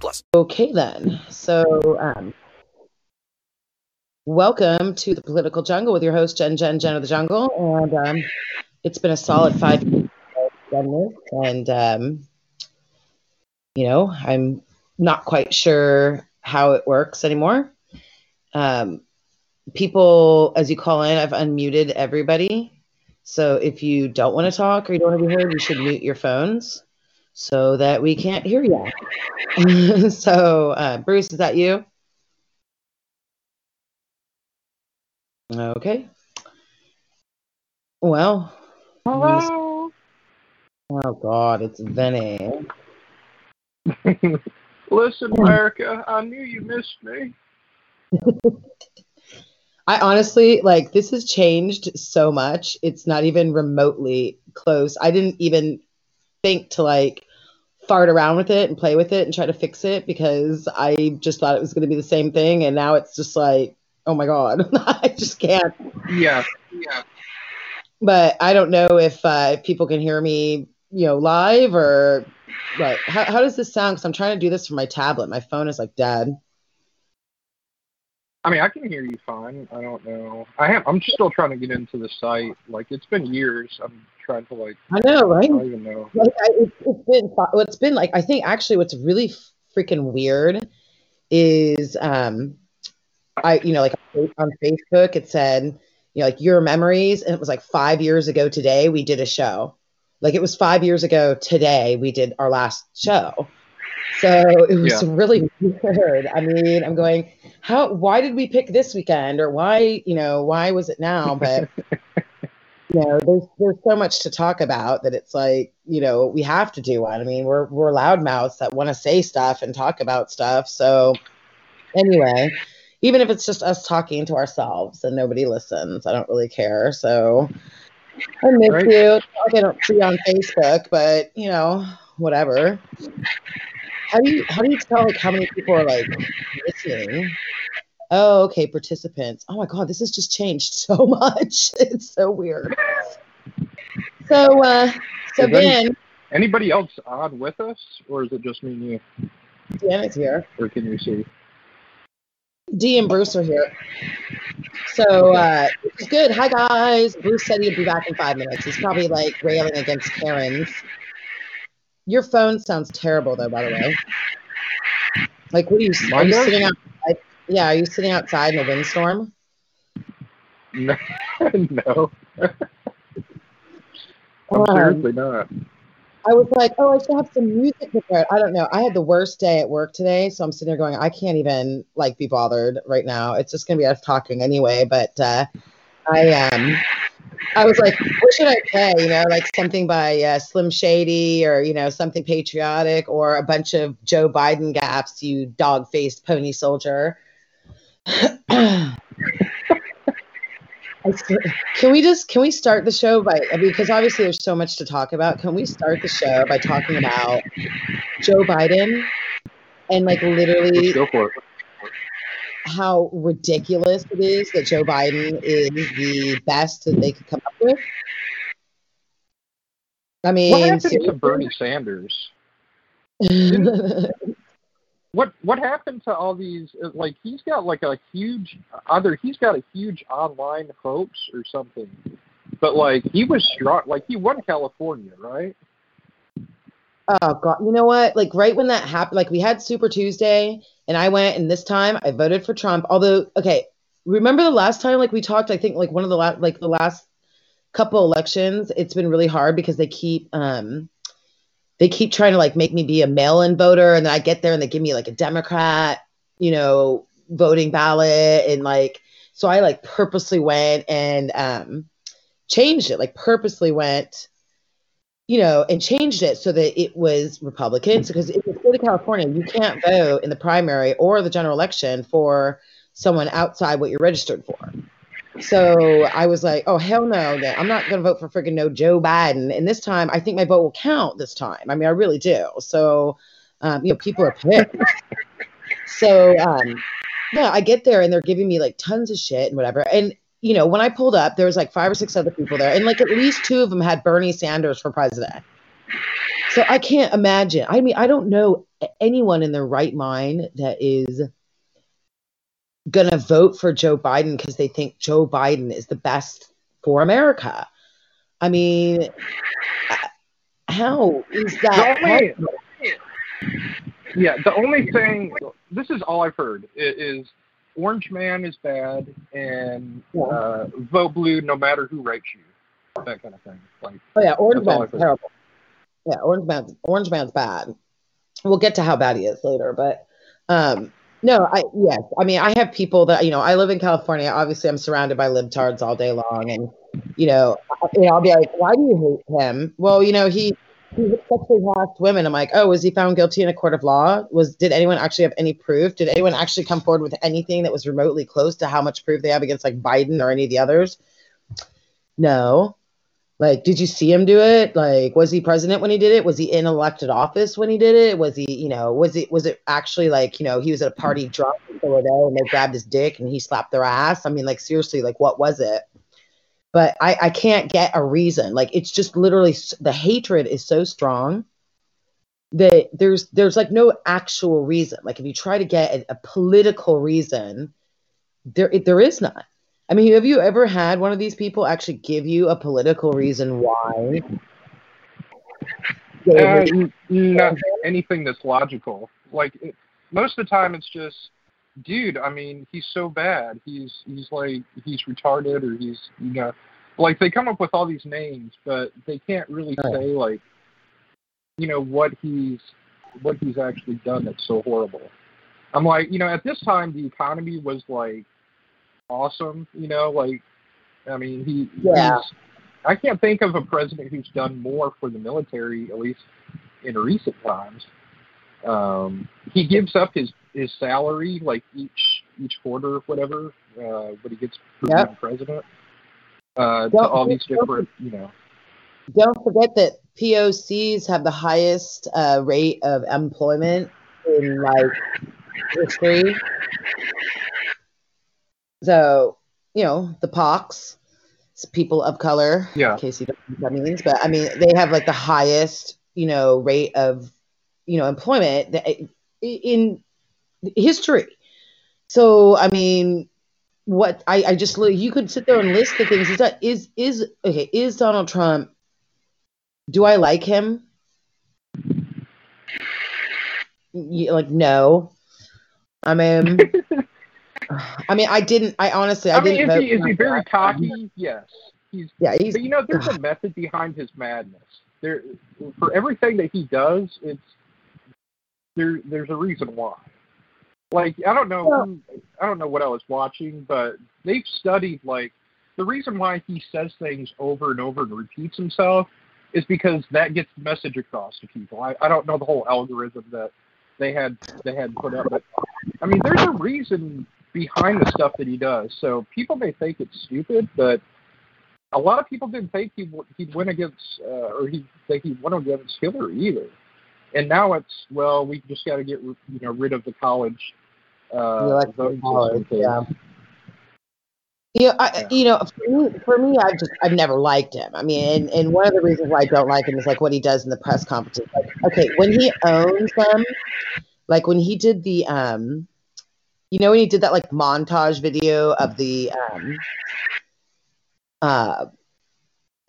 plus. Okay, then. So, um, welcome to the political jungle with your host Jenn Jenn Jenn of the Jungle, and um, it's been a solid five years and um, you know I'm not quite sure how it works anymore. Um, people, as you call in, I've unmuted everybody. So if you don't want to talk or you don't want to be heard, you should mute your phones so that we can't hear you. so, uh, Bruce, is that you? Okay. Well, Hello. oh God, it's Vinny. Listen, America, I knew you missed me. I honestly like this has changed so much. It's not even remotely close. I didn't even think to like fart around with it and play with it and try to fix it because I just thought it was going to be the same thing. And now it's just like, oh my God, I just can't. Yeah, yeah. But I don't know if, uh, if people can hear me, you know, live or what. How, how does this sound? Because I'm trying to do this from my tablet. My phone is like dead. I mean, I can hear you fine. I don't know. I have. I'm still trying to get into the site. Like it's been years. I'm trying to like. I know, right? I don't even know. Like, I, it, it's been it's been like I think actually what's really freaking weird is um I you know like on Facebook it said you know like your memories and it was like five years ago today we did a show like it was five years ago today we did our last show so it was Yeah. really weird I mean I'm going how why did we pick this weekend or why you know why was it now but you know, there's there's so much to talk about that it's like, you know, we have to do one. I mean, we're we're loudmouths that want to say stuff and talk about stuff. So anyway, even if it's just us talking to ourselves and nobody listens, I don't really care. So I miss Right. you. It's not like I don't see you on Facebook, but you know, whatever. How do you how do you tell like how many people are like listening? Oh, okay, participants. Oh my God, this has just changed so much. It's so weird. So, uh, so Is any- Ben, Anybody else on with us, or is it just me and you? Dan is here. Or can you see? D and Bruce are here. So, uh, it's good. Hi guys. Bruce said he'd be back in five minutes. He's probably like railing against Karen's. Your phone sounds terrible, though. By the way, like, what are you? Are you sitting outside? Yeah, are you sitting outside in a windstorm? No. no. I'm Um, seriously not. I was like, oh, I should have some music prepared. I don't know. I had the worst day at work today, so I'm sitting there going, I can't even like be bothered right now. It's just gonna be us talking anyway. But uh, I um, I was like, what should I play? You know, like something by uh, Slim Shady, or you know, something patriotic, or a bunch of Joe Biden gaps. You dog-faced pony soldier. Can we just can we start the show by I mean because obviously there's so much to talk about. Can we start the show by talking about Joe Biden and like literally go for it. how ridiculous it is that Joe Biden is the best that they could come up with? I What mean, happened to? Bernie Sanders? What what happened to all these? uh, Like he's got like a huge either he's got a huge online hoax or something. But like he was strong. Like he won California, right? Oh god, you know what? Like right when that happened, like we had Super Tuesday, and I went, and this time I voted for Trump. Although, okay, remember the last time like we talked? I think like one of the last like the last couple elections, it's been really hard because they keep um they keep trying to like make me be a mail-in voter, and then I get there and they give me like a Democrat, you know, voting ballot, and like so I like purposely went and um changed it, like purposely went you know, and changed it so that it was Republicans because was so state of California, you can't vote in the primary or the general election for someone outside what you're registered for. So I was like, oh hell no, I'm not gonna vote for freaking no Joe Biden. And this time, I think my vote will count this time. I mean, I really do. So, um, you know, people are pissed. so, um, yeah, I get there and they're giving me like tons of shit and whatever. And you know, when I pulled up, there was like five or six other people there, and like at least two of them had Bernie Sanders for president. So I can't imagine. I mean, I don't know anyone in their right mind that is going to vote for Joe Biden because they think Joe Biden is the best for America. I mean, how is that? The only, yeah, the only thing, this is all I've heard, is Orange Man is bad and uh, vote blue no matter who writes you. That kind of thing. Like, oh, yeah, Orange Man's terrible. Yeah, Orange Man's, Orange Man's bad. We'll get to how bad he is later, but um, no, I yes. I mean, I have people that you know. I live in California. Obviously, I'm surrounded by libtards all day long, and you know, you know, I'll be like, "Why do you hate him?" Well, you know, he he sexually harassed women. I'm like, "Oh, was he found guilty in a court of law? Was did anyone actually have any proof? Did anyone actually come forward with anything that was remotely close to how much proof they have against like Biden or any of the others?" No. Like, did you see him do it? Like, was he president when he did it? Was he in elected office when he did it? Was he, you know, was it was it actually like, you know, he was at a party mm. drunk and they and they grabbed his dick and he slapped their ass? I mean, like seriously, like what was it? But I, I can't get a reason. Like it's just literally the hatred is so strong that there's there's like no actual reason. Like if you try to get a, a political reason, there there is none. I mean, have you ever had one of these people actually give you a political reason why? Uh, not anything that's logical. Like it, most of the time, it's just, dude. I mean, he's so bad. He's he's like he's retarded or he's you know, like they come up with all these names, but they can't really say like, you know, what he's what he's actually done that's so horrible. I'm like, you know, at this time the economy was like awesome. You know, like I mean, he yeah. I can't think of a president who's done more for the military, at least in recent times. Um, he gives up his his salary like each each quarter, whatever, uh, but he gets yep. president. Uh, to all these different, you know. Don't forget that POCs have the highest uh, rate of employment in like history. So, you know, the pox, people of color, yeah. in case you don't know what that means, but I mean, they have like the highest, you know, rate of, you know, employment eh, in history. So, I mean, what I, I just you could sit there and list the things. Is that is is okay? Is Donald Trump? Do I like him? like no. I mean, I mean, I didn't. I honestly, I, didn't I mean, is he is he very cocky? Yes, he's. Yeah, he's. But you know, there's a method behind his madness. There, for everything that he does, it's there. There's a reason why. Like I don't know, well, I don't know what I was watching, but they've studied like the reason why he says things over and over and repeats himself is because that gets the message across to people. I, I don't know the whole algorithm that they had they had put up, but I mean, there's a reason behind the stuff that he does. So people may think it's stupid, but a lot of people didn't think he he'd win against uh, or he think he'd win against Hillary either. And now it's well, we just got to get you know rid of the college uh, voting college, Yeah. You know, I, you know, for me, for me, I've just, I've never liked him. I mean, and, and one of the reasons why I don't like him is like what he does in the press conferences. Like, okay, when he owns them, like when he did the, um, you know when he did that like montage video of the um uh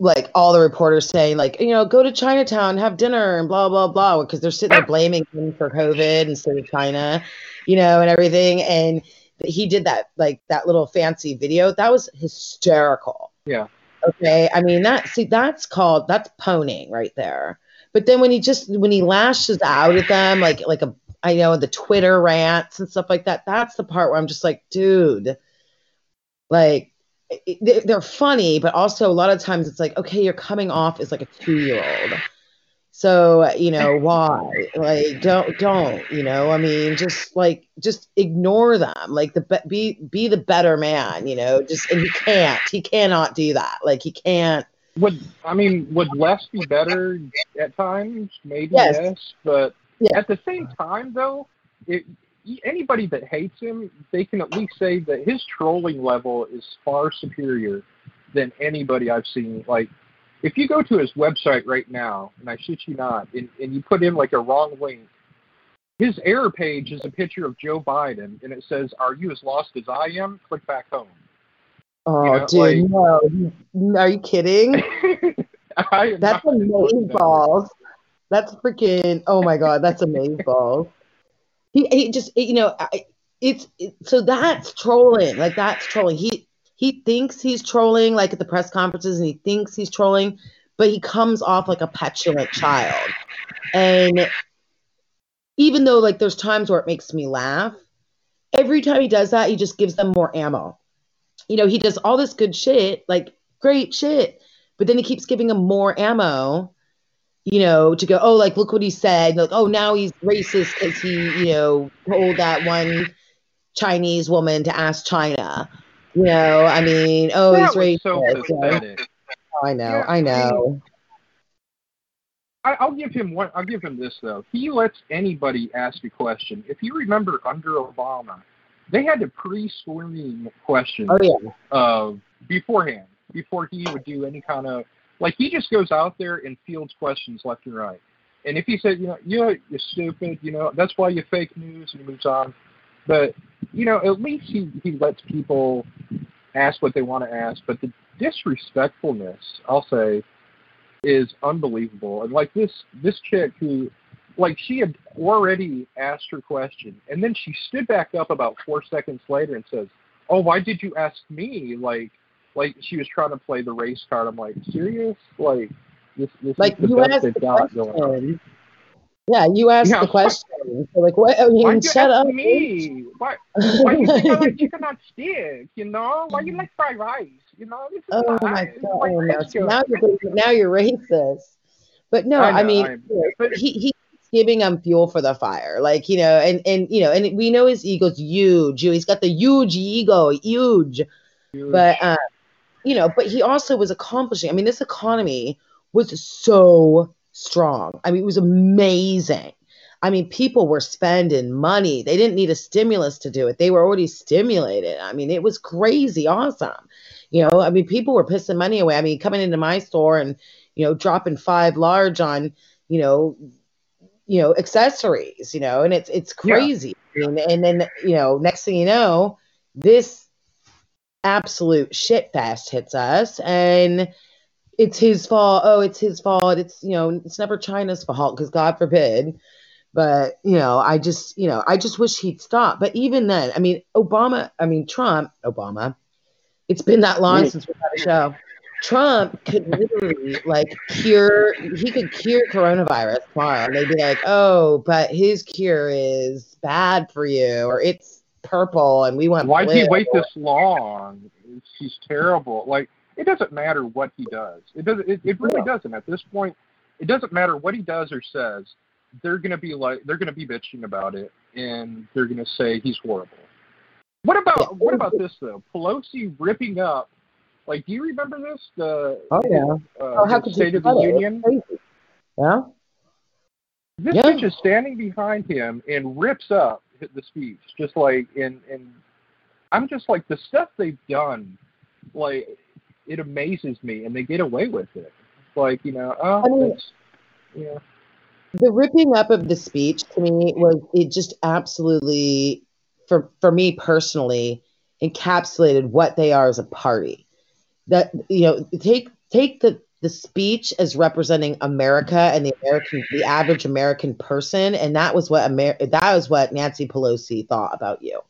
like all the reporters saying like you know go to Chinatown have dinner and blah blah blah because they're sitting there blaming him for COVID instead of China, you know, and everything. And he did that like that little fancy video that was hysterical. Yeah. Okay. I mean that see that's called that's poning right there. But then when he just when he lashes out at them like like a I know the Twitter rants and stuff like that. That's the part where I'm just like, dude, like they're funny, but also a lot of times it's like, okay, you're coming off as like a two year old. So, you know, why? Like, don't, don't, you know, I mean, just like, just ignore them. Like, the be, be the better man, you know, just, and he can't, he cannot do that. Like, he can't. Would I mean would less be better at times? Maybe Yes. yes, but Yeah. at the same time though, it, anybody that hates him, they can at least say that his trolling level is far superior than anybody I've seen. Like, if you go to his website right now, and I shit you not, and, and you put in like a wrong link, his error page is a picture of Joe Biden, and it says, "Are you as lost as I am? Click back home." Oh, know, dude, no. Are you kidding? That's amazing balls. That's freaking. Oh my god, that's amazing. He, he just you know I, it's it, so that's trolling. Like that's trolling. He he thinks he's trolling like at the press conferences, and he thinks he's trolling, but he comes off like a petulant child. And even though like there's times where it makes me laugh, every time he does that, he just gives them more ammo. You know, he does all this good shit, like great shit, but then he keeps giving them more ammo you know, to go, oh, like, look what he said. Like, oh, now he's racist because he, you know, told that one Chinese woman to ask China. You know, I mean, oh, that he's racist. so you know. pathetic. I know, Yeah, I know. I, I'll give him one. I'll give him this though. He lets anybody ask a question. If you remember under Obama, they had to pre-screen questions Oh, yeah. uh, beforehand before he would do any kind of like he just goes out there and fields questions left and right. And if he said, you know, yeah, you're stupid, you know, that's why you're fake news, and he moves on. But you know, at least he he lets people ask what they want to ask. But the disrespectfulness, I'll say, is unbelievable. And like this this chick who like she had already asked her question and then she stood back up about four seconds later and says, Oh, why did you ask me? Like like she was trying to play the race card. I'm like, serious? Like this this Like, is the you best asked they've the got going on. question. Yeah, you asked Yeah, the question. So, like, what? I mean, you shut up. me? Why why you think I like chicken on stick, you know? Why you like fried rice? You know, this is Oh my this is god! like no. So now you're now you're racist. But no, I I, know, mean, I'm- but- he he's giving them fuel for the fire, like you know, and and you know, and we know his ego's huge. He's got the huge ego, huge. But uh, you know, but he also was accomplishing. I mean, this economy was so strong. I mean, it was amazing. I mean, people were spending money. They didn't need a stimulus to do it. They were already stimulated. I mean, it was crazy awesome. You know, I mean, people were pissing money away. I mean, coming into my store and, you know, dropping five large on, you know, you know, accessories, you know, and it's it's crazy. I mean, and then, you know, next thing you know, this absolute shit fest hits us and it's his fault. Oh, it's his fault. It's, you know, it's never China's fault because God forbid. But, you know, I just, you know, I just wish he'd stop. But even then, I mean, Obama, I mean, Trump, Obama, it's been that long since we've had a show. Trump could literally like cure, he could cure coronavirus tomorrow. And they'd be like, oh, but his cure is bad for you or it's purple and we want Why'd he wait this long? He's terrible. Like it doesn't matter what he does. It doesn't. It, it really No. doesn't. At this point, it doesn't matter what he does or says. They're gonna be like they're gonna be bitching about it, and they're gonna say he's horrible. What about Yeah. what about this though? Pelosi ripping up. Like, do you remember this? The Oh, yeah. uh, Oh, how the could State of the it? Union. Yeah. This Yeah. bitch is standing behind him and rips up the speech, just like and and I'm just like the stuff they've done, like it amazes me, and they get away with it. Like you know, oh, I mean- yeah, the ripping up of the speech to me was it just absolutely for for me personally encapsulated what they are as a party. That you know take take the the speech as representing America and the American the average American person and that was what Amer- that was what Nancy Pelosi thought about you.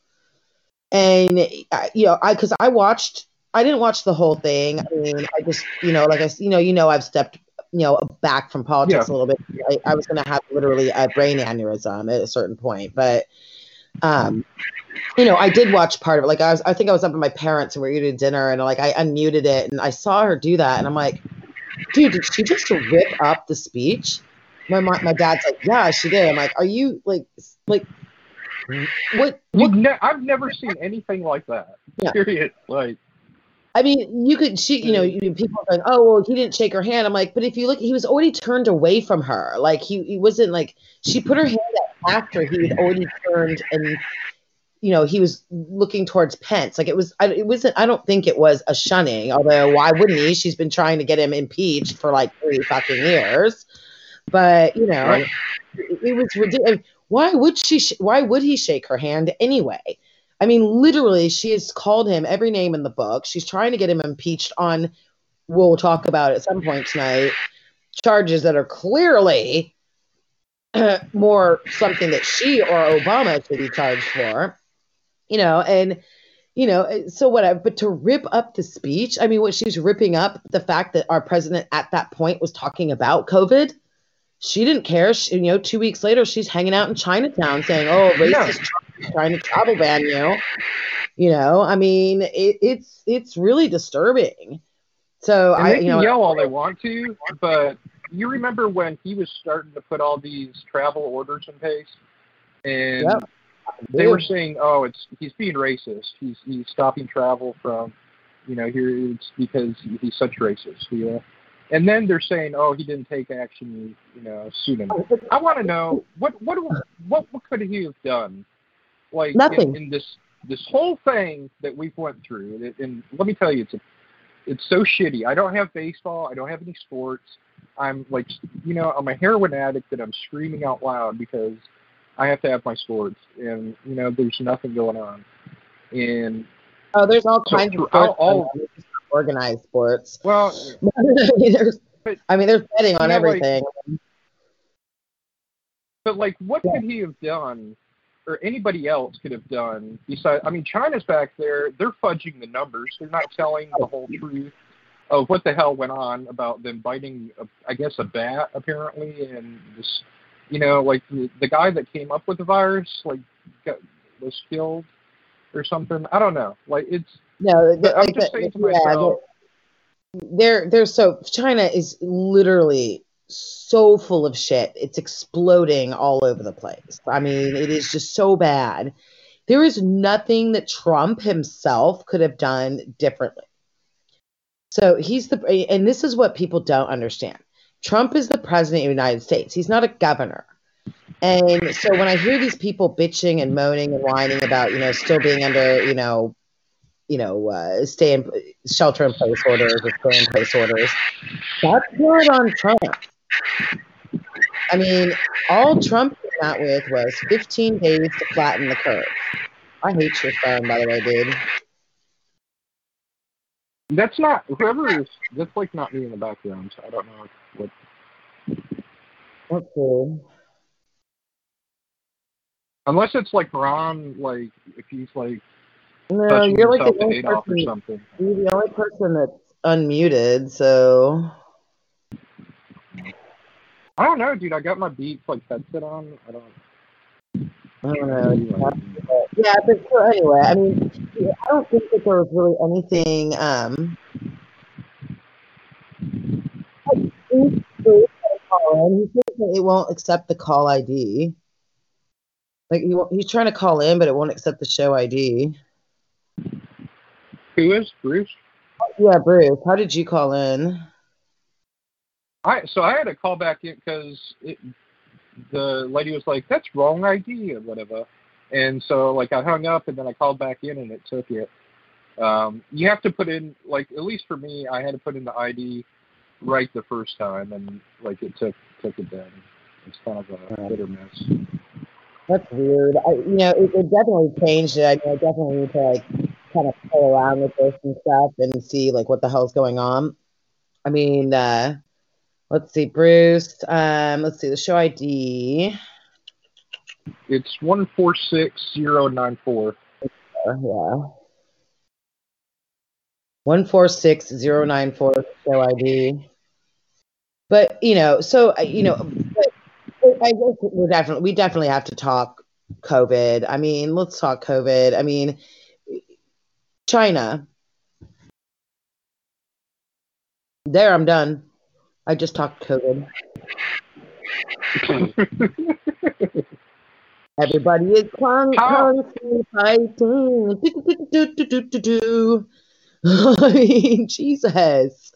And uh, you know I cuz I watched I didn't watch the whole thing. I mean I just you know like I you know you know I've stepped you know back from politics a little bit. I, I was going to have literally a brain aneurysm at a certain point but um you know, I did watch part of it. Like I was, I think I was up at my parents and we were eating dinner, and like I unmuted it, and I saw her do that, and I'm like, dude, did she just rip up the speech? my my, my dad's like, yeah, she did. I'm like, are you like like what? What ne- I've never seen anything like that. Yeah. Period. Like, I mean, you could she, you know, you, people are like, oh, well, he didn't shake her hand. I'm like, but if you look, he was already turned away from her. Like he, he wasn't like she put her hand up after he had already turned and. You know, he was looking towards Pence. Like it was, I, it wasn't. I don't think it was a shunning. Although, why wouldn't he? She's been trying to get him impeached for like three fucking years. But you know, Right. it, it was ridiculous. Why would she? Sh- why would he shake her hand anyway? I mean, literally, she has called him every name in the book. She's trying to get him impeached on. We'll talk about at some point tonight. Charges that are clearly more something that she or Obama should be charged for. You know, and you know, eh, so whatever. But to rip up the speech, I mean, what she's ripping up the fact that our president at that point was talking about COVID. She didn't care. She, you know, two weeks later, she's hanging out in Chinatown saying, "Oh, racist is trying to travel ban you." You know, I mean, it, it's it's really disturbing. So and I, they you can know, yell all they want to, but you remember when he was starting to put all these travel orders in place, and Yep. They were saying, "Oh, it's he's being racist. He's he's stopping travel from, you know, here it's because he's such racist." Yeah. And then they're saying, "Oh, he didn't take action. You know, suit him." I want to know what what what what could he have done? Like Nothing. In, in this this whole thing that we've went through, and, and let me tell you, it's a, it's so shitty. I don't have baseball. I don't have any sports. I'm like, you know, I'm a heroin addict that I'm screaming out loud because I have to have my sports, and you know, there's nothing going on. And oh, there's all So kinds of sports, all- organized sports. well, I mean, there's, I mean, there's betting on You know, like- everything. But like, what could he have done, or anybody else could have done besides? I mean, China's back there; they're fudging the numbers. They're not telling the whole truth of what the hell went on about them biting, a, I guess, a bat apparently, and this, you know, like the, the guy that came up with the virus, like, got, was killed or something. I don't know. Like, it's. No, But I'm like just the- saying to uh, yeah, myself, they're they're so China is literally so full of shit. It's exploding all over the place. I mean, it is just so bad. There is nothing that Trump himself could have done differently. So he's the and this is what people don't understand. Trump is the president of the United States. He's not a governor. And so when I hear these people bitching and moaning and whining about, you know, still being under, you know, you know, uh, stay in shelter in place orders or stay in place orders. That's not on Trump. I mean, all Trump came out with was 15 days to flatten the curve. I hate your phone, by the way, dude. That's not whoever is. That's like not me in the background. So I don't know Unless it's like Ron, like if he's like No, you're like the only person. You're the only person that's unmuted. So I don't know, dude. I got my Beats like headset on. I don't. I don't know. Yeah, but so anyway, I mean, I don't think that there was really anything. Um, I think Bruce had a call in. He that it won't accept the call ID. Like he, he's trying to call in, but it won't accept the show ID. Who is Bruce? Yeah, Bruce, how did you call in? I so I had to call back in because the lady was like, "That's wrong ID" or whatever, and so like I hung up and then I called back in and it took it. Um, you have to put in like at least for me, I had to put in the ID right the first time, and like it took took it then. It's kind of a hit or miss. That's weird. I, you know, it, it definitely changed it. I mean, I definitely need to like kind of play around with this and stuff and see like what the hell's going on. I mean, uh, let's see, Bruce. Um, let's see the show ID. It's one four six zero nine four. Yeah. One four six zero nine four show ID. But you know, so uh, you know, but I guess we definitely we definitely have to talk COVID. I mean, let's talk COVID. I mean, China. There, I'm done. I just talked COVID. Everybody is kung How- kung fighting. I mean, Jesus.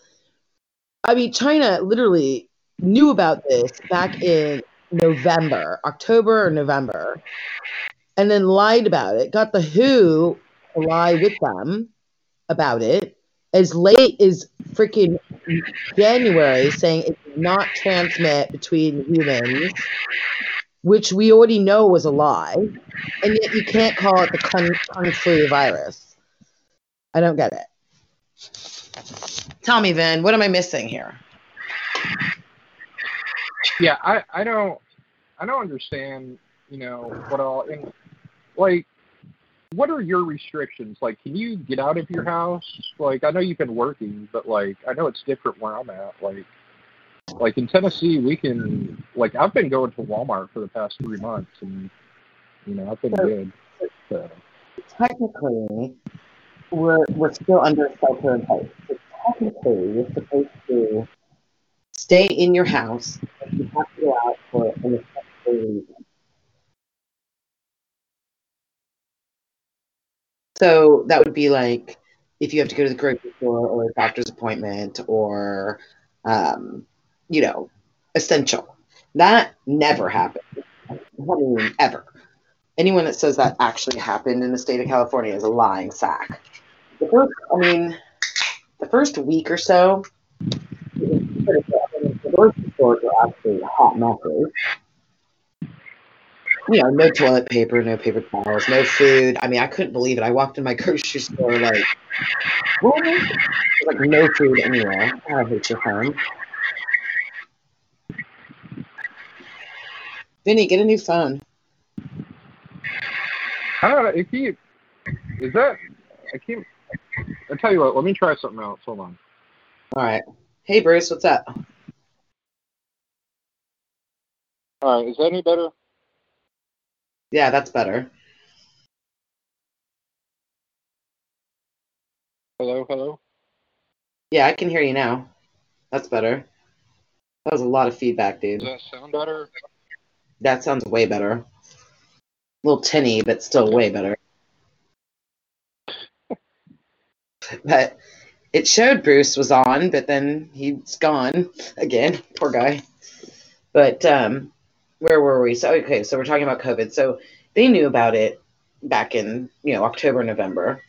I mean, China literally knew about this back in November, October or November, and then lied about it. Got the WHO to lie with them about it as late as freaking January, saying it did not transmit between humans, which we already know was a lie, and yet you can't call it the kung, kung flu virus. I don't get it. Tell me, Vin, what am I missing here? yeah, I I don't I don't understand. You know what all and like. What are your restrictions? Like, can you get out of your house? Like, I know you've been working, but like, I know it's different where I'm at. Like, like in Tennessee, we can like I've been going to Walmart for the past three months, and you know I've been good. So. Technically, we're, we're still under shelter in place. So technically, you're supposed to stay in your house. but You have to go out for an essential reason. So that would be like if you have to go to the grocery store or a doctor's appointment or, um, you know, essential. That never happened. I mean, ever. Anyone that says that actually happened in the state of California is a lying sack. The first, I mean, the first week or so, the grocery stores are actually hot messes. You know, no toilet paper, no paper towels, no food. I mean, I couldn't believe it. I walked in my grocery store like, what? Like no food anywhere. I hate your phone. Vinny, get a new phone. I don't. If you is that I can't. I tell you what. Let me try something else. Hold on. All right. Hey, Bruce, what's up? All right. Is that any better? Yeah, that's better. Hello. Hello. Yeah, I can hear you now. That's better. That was a lot of feedback, dude. Does that sound better? That sounds way better. Little tinny, but still way better. but it showed Bruce was on, but then he's gone again. Poor guy. But um, where were we? So okay, so we're talking about COVID. So they knew about it back in you know October, November.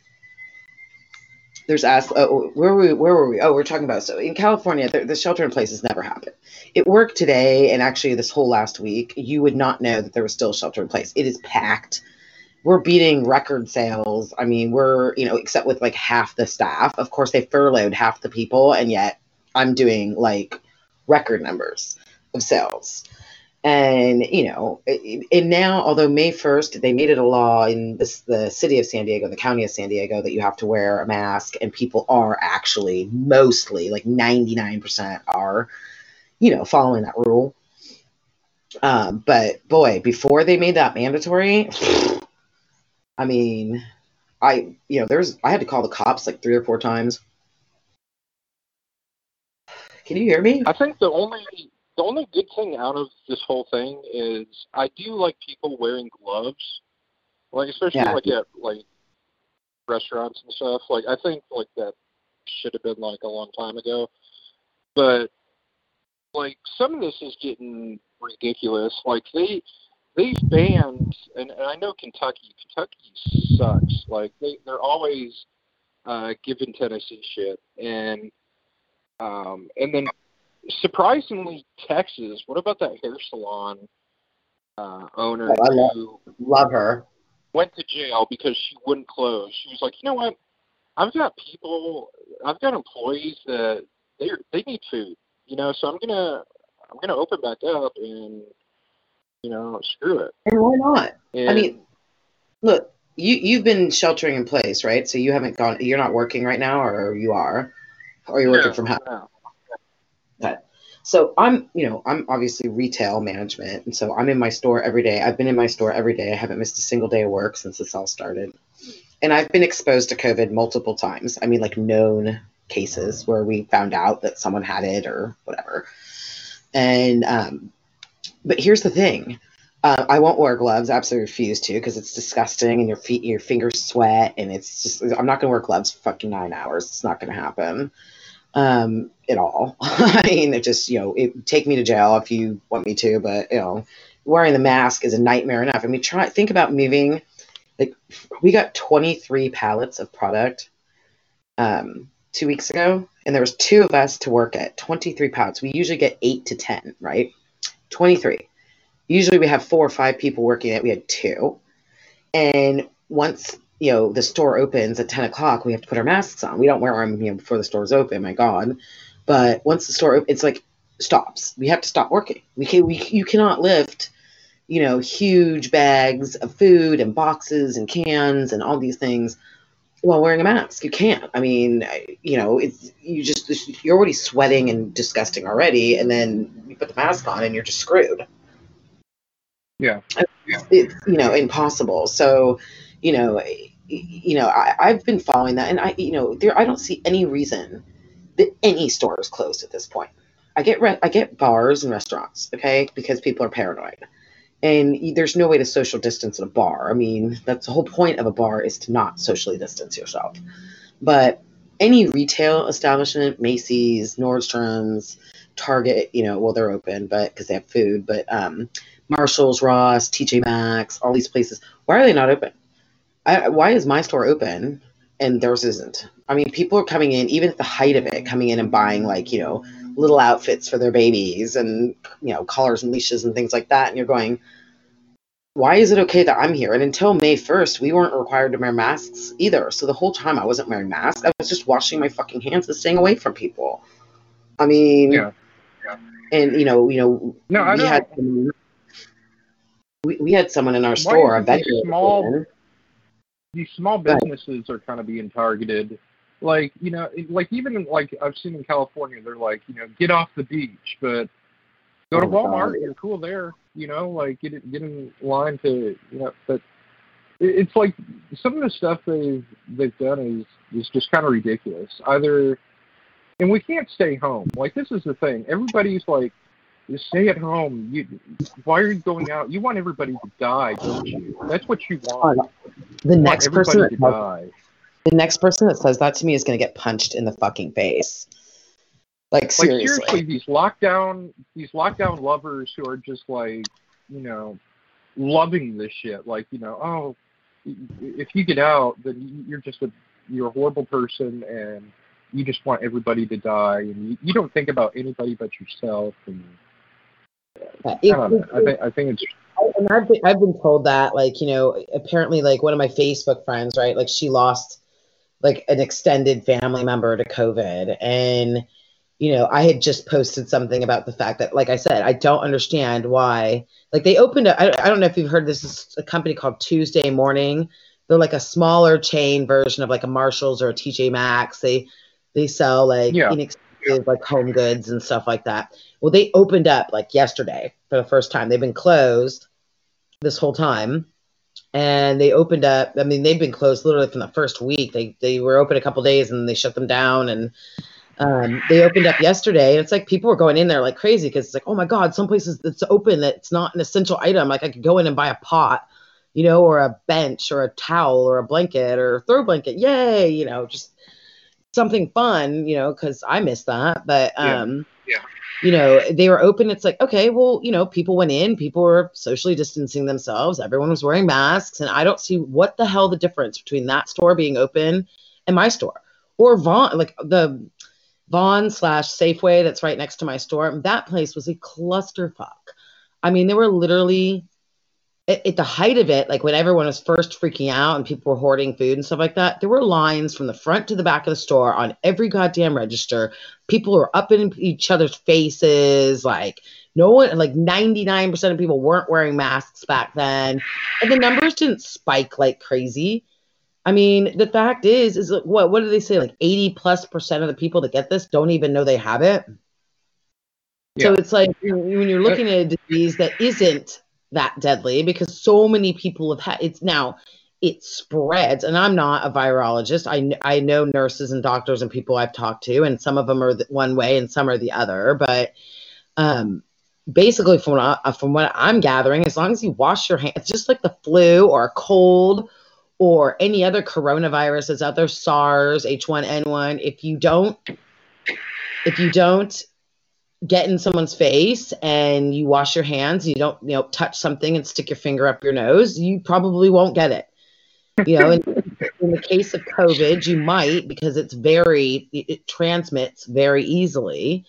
There's asked, oh, where were we? Where were we? Oh, we're talking about so in California, the, the shelter in place has never happened. It worked today, and actually this whole last week, you would not know that there was still shelter in place. It is packed. We're beating record sales. I mean, we're you know, except with like half the staff. Of course, they furloughed half the people, and yet I'm doing like record numbers of sales. And you know, and now, although May first, they made it a law in this, the city of San Diego, the county of San Diego, that you have to wear a mask, and people are actually mostly, like ninety nine percent, are, you know, following that rule. Um, but boy, before they made that mandatory, I mean, I you know, there's I had to call the cops like three or four times. Can you hear me? I think the only the only good thing out of this whole thing is I do like people wearing gloves, like especially Yeah. like at like restaurants and stuff. Like I think like that should have been like a long time ago, but like some of this is getting ridiculous. Like they they've banned, and, and I know Kentucky. Kentucky sucks. Like they they're always uh, giving Tennessee shit, and um, and then surprisingly, Texas. What about that hair salon uh, owner Oh, I love- who Love her. went to jail because she wouldn't close? She was like, you know what? I've got people, I've got employees that they they need food, you know. So I'm gonna I'm gonna open back up and you know screw it. And why not? And I mean, look, you you've been sheltering in place, right? So you haven't gone. You're not working right now, or you are, or you're working no, from home. no. So I'm, you know, I'm obviously retail management, and so I'm in my store every day. I've been in my store every day. I haven't missed a single day of work since this all started, and I've been exposed to COVID multiple times. I mean, like known cases where we found out that someone had it or whatever, and um, but here's the thing. Uh, I won't wear gloves. I absolutely refuse to because it's disgusting and your feet, your fingers sweat, and it's just. I'm not gonna wear gloves for fucking nine hours. It's not gonna happen um, at all. I mean, it just you know, it take me to jail if you want me to, but you know, wearing the mask is a nightmare enough. I mean, try think about moving. Like we got 23 pallets of product um, two weeks ago, and there was two of us to work at 23 pallets. We usually get eight to 10, right? 23. Usually we have four or five people working it. We had two, and once you know the store opens at 10 o'clock, we have to put our masks on. We don't wear them you know before the store's open. My God, but once the store, it's like stops. We have to stop working. We can we you cannot lift you know, huge bags of food and boxes and cans and all these things while wearing a mask. You can't. I mean, you know, it's you just you're already sweating and disgusting already, and then you put the mask on and you're just screwed. Yeah. It's you know impossible. So, you know, you know, I, I've been following that, and I, you know, there I don't see any reason that any store is closed at this point. I get re- I get bars and restaurants, okay, because people are paranoid and there's no way to social distance at a bar. I mean, that's the whole point of a bar is to not socially distance yourself. But any retail establishment, Macy's, Nordstrom's, Target, you know, well they're open, but because they have food, but um, Marshalls, Ross, TJ Maxx, all these places, why are they not open? I, why is my store open and theirs isn't? I mean, people are coming in, even at the height of it, coming in and buying like you know little outfits for their babies and you know collars and leashes and things like that and you're going why is it okay that i'm here and until may 1st we weren't required to wear masks either so the whole time i wasn't wearing masks i was just washing my fucking hands and staying away from people i mean Yeah. Yeah. and you know you know No, I we had we, we had someone in our Why store a vendor small- these small businesses are kind of being targeted. Like you know, like even like I've seen in California, they're like you know get off the beach, but go to Oh. Walmart, you're cool there. You know, like get it, get in line to you know, but it's like some of the stuff they've they've done is is just kind of ridiculous. Either and we can't stay home. Like this is the thing. Everybody's like, stay at home. You why are you going out? You want everybody to die, don't you? That's what you want. the You want next person that to tells- die. the next person that says that to me is going to get punched in the fucking face like like seriously, seriously these lockdown these lockdown lovers who are just like you know loving this shit like you know oh if you get out then you're just a you're a horrible person and you just want everybody to die and you, you don't think about anybody but yourself and I it- know. it- I think I think it's and I've been, I've been told that like you know apparently like one of my Facebook friends right like she lost like an extended family member to COVID and you know I had just posted something about the fact that like I said I don't understand why like they opened I, I don't know if you've heard this is a company called Tuesday Morning they're like a smaller chain version of like a Marshalls or a TJ Maxx they they sell like Yeah. Like home goods and stuff like that. Well they opened up like yesterday for the first time. They've been closed this whole time. And they opened up i mean they've been closed literally from the first week. They they were open a couple days and they shut them down. And um, they opened up yesterday and it's like people were going in there like crazy because it's like oh my god some places that's open that it's not an essential item. Like i could go in and buy a pot you know or a bench or a towel or a blanket or a throw blanket. Yay you know just something fun you know because i miss that but Yeah. um Yeah. you know they were open it's like okay well you know people went in people were socially distancing themselves everyone was wearing masks and i don't see what the hell the difference between that store being open and my store or Vons like the Vons slash safeway that's right next to my store that place was a clusterfuck i mean there were literally at, at the height of it like when everyone was first freaking out and people were hoarding food and stuff like that there were lines from the front to the back of the store on every goddamn register. People were up in each other's faces like no one like 99% of people weren't wearing masks back then. And the numbers didn't spike like crazy. I mean the fact is is like, what what do they say? Like 80 plus percent of the people that get this don't even know they have it. So it's like when you're uh, looking at a disease that isn't that deadly because so many people have had it's now it spreads. And i'm not a virologist. I, I know nurses and doctors and people i've talked to and some of them are one way and some are the other. But um basically from what, I, from what I'm gathering, as long as you wash your hands, just like the flu or a cold or any other coronavirus that's out there, SARS, H1N1, if you don't, if you don't get in someone's face and you wash your hands, you don't, you know, touch something and stick your finger up your nose, you probably won't get it. You know, in, in the case of COVID, you might because it's very, it, it transmits very easily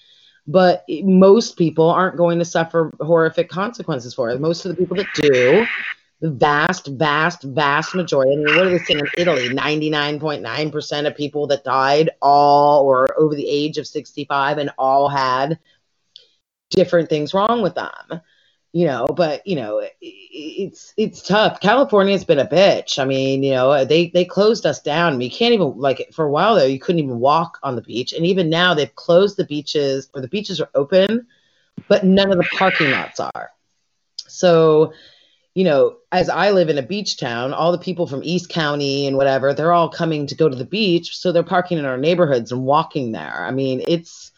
but most people aren't going to suffer horrific consequences for it. Most of the people that do, the vast, vast, vast majority. I mean, what are they saying in Italy? 99.9% of people that died all or over the age of 65 and all had different things wrong with them you know but you know it's it's tough. California's been a bitch. I mean you know they they closed us down. You can't even like for a while there you couldn't even walk on the beach. And even now they've closed the beaches or the beaches are open but none of the parking lots are. So you know as i live in a beach town all the people from east county and whatever they're all coming to go to the beach. So they're parking in our neighborhoods and walking there. I mean it's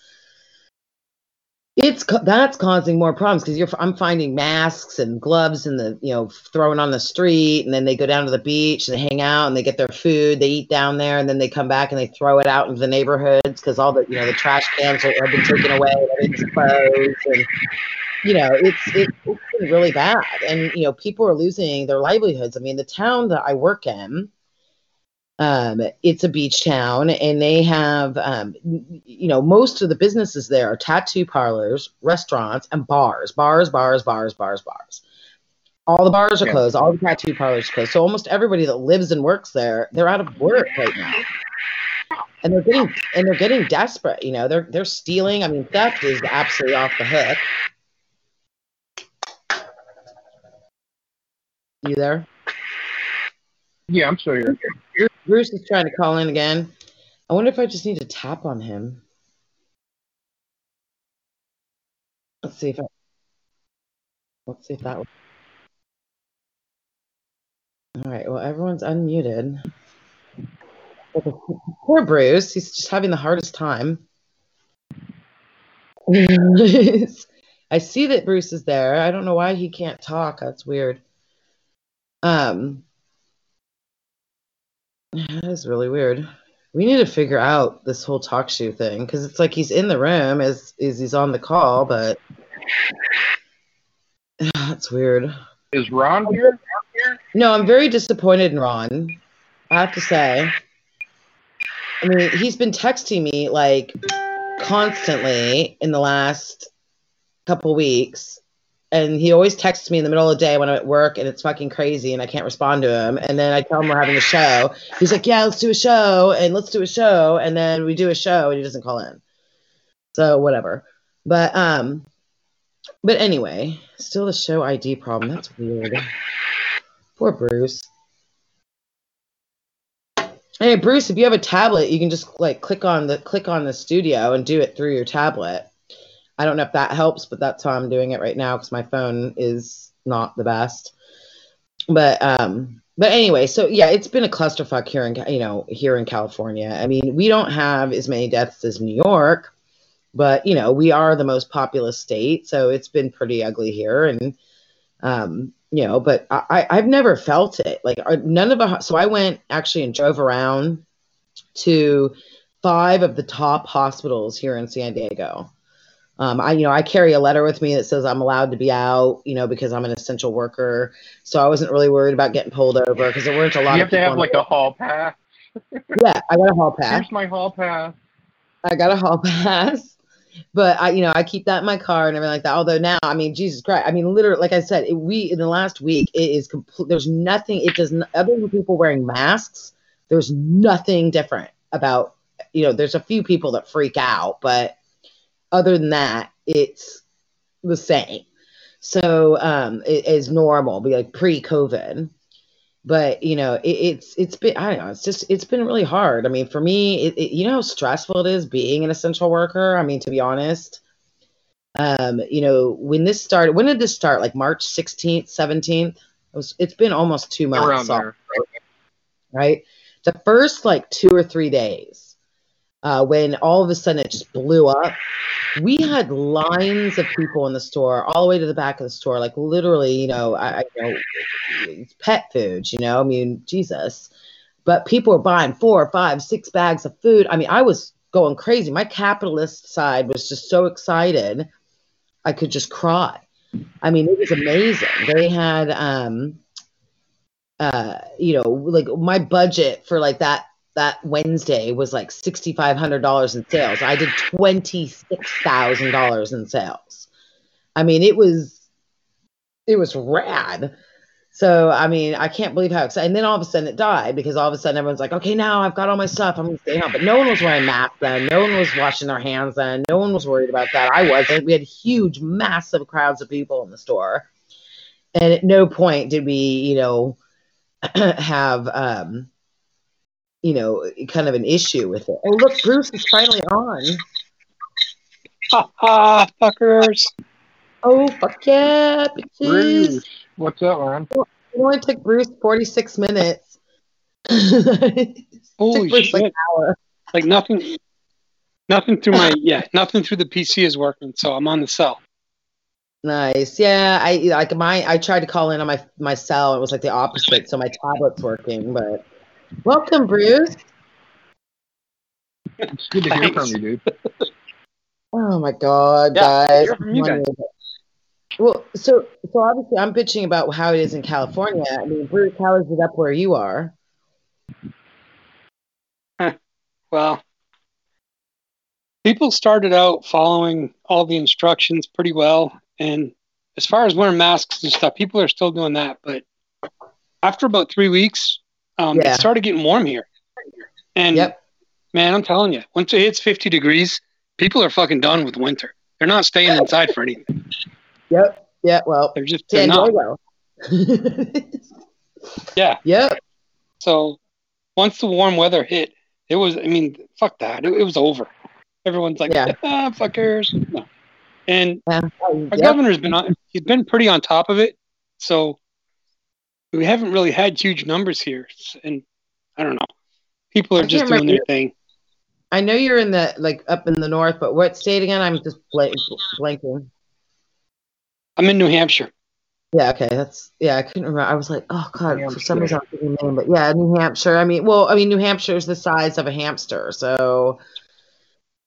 it's that's causing more problems because you're I'm finding masks and gloves and the you know thrown on the street and then they go down to the beach and hang out and they get their food they eat down there and then they come back and they throw it out into the neighborhoods because all the you know the trash cans are, have been taken away everything's closed and you know it's it, it's really bad. And you know people are losing their livelihoods. I mean the town that I work in um, it's a beach town, and they have, um, you know, most of the businesses there are tattoo parlors, restaurants, and bars. Bars, bars, bars, bars, bars. All the bars are yeah. closed. All the tattoo parlors are closed. So almost everybody that lives and works there, they're out of work right now. And they're getting and they're getting desperate. You know, they're they're stealing. I mean, theft is absolutely off the hook. You there? Yeah, I'm still here. Bruce is trying to call in again. I wonder if I just need to tap on him. Let's see if I. Let's see if that. All right. Well, everyone's unmuted. Poor Bruce. He's just having the hardest time. I see that Bruce is there. I don't know why he can't talk. That's weird. Um, that is really weird. We need to figure out this whole talk show thing because it's like he's in the room as is he's on the call, but that's weird. Is Ron here? No, I'm very disappointed in Ron. I have to say. I mean, he's been texting me like constantly in the last couple weeks and he always texts me in the middle of the day when I'm at work and it's fucking crazy and I can't respond to him. And then I tell him we're having a show. He's like, Yeah, let's do a show and let's do a show. And then we do a show and he doesn't call in. So whatever. But um but anyway, still the show ID problem. That's weird. Poor Bruce. Hey Bruce, if you have a tablet, you can just like click on the click on the studio and do it through your tablet. I don't know if that helps, but that's how I'm doing it right now because my phone is not the best. But um, but anyway, so yeah, it's been a clusterfuck here in you know here in California. I mean, we don't have as many deaths as New York, but you know we are the most populous state, so it's been pretty ugly here. And um, you know, but I I've never felt it like none of the. So I went actually and drove around to five of the top hospitals here in San Diego um, I, you know, I carry a letter with me that says I'm allowed to be out, you know, because I'm an essential worker. So I wasn't really worried about getting pulled over because there weren't a lot. You have to have like a hall pass. yeah, I got a hall pass. Here's my hall pass. I got a hall pass, but I, you know, I keep that in my car and everything like that. Although now, I mean, Jesus Christ, I mean, literally, like I said, it, we in the last week, it is complete. There's nothing. It does not, other than people wearing masks. There's nothing different about. You know, there's a few people that freak out, but other than that, it's the same. So um, it is normal, be like pre-COVID. But you know, it, it's it's been I don't know, it's just it's been really hard. I mean, for me, it, it, you know how stressful it is being an essential worker. I mean, to be honest, um, you know, when this started, when did this start? Like March 16th, 17th? It was, it's been almost two months. Around there. Right? The first like two or three days uh, when all of a sudden it just blew up. We had lines of people in the store all the way to the back of the store, like literally, you know, I, I know, it's pet food, you know, I mean, Jesus. But people were buying four, five, six bags of food. I mean, I was going crazy. My capitalist side was just so excited, I could just cry. I mean, it was amazing. They had, um, uh, you know, like my budget for like that that Wednesday was like sixty five hundred dollars in sales. I did twenty six thousand dollars in sales. I mean, it was it was rad. So I mean, I can't believe how excited. And then all of a sudden it died because all of a sudden everyone's like, okay, now I've got all my stuff. I'm gonna stay home. But no one was wearing masks then. No one was washing their hands then. No one was worried about that. I wasn't. We had huge, massive crowds of people in the store. And at no point did we, you know, have um, you know, kind of an issue with it. Oh, look, Bruce is finally on. Ha ha, fuckers. Oh, fuck yeah, bitches. Bruce, what's up, man? It only took Bruce 46 minutes. Holy took Bruce shit. like an hour. Like nothing, nothing through my, yeah, nothing through the PC is working, so I'm on the cell. Nice. Yeah, I like my I tried to call in on my my cell. It was like the opposite, so my tablet's working. But welcome, Bruce. It's good to hear from you, dude. Oh my God, Yeah, guys. from you guys. Well, so so obviously I'm bitching about how it is in California. I mean, Bruce, how is it up where you are? Well, people started out following all the instructions pretty well. And as far as wearing masks and stuff, people are still doing that. But after about three weeks, um, Yeah. it started getting warm here. And Yep. man, I'm telling you, once it hits 50 degrees, people are fucking done with winter. They're not staying inside for anything. Yep. Yeah. Well, They're just they're not. Diego. Yeah. yep. So once the warm weather hit, it was, I mean, fuck that. It, it was over. Everyone's like, Yeah. ah, fuckers. No. And Yeah. our Yep. governor's been on, he's been pretty on top of it. So we haven't really had huge numbers here. And I don't know. People are just doing remember- their thing. I know you're in the like up in the north, but what state again? I'm just blank, blanking. I'm in New Hampshire. Yeah, okay, that's yeah. I couldn't remember. I was like, oh god, for some reason I was thinking name, but yeah, New Hampshire. I mean, well, I mean, New Hampshire is the size of a hamster, so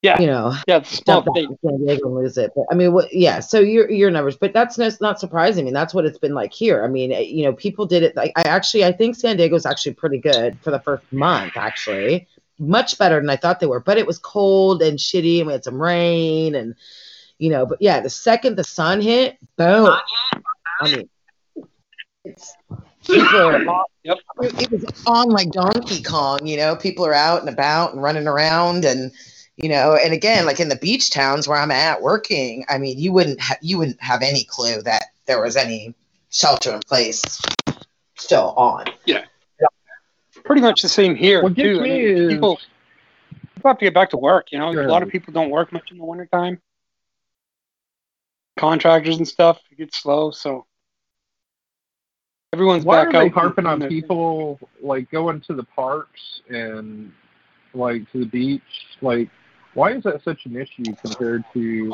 Yeah. you know, Yeah, small jump back state. to San Diego and lose it. But I mean, what? Yeah, so your your numbers, but that's no, not surprising. I mean, that's what it's been like here. I mean, you know, people did it. Like, I actually, I think San Diego's actually pretty good for the first month. Actually, much better than I thought they were. But it was cold and shitty, and we had some rain, and you know, but yeah, the second the sun hit, boom. I mean, it's people are on, Yep. it was on like Donkey Kong, you know, people are out and about and running around and you know, and again, like in the beach towns where I'm at working, I mean, you wouldn't ha- you wouldn't have any clue that there was any shelter in place still on. Yeah. Pretty much the same here, What too. I mean, is people, people have to get back to work. You know, Sure. a lot of people don't work much in the wintertime. Contractors and stuff, it gets slow. So everyone's why back are they harping on doing their thing. people like going to the parks and like to the beach? Like, why is that such an issue compared to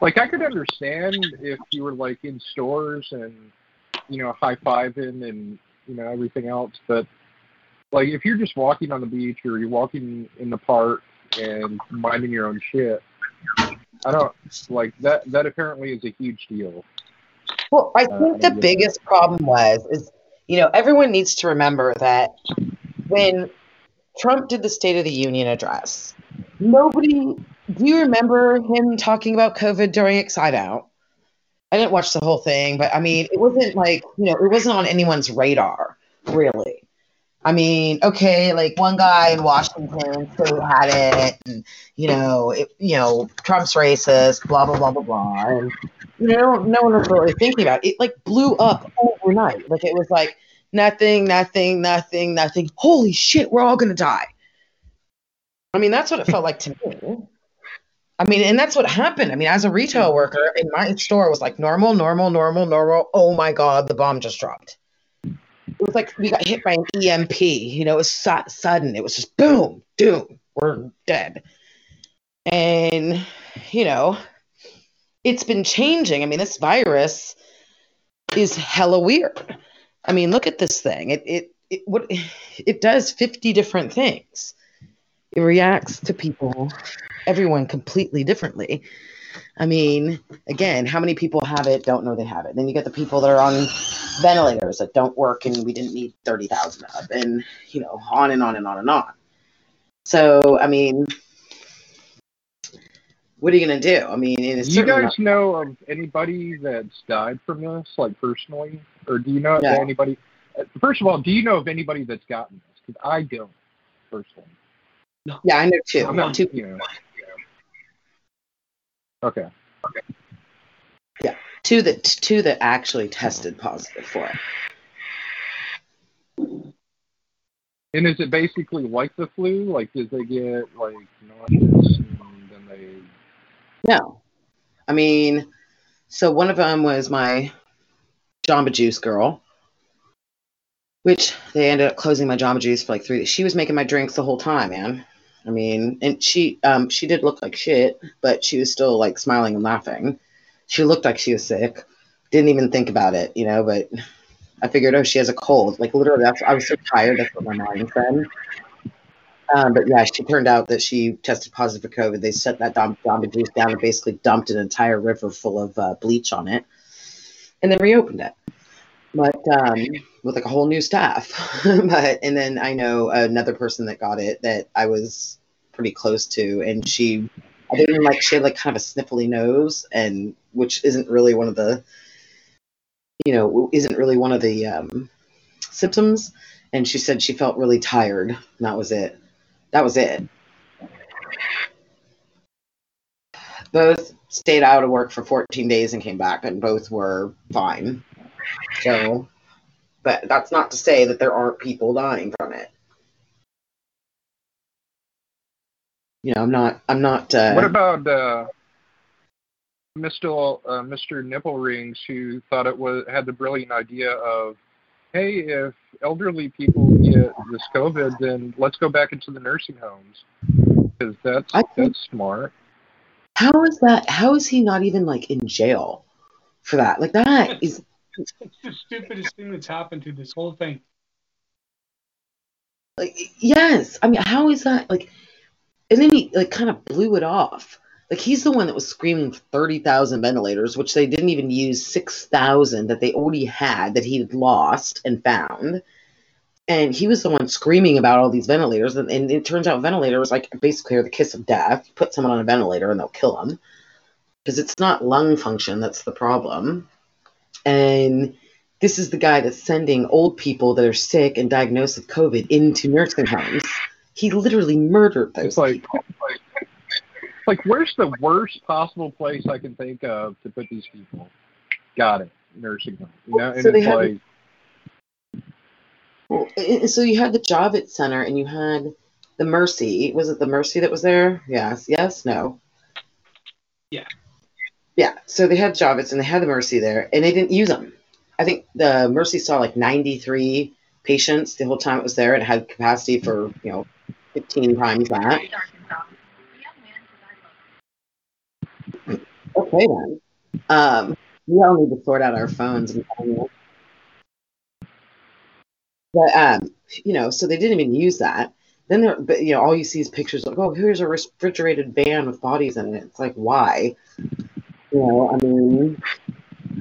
like I could understand if you were like in stores and you know high fiving and you know everything else, but like if you're just walking on the beach or you're walking in the park and minding your own shit, I don't like that. That apparently is a huge deal. Well, I Uh, think the yeah. biggest problem was is you know everyone needs to remember that when Trump did the State of the Union address, nobody. Do you remember him talking about COVID during Excite Out? I didn't watch the whole thing, but I mean, it wasn't like you know, it wasn't on anyone's radar really. I mean, okay, like one guy in Washington still had it, and you know, it, you know, Trump's racist, blah blah blah blah blah, and you know, no one was really thinking about it. It like blew up overnight. Like it was like nothing, nothing, nothing, nothing. Holy shit, we're all gonna die. I mean, that's what it felt like to me. I mean, and that's what happened. I mean, as a retail worker in my store, it was like normal, normal, normal, normal. Oh my god, the bomb just dropped. It was like we got hit by an EMP. You know, it was su- sudden. It was just boom, doom, we're dead. And, you know, it's been changing. I mean, this virus is hella weird. I mean, look at this thing. It it it what it does 50 different things. It reacts to people, everyone completely differently. I mean, again, how many people have it, don't know they have it. Then you get the people that are on ventilators that don't work and we didn't need 30,000 of, and, you know, on and on and on and on. So, I mean, what are you going to do? I mean, you guys know of anybody that's died from this, like personally, or do you know of Yeah. anybody? uh, First of all, do you know of anybody that's gotten this? Because I don't personally. yeah, I know two. I'm not, two you know. Okay. two that two that actually tested positive for it. And is it basically like the flu? Like, did they get like nauseous and then they? No, I mean, so one of them was my Jamba Juice girl, which they ended up closing my Jamba Juice for like three. She was making my drinks the whole time, man. I mean, and she um she did look like shit, but she was still like smiling and laughing. She looked like she was sick. Didn't even think about it, you know. But I figured, oh, she has a cold. Like literally, that's I was so tired. That's what my mind said. Um, but yeah, she turned out that she tested positive for COVID. They set that Jamba Juice down and basically dumped an entire river full of uh, bleach on it, and then reopened it. But um, with like a whole new staff. but and then I know another person that got it that I was pretty close to, and she, I didn't like she had like kind of a sniffly nose, and which isn't really one of the, you know, isn't really one of the um, symptoms. And she said she felt really tired. And that was it that was it. Both stayed out of work for 14 days and came back, and both were fine. So, but that's not to say that there aren't people dying from it. You know, I'm not. I'm not. Uh, What about uh, Mr. Uh, Mr. Nipple Rings, who thought it was had the brilliant idea of, hey, if elderly people get this COVID, then let's go back into the nursing homes because that's I think- that's smart. How is that? How is he not even like in jail for that? Like that is It's the stupidest thing that's happened to this whole thing. like yes. I mean, how is that like? And then he like kind of blew it off. Like he's the one that was screaming for thirty thousand ventilators, which they didn't even use six thousand that they already had that he had lost and found. And he was the one screaming about all these ventilators, and, and it turns out ventilators like basically are the kiss of death. You put someone on a ventilator and they'll kill them because it's not lung function that's the problem. And this is the guy that's sending old people that are sick and diagnosed with COVID into nursing homes. He literally murdered those It's like, people. like, like, where's the worst possible place I can think of to put these people? Got it, nursing home. You know, and So they it's like, Well, and- and so you had the Javits Center and you had the Mercy. Was it the Mercy that was there? Yes. Yes. No. Yeah. Yeah. So they had Javits and they had the Mercy there, and they didn't use them. I think the Mercy saw like 93 patients the whole time it was there. It had capacity for you know 15 times that. Okay then. Um, we all need to sort out our phones. You. But um, you know, so they didn't even use that. Then there, but you know, all you see is pictures like, oh, here's a refrigerated van with bodies in it. It's like, why? You know, I mean,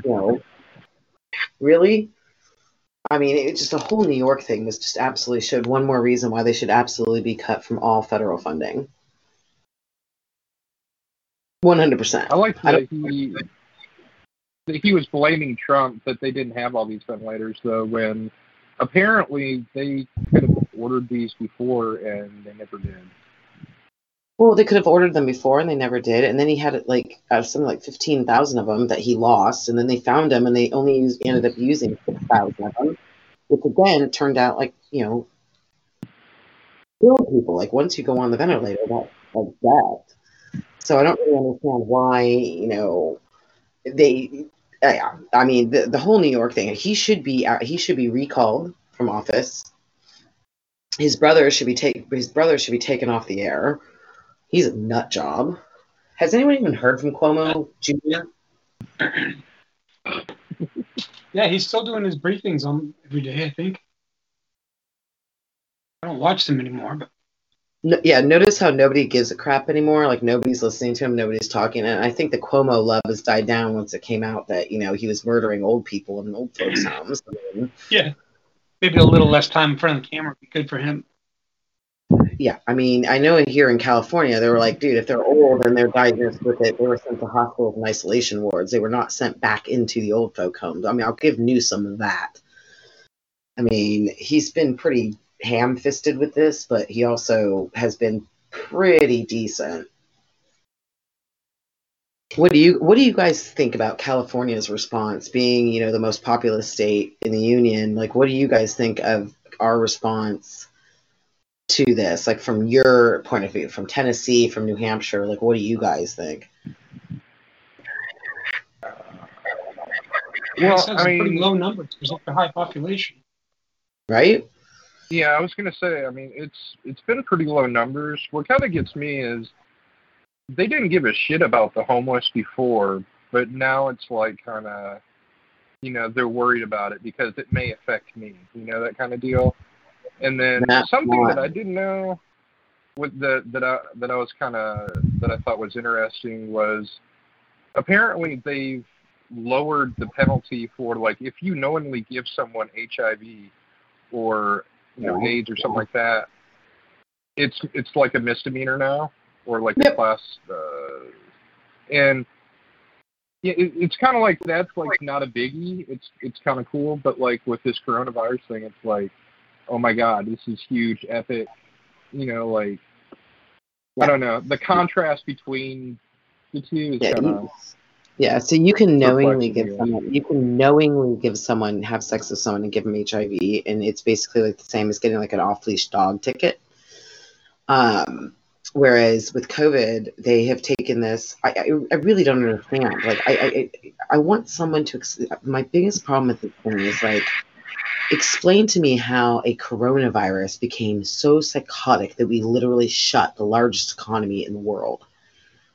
you know, really? I mean, it just the whole New York thing was just absolutely showed one more reason why they should absolutely be cut from all federal funding. One hundred percent. I like I that he that he was blaming Trump that they didn't have all these ventilators though when apparently they could have ordered these before and they never did. Well, they could have ordered them before and they never did. And then he had like uh, something like fifteen thousand of them that he lost, and then they found them and they only used, ended up using six thousand of them, which again turned out like you know killed people. Like once you go on the ventilator, that like that. So I don't really understand why you know they. Yeah, I mean the the whole New York thing. He should be uh, he should be recalled from office. His brother should be take his brother should be taken off the air He's a nut job. Has anyone even heard from Cuomo Jr.? Yeah, he's still doing his briefings on every day. I think. I don't watch them anymore, but No, yeah, notice how nobody gives a crap anymore. Like nobody's listening to him, nobody's talking. And I think the Cuomo love has died down once it came out that you know he was murdering old people in old folks' homes. Yeah, maybe a little less time in front of the camera would be good for him. yeah, I mean, I know here in California they were like, dude, if they're old and they're diagnosed with it, they were sent to hospitals and isolation wards. They were not sent back into the old folk homes. I mean, I'll give Newsom that. I mean, he's been pretty ham-fisted with this, but he also has been pretty decent. What do you What do you guys think about California's response, being you know the most populous state in the union? Like, what do you guys think of our response to this? Like, from your point of view, from Tennessee, from New Hampshire, like, what do you guys think? Well, It's I pretty mean, low numbers for such a high population. Right? Yeah, I was gonna say. I mean, it's it's been pretty low numbers. What kind of gets me is they didn't give a shit about the homeless before, but now it's like kind of, you know, they're worried about it because it may affect me. You know that kind of deal. And then That's something that. I didn't know, with the that I that I was kind of that I thought was interesting was apparently they've lowered the penalty for like if you knowingly give someone HIV or you know. AIDS or something like that, it's it's like a misdemeanor now or like Yep. a class, uh, and yeah, it, it's kind of like that's like not a biggie. It's it's kind of cool, but like with this coronavirus thing, it's like, oh my god, this is huge, epic. You know, like I don't know the contrast between the two is Yeah, kind of Yeah, so you can knowingly give someone you can knowingly give someone have sex with someone and give them HIV, and it's basically like the same as getting like an off leash dog ticket. Um, whereas with COVID, they have taken this. I, I, I really don't understand. Like I, I I want someone to. ex- My biggest problem with this thing is like explain to me how a coronavirus became so psychotic that we literally shut the largest economy in the world.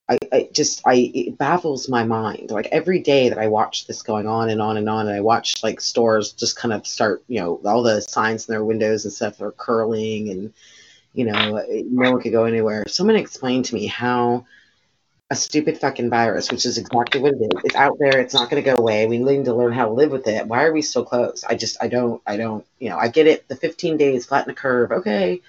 I, I just I it baffles my mind. Like every day that I watch this going on and on and on, and I watch like stores just kind of start, you know, all the signs in their windows and stuff are curling, and you know, no one could go anywhere. Someone explain to me how a stupid fucking virus, which is exactly what it is, it's out there. It's not going to go away. We need to learn how to live with it. Why are we so close? I just I don't I don't you know I get it. The 15 days flatten the curve. Okay,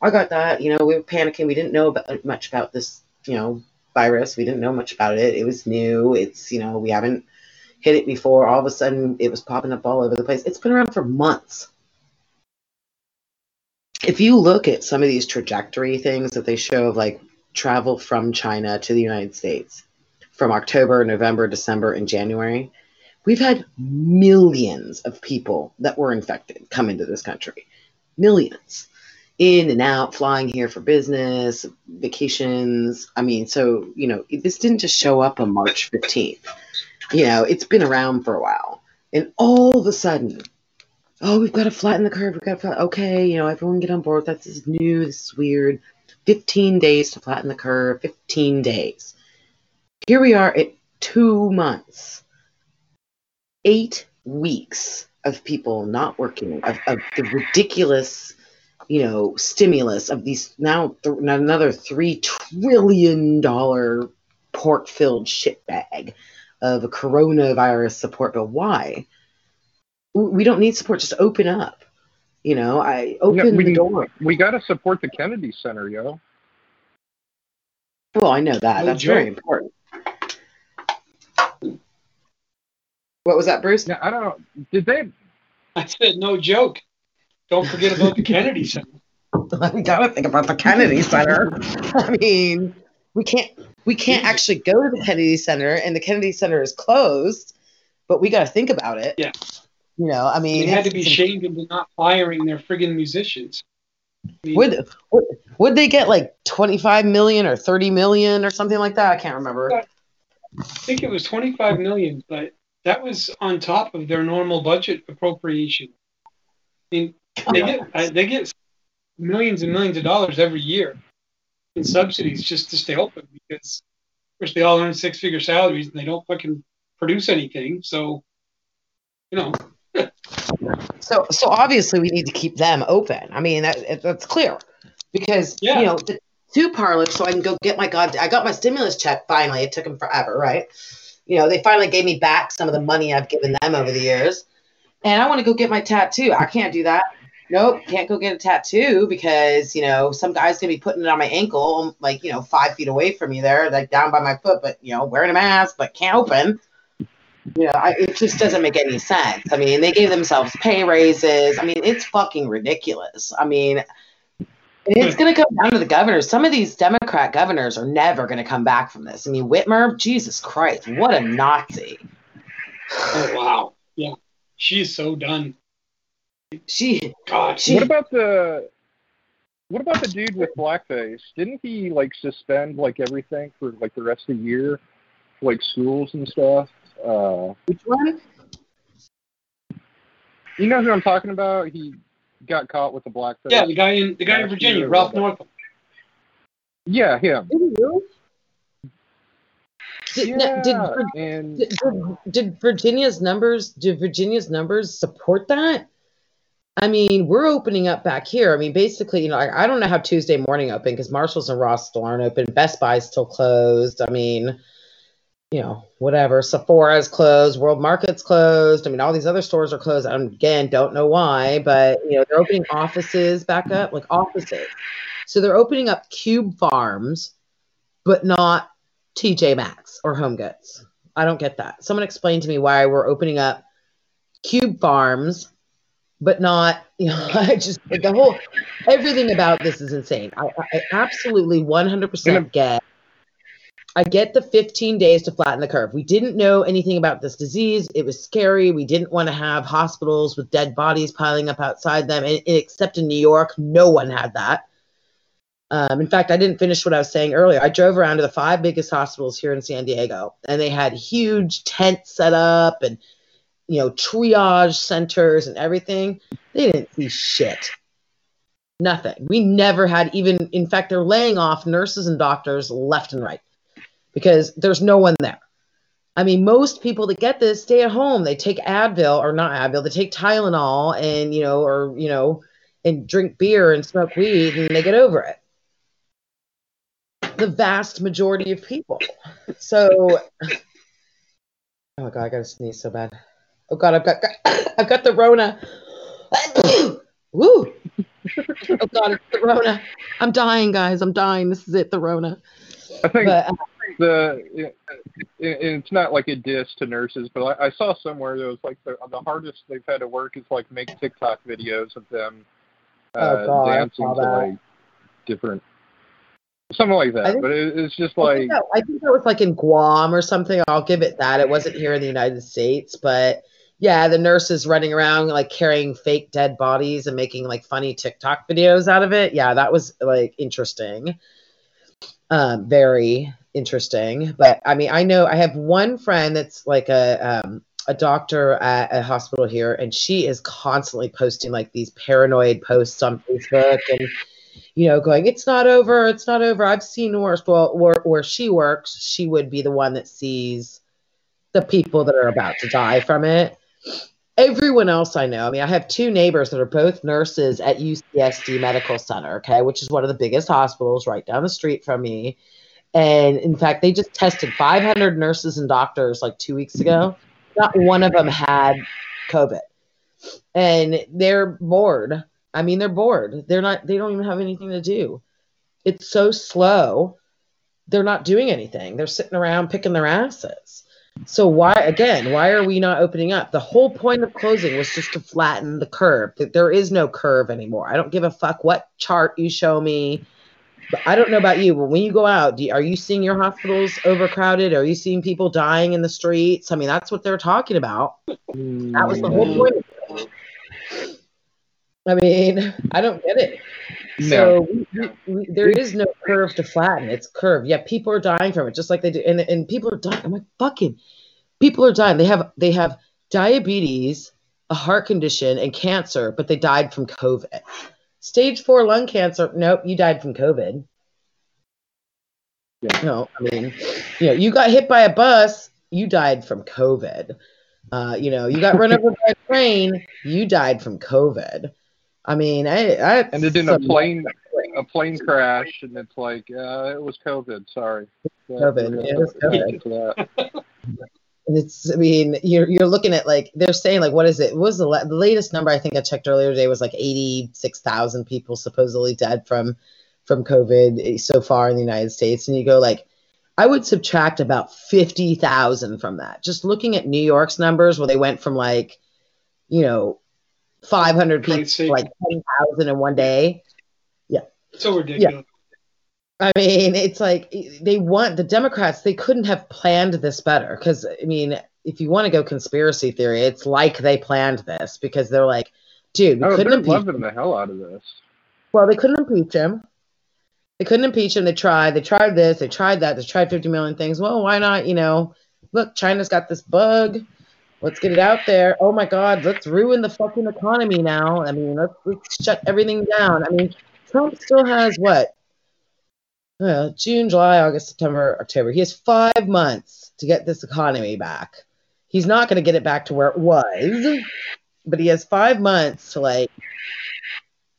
I got that. You know, we were panicking. We didn't know about, much about this. You know virus. We didn't know much about it. It was new. It's, you know, we haven't hit it before. All of a sudden, it was popping up all over the place. It's been around for months. If you look at some of these trajectory things that they show of like travel from China to the United States from October, November, December, and January, we've had millions of people that were infected come into this country. Millions in and out, flying here for business, vacations. I mean, so, you know, this didn't just show up on March 15th. You know, it's been around for a while. And all of a sudden, oh, we've got to flatten the curve. We've got to flatten. Okay, you know, everyone get on board. This is new. This is weird. 15 days to flatten the curve. 15 days. Here we are at two months. Eight weeks of people not working, of, of the ridiculous you know, stimulus of these now th- another three trillion dollar pork filled shit bag of a coronavirus support bill. Why? We don't need support. Just open up. You know, I open we the door. we got to support the Kennedy Center, yo. Well, I know that. No That's very important. What was that, Bruce? Yeah, I don't know. Did they? I said no joke. Don't forget about the Kennedy Center. we gotta think about the Kennedy Center. I mean, we can't we can't actually go to the Kennedy Center, and the Kennedy Center is closed. But we gotta think about it. Yeah. You know, I mean, They had to be shamed into not firing their friggin' musicians. I mean, Would, would would they get like twenty five million or thirty million or something like that? I can't remember. I think it was 25 million, but that was on top of their normal budget appropriation. I mean, they get they get millions and millions of dollars every year. in subsidies just to stay open because, of course, they all earn six figure salaries and they don't fucking produce anything. So, you know, So, so obviously we need to keep them open. I mean, that, that's clear because Yeah. you know the two parlors, so I can go get my god. I got my stimulus check finally. It took them forever, right? You know, they finally gave me back some of the money I've given them over the years, and I want to go get my tattoo. I can't do that. Nope, can't go get a tattoo because you know some guy's gonna be putting it on my ankle, like you know five feet away from me there, like down by my foot, but you know wearing a mask, but can't open. You know, I, it just doesn't make any sense. I mean, they gave themselves pay raises. I mean, it's fucking ridiculous. I mean, it's going to come down to the governors. Some of these Democrat governors are never going to come back from this. I mean, Whitmer, Jesus Christ, what a Nazi. oh wow, yeah, she's so done. She, God, she What about the what about the dude with blackface? Didn't he like suspend like everything for like the rest of the year, like schools and stuff? Uh, which one? you know who I'm talking about? He got caught with the blackface. yeah, the guy in the guy in Virginia, year, Ralph but- Northam. Yeah, him. Did you? Did, yeah, did, and did, did, did Virginia's numbers did Virginia's numbers support that? I mean, we're opening up back here. I mean, basically, you know, I, I don't know how Tuesday morning open because Marshalls and Ross still aren't open. Best Buy's still closed. I mean, you know, whatever. Sephora's closed. World Market's closed. I mean, all these other stores are closed. I again don't know why, but you know, they're opening offices back up, like offices. So they're opening up Cube Farms, but not TJ Maxx or Home Goods. I don't get that. Someone explain to me why we're opening up Cube Farms, but not, you know, I just the whole everything about this is insane. I, I absolutely 100% get. I get the 15 days to flatten the curve. We didn't know anything about this disease. It was scary. We didn't want to have hospitals with dead bodies piling up outside them. And, and except in New York, no one had that. Um, in fact, I didn't finish what I was saying earlier. I drove around to the five biggest hospitals here in San Diego, and they had huge tents set up and you know triage centers and everything. They didn't see shit. Nothing. We never had even. In fact, they're laying off nurses and doctors left and right because there's no one there. I mean, most people that get this stay at home. They take Advil or not Advil. They take Tylenol and you know, or you know, and drink beer and smoke weed, and they get over it the vast majority of people. So, oh god, I gotta sneeze so bad. Oh god, I've got, I've got the Rona. Woo! Oh god, it's the Rona. I'm dying, guys. I'm dying. This is it, the Rona. I think But uh, the it, it- it's not like a diss to nurses, but I, I saw somewhere that was like the the hardest they've had to work is like make TikTok videos of them Oh, uh, God, dancing to like different something like that. think- But it, it's just I like think, that, I think that was like in Guam or something. I'll give it that. It wasn't here in the United States, but yeah, the nurses running around like carrying fake dead bodies and making like funny TikTok videos out of it. Yeah, that was like interesting. Um, very interesting. But I mean, I know I have one friend that's like a um, a doctor at a hospital here, and she is constantly posting like these paranoid posts on Facebook and you know, going, it's not over, it's not over. I've seen worse. Well, where, where she works, she would be the one that sees the people that are about to die from it. Everyone else I know, I mean, I have two neighbors that are both nurses at UCSD Medical Center, okay, which is one of the biggest hospitals right down the street from me. And in fact, they just tested 500 nurses and doctors like two weeks ago. Not one of them had COVID. And they're bored. I mean, they're bored. They're not, they don't even have anything to do. It's so slow. They're not doing anything. They're sitting around picking their asses. So why again, why are we not opening up? The whole point of closing was just to flatten the curve. That there is no curve anymore. I don't give a fuck what chart you show me. But I don't know about you, but when you go out, are you seeing your hospitals overcrowded? Are you seeing people dying in the streets? I mean, that's what they're talking about. That was the whole point. I mean, I don't get it. So we, we, we, there is no curve to flatten. It's curved. Yeah, people are dying from it, just like they do, and and people are dying. I'm like, fucking, people are dying. They have they have diabetes, a heart condition, and cancer, but they died from COVID. Stage four lung cancer. Nope, you died from COVID. Yeah. You know, I mean, you know, you got hit by a bus, you died from COVID. Uh, you know, you got run over by a train, you died from COVID. I mean, I, I Ended in a plane a plane crash, and it's like uh, it was COVID. Sorry. COVID, yeah, it was COVID. And it's, I mean, you're you're looking at like they're saying like what is it? What was the, la- the latest number I think I checked earlier today was like eighty six thousand people supposedly dead from from COVID so far in the United States, and you go like, I would subtract about fifty thousand from that. Just looking at New York's numbers, where they went from like, you know, five hundred people Crazy. to like ten thousand in one day. Yeah. So ridiculous. Yeah. I mean, it's like they want the Democrats, they couldn't have planned this better. Because, I mean, if you want to go conspiracy theory, it's like they planned this because they're like, dude, we Oh, couldn't they're impeach loving the hell out of this. Well, they couldn't impeach him. They couldn't impeach him. They tried. They tried this. They tried that. They tried 50 million things. Well, why not? You know, look, China's got this bug. Let's get it out there. Oh my God, let's ruin the fucking economy now. I mean, let's, let's shut everything down. I mean, Trump still has what? Uh, June, July, August, September, October. He has five months to get this economy back. He's not going to get it back to where it was, but he has five months to like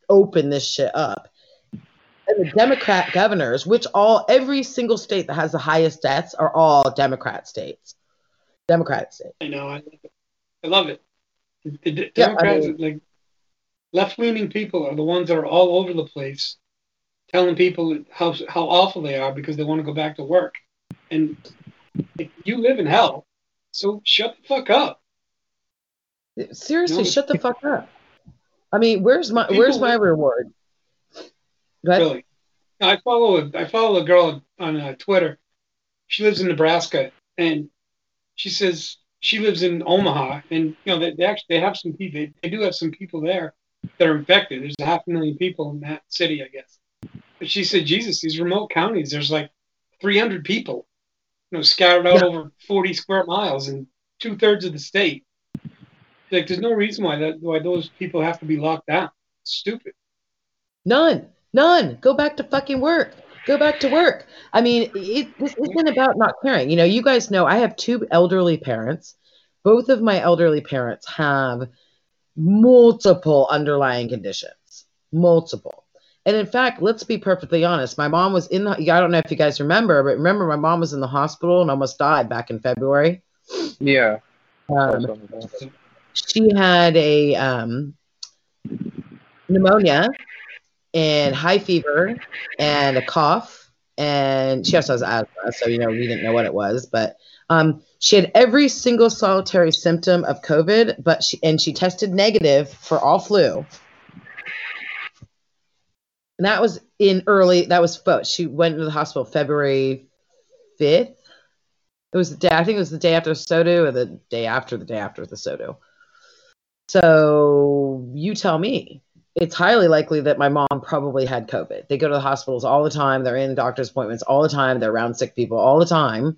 open this shit up. And the Democrat governors, which all every single state that has the highest deaths are all Democrat states. Democrat states. I know. I love it. I love it. The, the Yeah, I Democrats, mean- like left-leaning people, are the ones that are all over the place, telling people how how awful they are because they want to go back to work. And if you live in hell, so shut the fuck up. Seriously, shut the fuck up. I mean, where's my where's my reward? Really. I follow a, I follow a girl on uh, Twitter. She lives in Nebraska, and she says she lives in Omaha, and you know they, they actually they have some people. They, they do have some people there that are infected. There's a half a million people in that city, I guess. But she said, Jesus, these remote counties, there's like 300 people, you know, scattered out Yeah. over 40 square miles in two thirds of the state. Like, there's no reason why that why those people have to be locked down. It's stupid. None. None. Go back to fucking work. Go back to work. I mean, it, this isn't about not caring. You know, you guys know I have two elderly parents. Both of my elderly parents have multiple underlying conditions. Multiple. And in fact, let's be perfectly honest. My mom was in the, I don't know if you guys remember, but remember my mom was in the hospital and almost died back in February. Yeah. Um, Something like that. she had a um, pneumonia and high fever and a cough and she also has asthma so you know we didn't know what it was but um, she had every single solitary symptom of covid but she and she tested negative for all flu and that was in early that was fo- she went to the hospital february 5th it was the day i think it was the day after SOTU, or the day after the day after the SOTU. so you tell me. It's highly likely that my mom probably had COVID. They go to the hospitals all the time. They're in doctor's appointments all the time. They're around sick people all the time.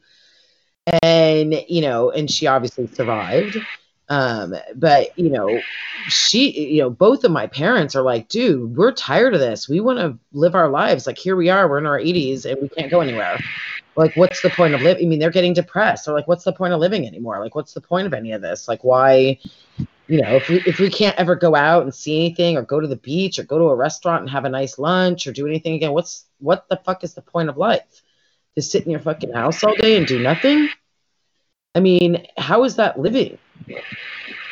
And, you know, and she obviously survived. Um, but, you know, she, you know, both of my parents are like, dude, we're tired of this. We want to live our lives. Like, here we are, we're in our 80s and we can't go anywhere. Like, what's the point of living? I mean, they're getting depressed. They're like, what's the point of living anymore? Like, what's the point of any of this? Like, why? You know, if we if we can't ever go out and see anything or go to the beach or go to a restaurant and have a nice lunch or do anything again, what's what the fuck is the point of life? To sit in your fucking house all day and do nothing? I mean, how is that living?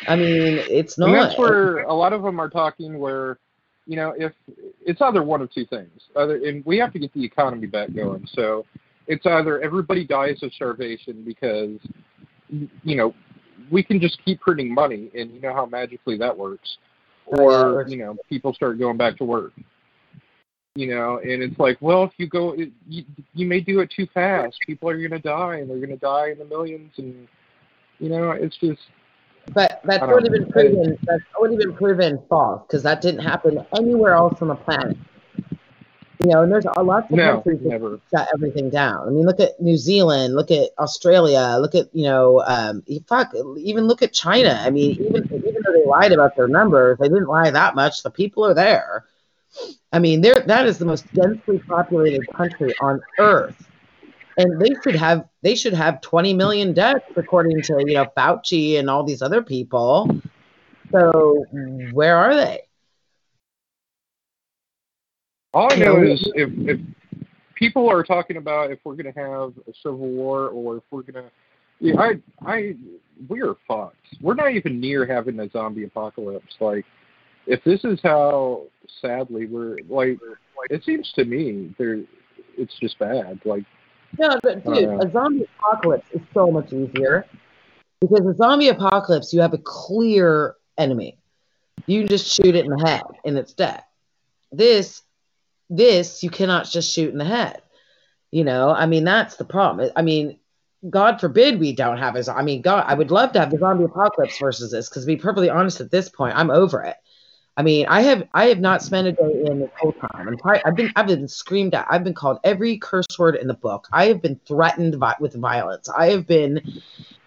I mean, it's not. And that's where a lot of them are talking where, you know, if it's either one of two things. Either and we have to get the economy back going. So it's either everybody dies of starvation because you know, we can just keep printing money and you know how magically that works. Or, you know, people start going back to work. You know, and it's like, well, if you go, it, you, you may do it too fast. People are going to die, and they're going to die in the millions, and you know, it's just But that's already know. been proven. That's already been proven false because that didn't happen anywhere else on the planet. You know, and there's a lot of no, countries that never. shut everything down. I mean, look at New Zealand, look at Australia, look at you know, um, fuck, even look at China. I mean, even even though they lied about their numbers, they didn't lie that much. The people are there. I mean, there that is the most densely populated country on earth. and they should have they should have 20 million deaths according to you know Fauci and all these other people. So where are they? All I know is if if people are talking about if we're going to have a civil war or if we're going to, yeah, I I we're fucked. We're not even near having a zombie apocalypse. Like, if this is how sadly we're like, it seems to me there, it's just bad. Like, No, but dude, Uh, a zombie apocalypse is so much easier because a zombie apocalypse, you have a clear enemy. You can just shoot it in the head and it's dead. This, this you cannot just shoot in the head. You know, I mean that's the problem. I mean, God forbid we don't have zo- I mean, God, I would love to have the zombie apocalypse versus this because, to be perfectly honest, at this point, I'm over it. I mean, I have I have not spent a day in this whole time. I'm probably, I've been I've been screamed at. I've been called every curse word in the book. I have been threatened with violence. I have been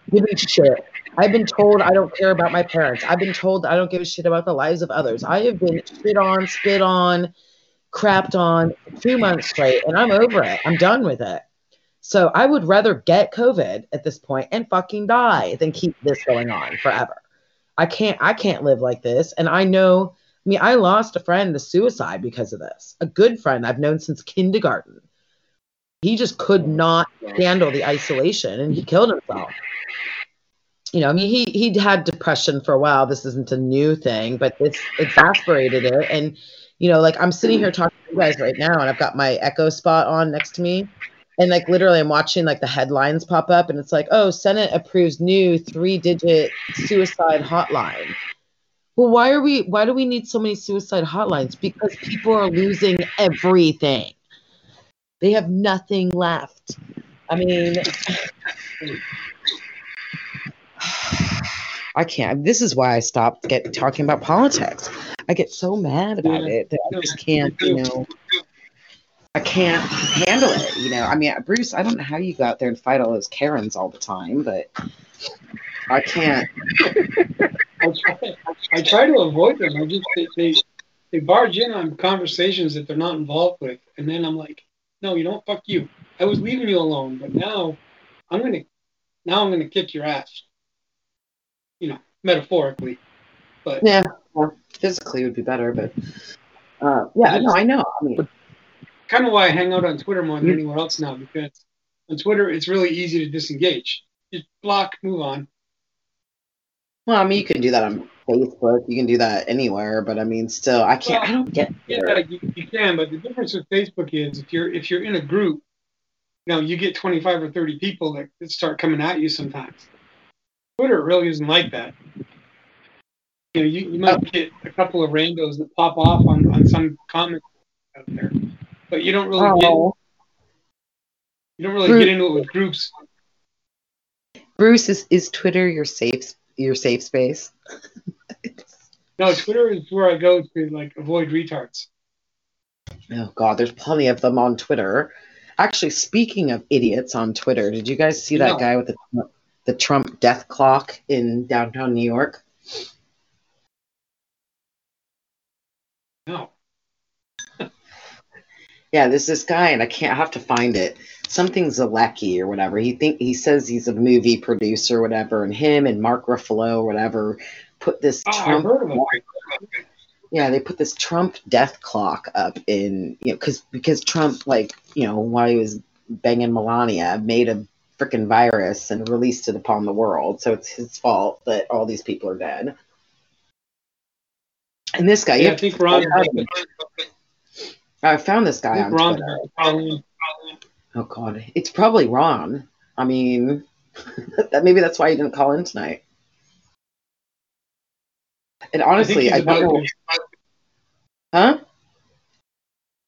given shit. I've been told I don't care about my parents. I've been told I don't give a shit about the lives of others. I have been spit on, spit on, crapped on two months straight, and I'm over it. I'm done with it. So I would rather get COVID at this point and fucking die than keep this going on forever. I can't I can't live like this. And I know I mean I lost a friend to suicide because of this. A good friend I've known since kindergarten. He just could not handle the isolation and he killed himself. You know, I mean he he had depression for a while. This isn't a new thing, but it's exasperated it. And you know, like I'm sitting here talking to you guys right now and I've got my echo spot on next to me. And like literally i'm watching like the headlines pop up and it's like oh senate approves new three digit suicide hotline. Well why are we why do we need so many suicide hotlines? Because people are losing everything. They have nothing left. I mean i can't this is why i stopped get talking about politics i get so mad about it that i just can't you know I can't handle it. You know, I mean, Bruce, I don't know how you go out there and fight all those Karens all the time, but I can't. I try, I try to avoid them. I just they, they they barge in on conversations that they're not involved with, and then I'm like, no, you don't. Fuck you. I was leaving you alone, but now I'm gonna now I'm gonna kick your ass. You know, metaphorically. But Yeah, well, physically would be better, but uh, yeah, no, I know. I mean, kind of why I hang out on Twitter more than anywhere else now because on Twitter it's really easy to disengage. Just block, move on. well, I mean, you can do that on Facebook. You can do that anywhere, but I mean, still, I can't. I don't get. Yeah, you, you can, but the difference with Facebook is if you're if you're in a group, you know, you get 25 or 30 people that start coming at you sometimes. Twitter really isn't like that. You know, you, you might oh. get a couple of randos that pop off on, on some comment out there, but you don't really get Oh, you don't really Bruce- get into it with groups. Bruce, is is Twitter your safe your safe space? No, Twitter is where I go to like avoid retards. Oh God, there's plenty of them on Twitter. Actually, speaking of idiots on Twitter, did you guys see that No. guy with the the Trump death clock in downtown New York? No. Yeah, there's this guy, and I can't I have to find it. Something Zalecki or whatever. He think he says he's a movie producer, or whatever, and him and Mark Ruffalo, or whatever, put this Oh, Trump. heard of it. Yeah, they put this Trump death clock up in you know because because Trump like you know while he was banging Melania made a freaking virus and released it upon the world, so it's his fault that all these people are dead. And this guy, Yeah, I think Ron. I found this guy on Ron. Twitter. Oh God, it's probably Ron. I mean, that maybe that's why he didn't call in tonight. And honestly, he's I, don't know, huh?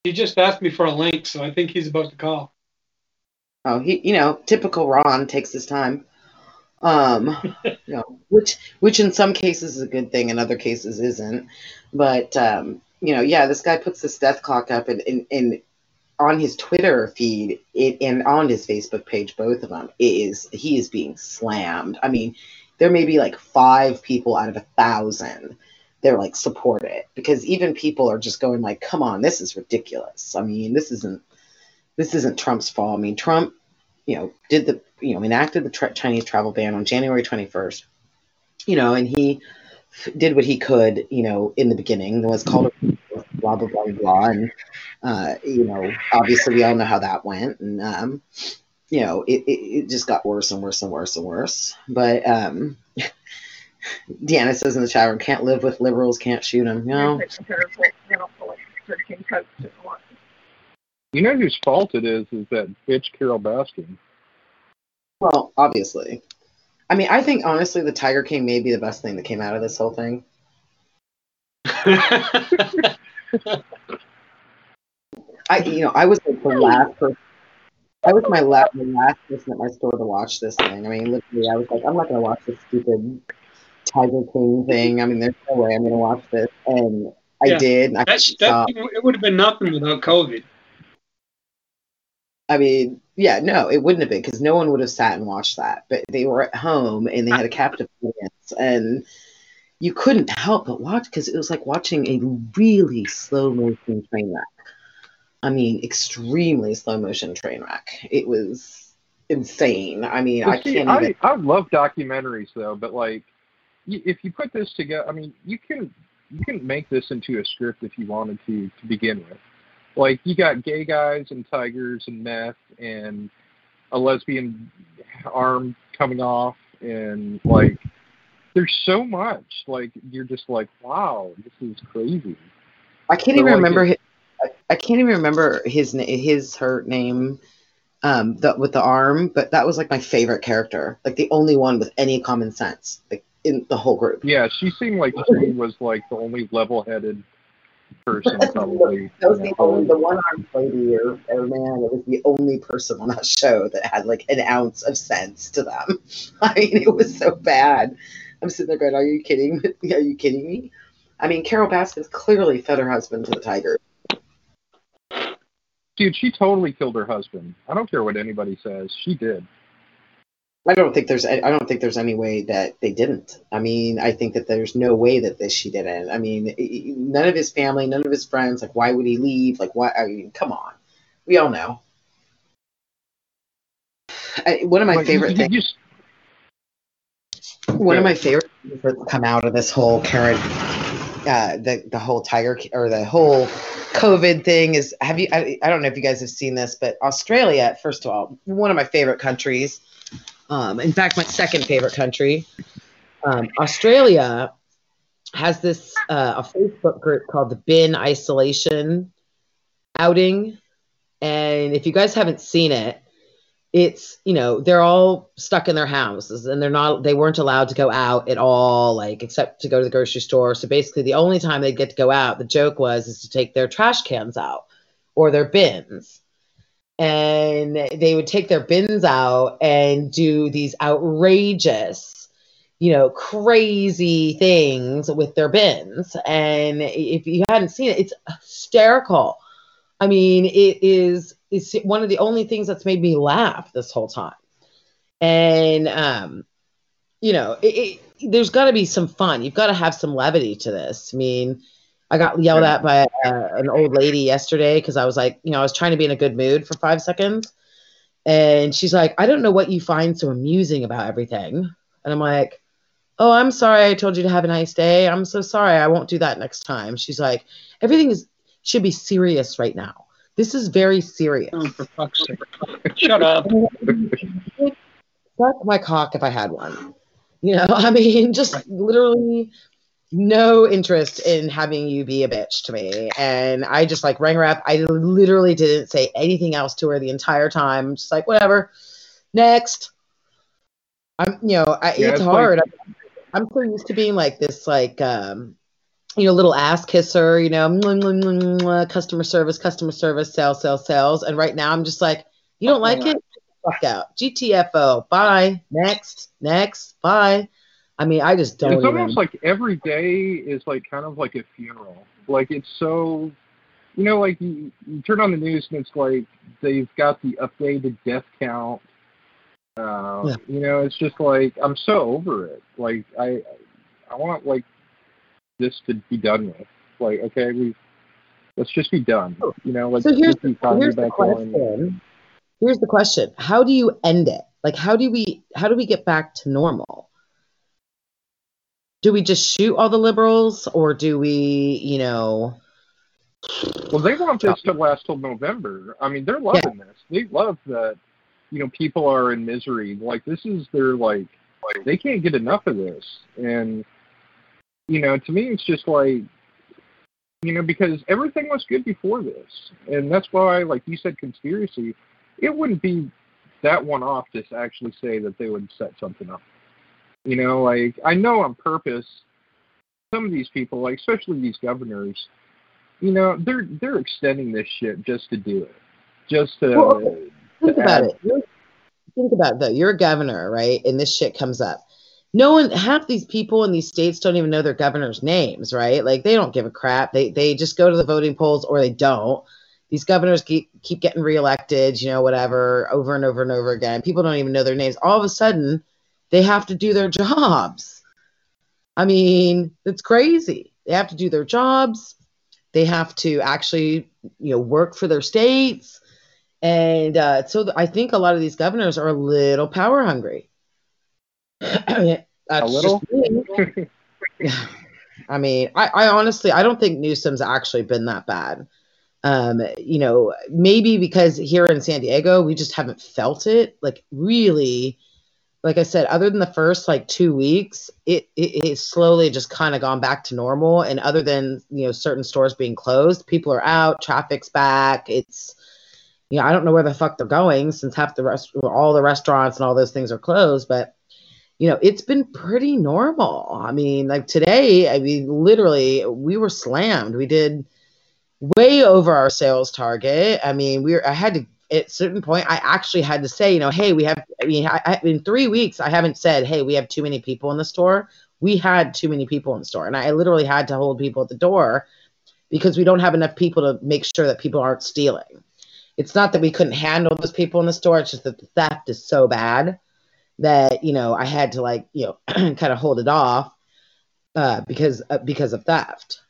He just asked me for a link, so I think he's about to call. Oh, he, you know, typical Ron takes his time. Um, you know, which, which in some cases is a good thing, in other cases isn't. But um, you know, yeah, this guy puts this death clock up, and and, and on his Twitter feed, it and on his Facebook page, both of them, it is he is being slammed. I mean, there may be like five people out of a thousand they're like support it because even people are just going like, come on, this is ridiculous. I mean, this isn't this isn't Trump's fault. I mean, Trump you know, did the, you know, enacted the tra- Chinese travel ban on January 21st, you know, and he f- did what he could, you know, in the beginning. There was called blah, blah, blah, blah. And, uh, you know, obviously we all know how that went. And, um, you know, it, it, it just got worse and worse and worse and worse. But, um, Deanna says in the chat room, can't live with liberals, can't shoot them. You know, You know whose fault it is? Is that bitch Carole Baskin? well, obviously. I mean, I think honestly, the Tiger King may be the best thing that came out of this whole thing. I, you know, I was like the last person. I was my last, the last person at my store to watch this thing. I mean, literally, I was like, I'm not gonna watch this stupid Tiger King thing. I mean, there's no way I'm gonna watch this, and I Yeah. did. And I That's that. It would have been nothing without COVID. I mean, yeah, no, it wouldn't have been because no one would have sat and watched that. But they were at home and they had a captive audience, and you couldn't help but watch because it was like watching a really slow motion train wreck. I mean, extremely slow motion train wreck. It was insane. I mean, I see, can't I, even. I love documentaries though, but like, if you put this together, I mean, you can you can make this into a script if you wanted to to begin with. Like, you got gay guys and tigers and meth and a lesbian arm coming off, and like, there's so much. Like, you're just like, wow, this is crazy. I can't So, even like, remember. His, I, I can't even remember his his her name. Um, the, with the arm, but that was like my favorite character, like the only one with any common sense, like in the whole group. Yeah, she seemed like she was like the only level-headed person probably. That was the only the one armed lady or, or man. It was the only person on that show that had like an ounce of sense to them. I mean, it was so bad. I'm sitting there going, "Are you kidding? Are you kidding me?" I mean, Carole Baskins clearly fed her husband to the tiger. Dude, she totally killed her husband. I don't care what anybody says. She did. I don't think there's I don't think there's any way that they didn't. I mean, I think that there's no way that this she didn't. I mean, none of his family, none of his friends. Like, why would he leave? Like, why? I mean, come on. We all know. I, one of my Like, favorite things. One of my favorite things that come out of this whole current, uh, the the whole tiger or the whole COVID thing is. Have you? I, I don't know if you guys have seen this, but Australia, first of all, one of my favorite countries. Um, in fact, my second favorite country. Um, Australia has this uh, a Facebook group called the Bin Isolation Outing, and if you guys haven't seen it, it's you know they're all stuck in their houses and they're not they weren't allowed to go out at all like except to go to the grocery store. So basically the only time they get to go out the joke was is to take their trash cans out or their bins and they would take their bins out and do these outrageous you know crazy things with their bins. And if you hadn't seen it it's hysterical. I mean it is it's one of the only things that's made me laugh this whole time. And um you know it, it, there's got to be some fun. You've got to have some levity to this. I mean i got yelled at by uh, an old lady yesterday because i was like you know i was trying to be in a good mood for five seconds. And she's like i don't know what you find so amusing about everything. And i'm like oh i'm sorry i told you to have a nice day. I'm so sorry. I won't do that next time. She's like everything is should be serious right now. This is very serious. Oh, for fuck's sake! Shut up. suck my cock if I had one. You know, I mean, just literally no interest in having you be a bitch to me. And I just like rang her up. I literally didn't say anything else to her the entire time. Just like, whatever. Next. I'm, you know, I, Yeah, it's, it's hard. I'm so used to being like this, like, um, you know, little ass kisser, you know, mwah, mwah, mwah, customer service, customer service, sales, sales, sales. And right now I'm just like, you don't like it? Fuck out. GTFO. Bye. Next. Next. Bye. I mean, I just don't it's even. almost like every day is like kind of like a funeral. Like it's so, you know, like you, you turn on the news and it's like they've got the updated death count. Uh, Yeah. You know, it's just like I'm so over it. Like I, I want like this to be done with. Like okay, we let's just be done. You know, let's so here's, the here's the question. here's the question: How do you end it? Like, how do we how do we get back to normal? Do we just shoot all the liberals, or do we, you know? Well, they want this to last till November. I mean, they're loving this. They love that, you know, people are in misery. Like this is their like, like they can't get enough of this. And you know, to me, it's just like, you know, because everything was good before this, and that's why, like you said, conspiracy. It wouldn't be that one off to actually say that they would set something up. You know, like I know on purpose, some of these people, like especially these governors, you know, they're they're extending this shit just to do it, just to. Well, think to about it. You're- think about it though. You're a governor, right? And this shit comes up. No one, half these people in these states don't even know their governor's names, right? Like they don't give a crap. They they just go to the voting polls or they don't. These governors keep keep getting reelected, you know, whatever, over and over and over again. People don't even know their names. All of a sudden, they have to do their jobs. I mean, it's crazy. They have to do their jobs. They have to actually, you know, work for their states. And uh, so I think a lot of these governors are a little power hungry. A little? me. I mean, I, I honestly, I don't think Newsom's actually been that bad. Um, you know, maybe because here in San Diego, we just haven't felt it. Like really, like I said, other than the first like two weeks, it it, it slowly just kind of gone back to normal. And other than you know certain stores being closed, people are out, traffic's back. It's you know, I don't know where the fuck they're going since half the rest, all the restaurants and all those things are closed, but you know, it's been pretty normal. I mean, like today, I mean, literally, we were slammed. We did way over our sales target. I mean, we were, I had to, at a certain point, I actually had to say, you know, hey, we have, I mean, I, I, in three weeks, I haven't said, hey, we have too many people in the store. We had too many people in the store. And I literally had to hold people at the door because we don't have enough people to make sure that people aren't stealing. It's not that we couldn't handle those people in the store. It's just that the theft is so bad that you know I had to like you know kind of hold it off uh, because uh, because of theft,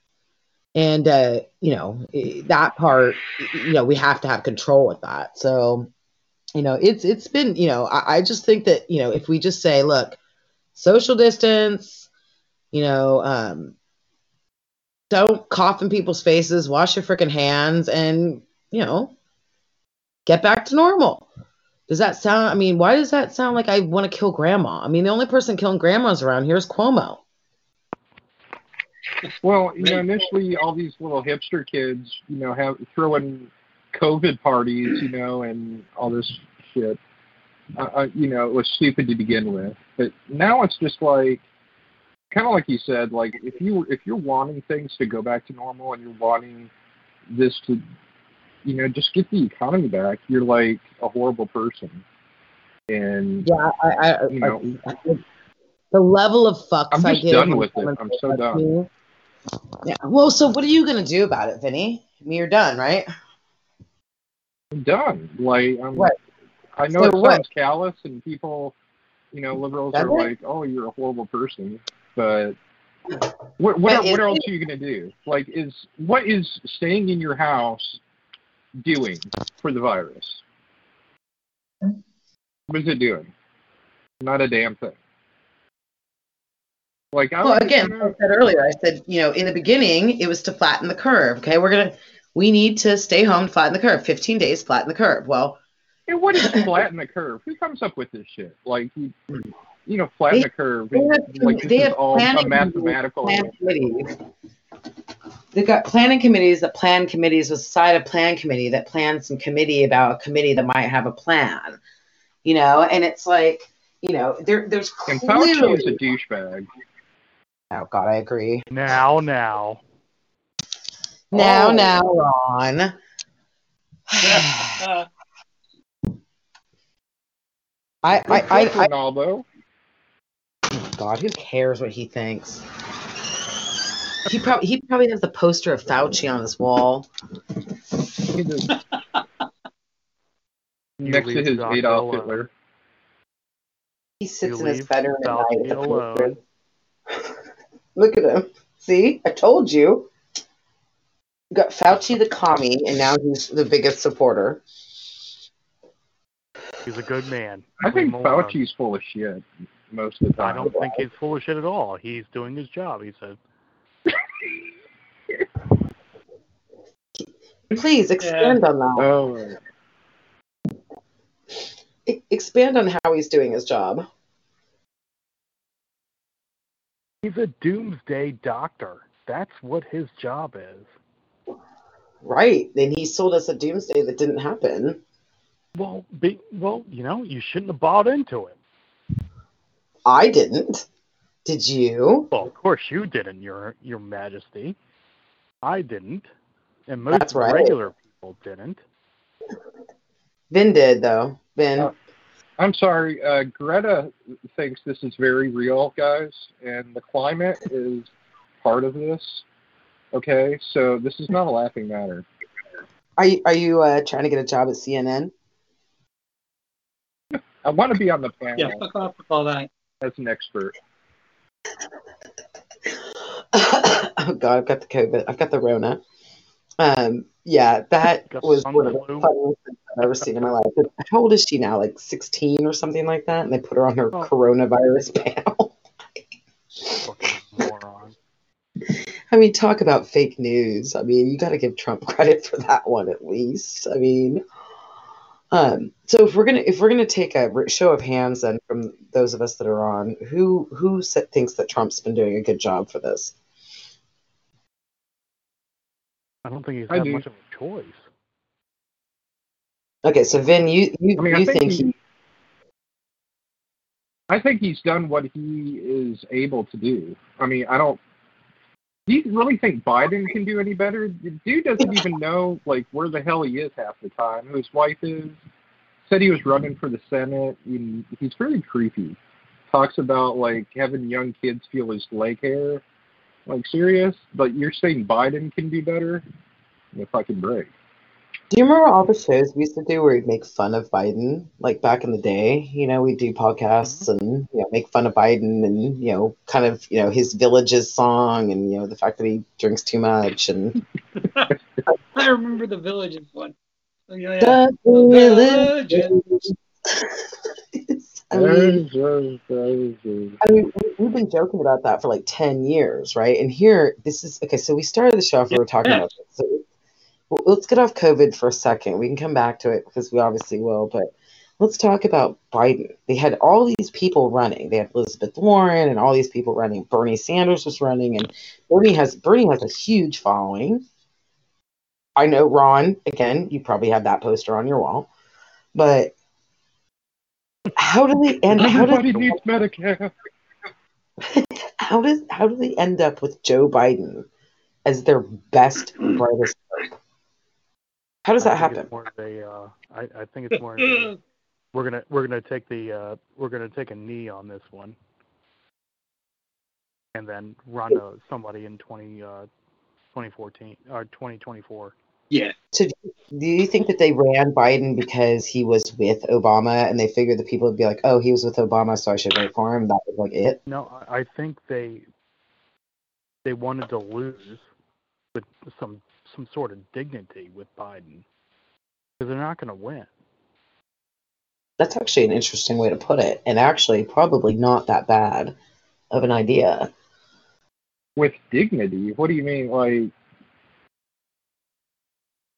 and uh, you know that part you know we have to have control with that. So you know it's it's been you know I, I just think that you know if we just say look social distance, you know um, don't cough in people's faces, wash your freaking hands, and you know get back to normal. Does that sound? I mean, why does that sound like I want to kill grandma? I mean, the only person killing grandmas around here is Cuomo. Well, you know, initially all these little hipster kids, you know, have throwing COVID parties, you know, and all this shit. Uh, uh, you know, it was stupid to begin with, but now it's just like, kind of like you said, like if you if you're wanting things to go back to normal and you're wanting this to, you know, just get the economy back, you're like a horrible person. And Yeah, I, I, You know. I, I the level of fucks I'm I just done with it. I'm so done. me. Yeah. Well, so what are you gonna do about it, Vinny? I mean, you're done, right? I'm done. Like I'm, What? I know So it what? sounds callous, and people, you know, liberals Does are it? like, "Oh, you're a horrible person," but what what, what else are you gonna do? Like, is what is staying in your house doing for the virus? What is it doing? Not a damn thing. Like, I Well, again, like I said earlier, I said, you know, in the beginning, it was to flatten the curve. Okay, we're gonna, we need to stay home, flatten the curve. 15 days, flatten the curve. Well, and what is flatten the curve? Who comes up with this shit? Like, you, know, flatten They- the curve. they have- like they have all planning mathematical. committees. They've got planning committees that plan committees with side of plan committee that plans some committee about a committee that might have a plan. You know, and it's like, you know, there there's And Fauci is a douchebag. Oh God, I agree. Now, now. Now, Oh. now, Ron. I, I, I, I, Ronaldo. God, who cares what he thinks? He probably he probably has the poster of Fauci on his wall. He next to his Dr. Adolf alone. Hitler. He sits You in his bedroom at Fauci night Look at him. See, I told you. You got Fauci the commie, and now he's the biggest supporter. He's a good man. I think Leave alone. Fauci's full of shit most of the time. I don't think he's full of shit at all. He's doing his job. He said. Please expand on that. Oh, expand on how he's doing his job. He's a doomsday doctor. That's what his job is. Right. Then he sold us a doomsday that didn't happen. Well, be, well, you know, you shouldn't have bought into it. I didn't. Did you? Well, of course you didn't, Your Your Majesty. I didn't, and most right. regular people didn't. Vin did though. Vin. Uh, I'm sorry. Uh, Greta thinks this is very real, guys, and the climate is part of this. Okay, so this is not a laughing matter. Are you are you uh, trying to get a job at CNN? I want to be on the panel Yeah, fuck off with all that. as an expert. oh god, I've got the COVID. I've got the Rona. Um, yeah, that Got was one of the funniest things I've ever seen in my life. How old is she now? Like 16 or something like that? And they put her on her Oh. coronavirus panel. Fucking moron. I mean, talk about fake news. I mean, you got to give Trump credit for that one at least. I mean, um, so if we're gonna if we're gonna take a show of hands then from those of us that are on, who who thinks that Trump's been doing a good job for this? I don't think he's I got do. much of a choice. Okay, so Vin, you you, I mean, I you think think he- he, I think he's done what he is able to do. I mean, I don't. Do you really think Biden can do any better? The dude doesn't even know like where the hell he is half the time. Who his wife is. Said he was running for the Senate. And he's very creepy. Talks about like having young kids feel his leg hair. Like serious? But you're saying Biden can do better? The fucking break. do you remember all the shows we used to do where we'd make fun of Biden, like back in the day? You know, we'd do podcasts mm-hmm. and you know make fun of Biden and you know kind of you know his villages song and you know the fact that he drinks too much and I remember the villages one. Oh, yeah, yeah. The Villages. I mean, I mean, we- we've been joking about that for like 10 years, right? And here, this is okay. So we started the show off, we were talking about this. So well, let's get off COVID for a second. We can come back to it because we obviously will, but let's talk about Biden. They had all these people running. They had Elizabeth Warren and all these people running. Bernie Sanders was running, and Bernie has Bernie has a huge following. I know Ron, again, you probably have that poster on your wall. But how do they and how did needs Medicare. how does how do they end up with Joe Biden as their best brightest hope? How does that I happen? More of a, uh, I, I think it's more. Of a, we're gonna we're gonna take the uh, we're gonna take a knee on this one, and then run uh, somebody in 20, uh, 2014 or 2024. Yeah. So do do you think that they ran Biden because he was with Obama and they figured the people would be like, oh, he was with Obama, so I should vote for him? That was like it. No, I I think they they wanted to lose with some some sort of dignity with Biden because they're not going to win. That's actually an interesting way to put it, and actually probably not that bad of an idea. with dignity. What do you mean? Like,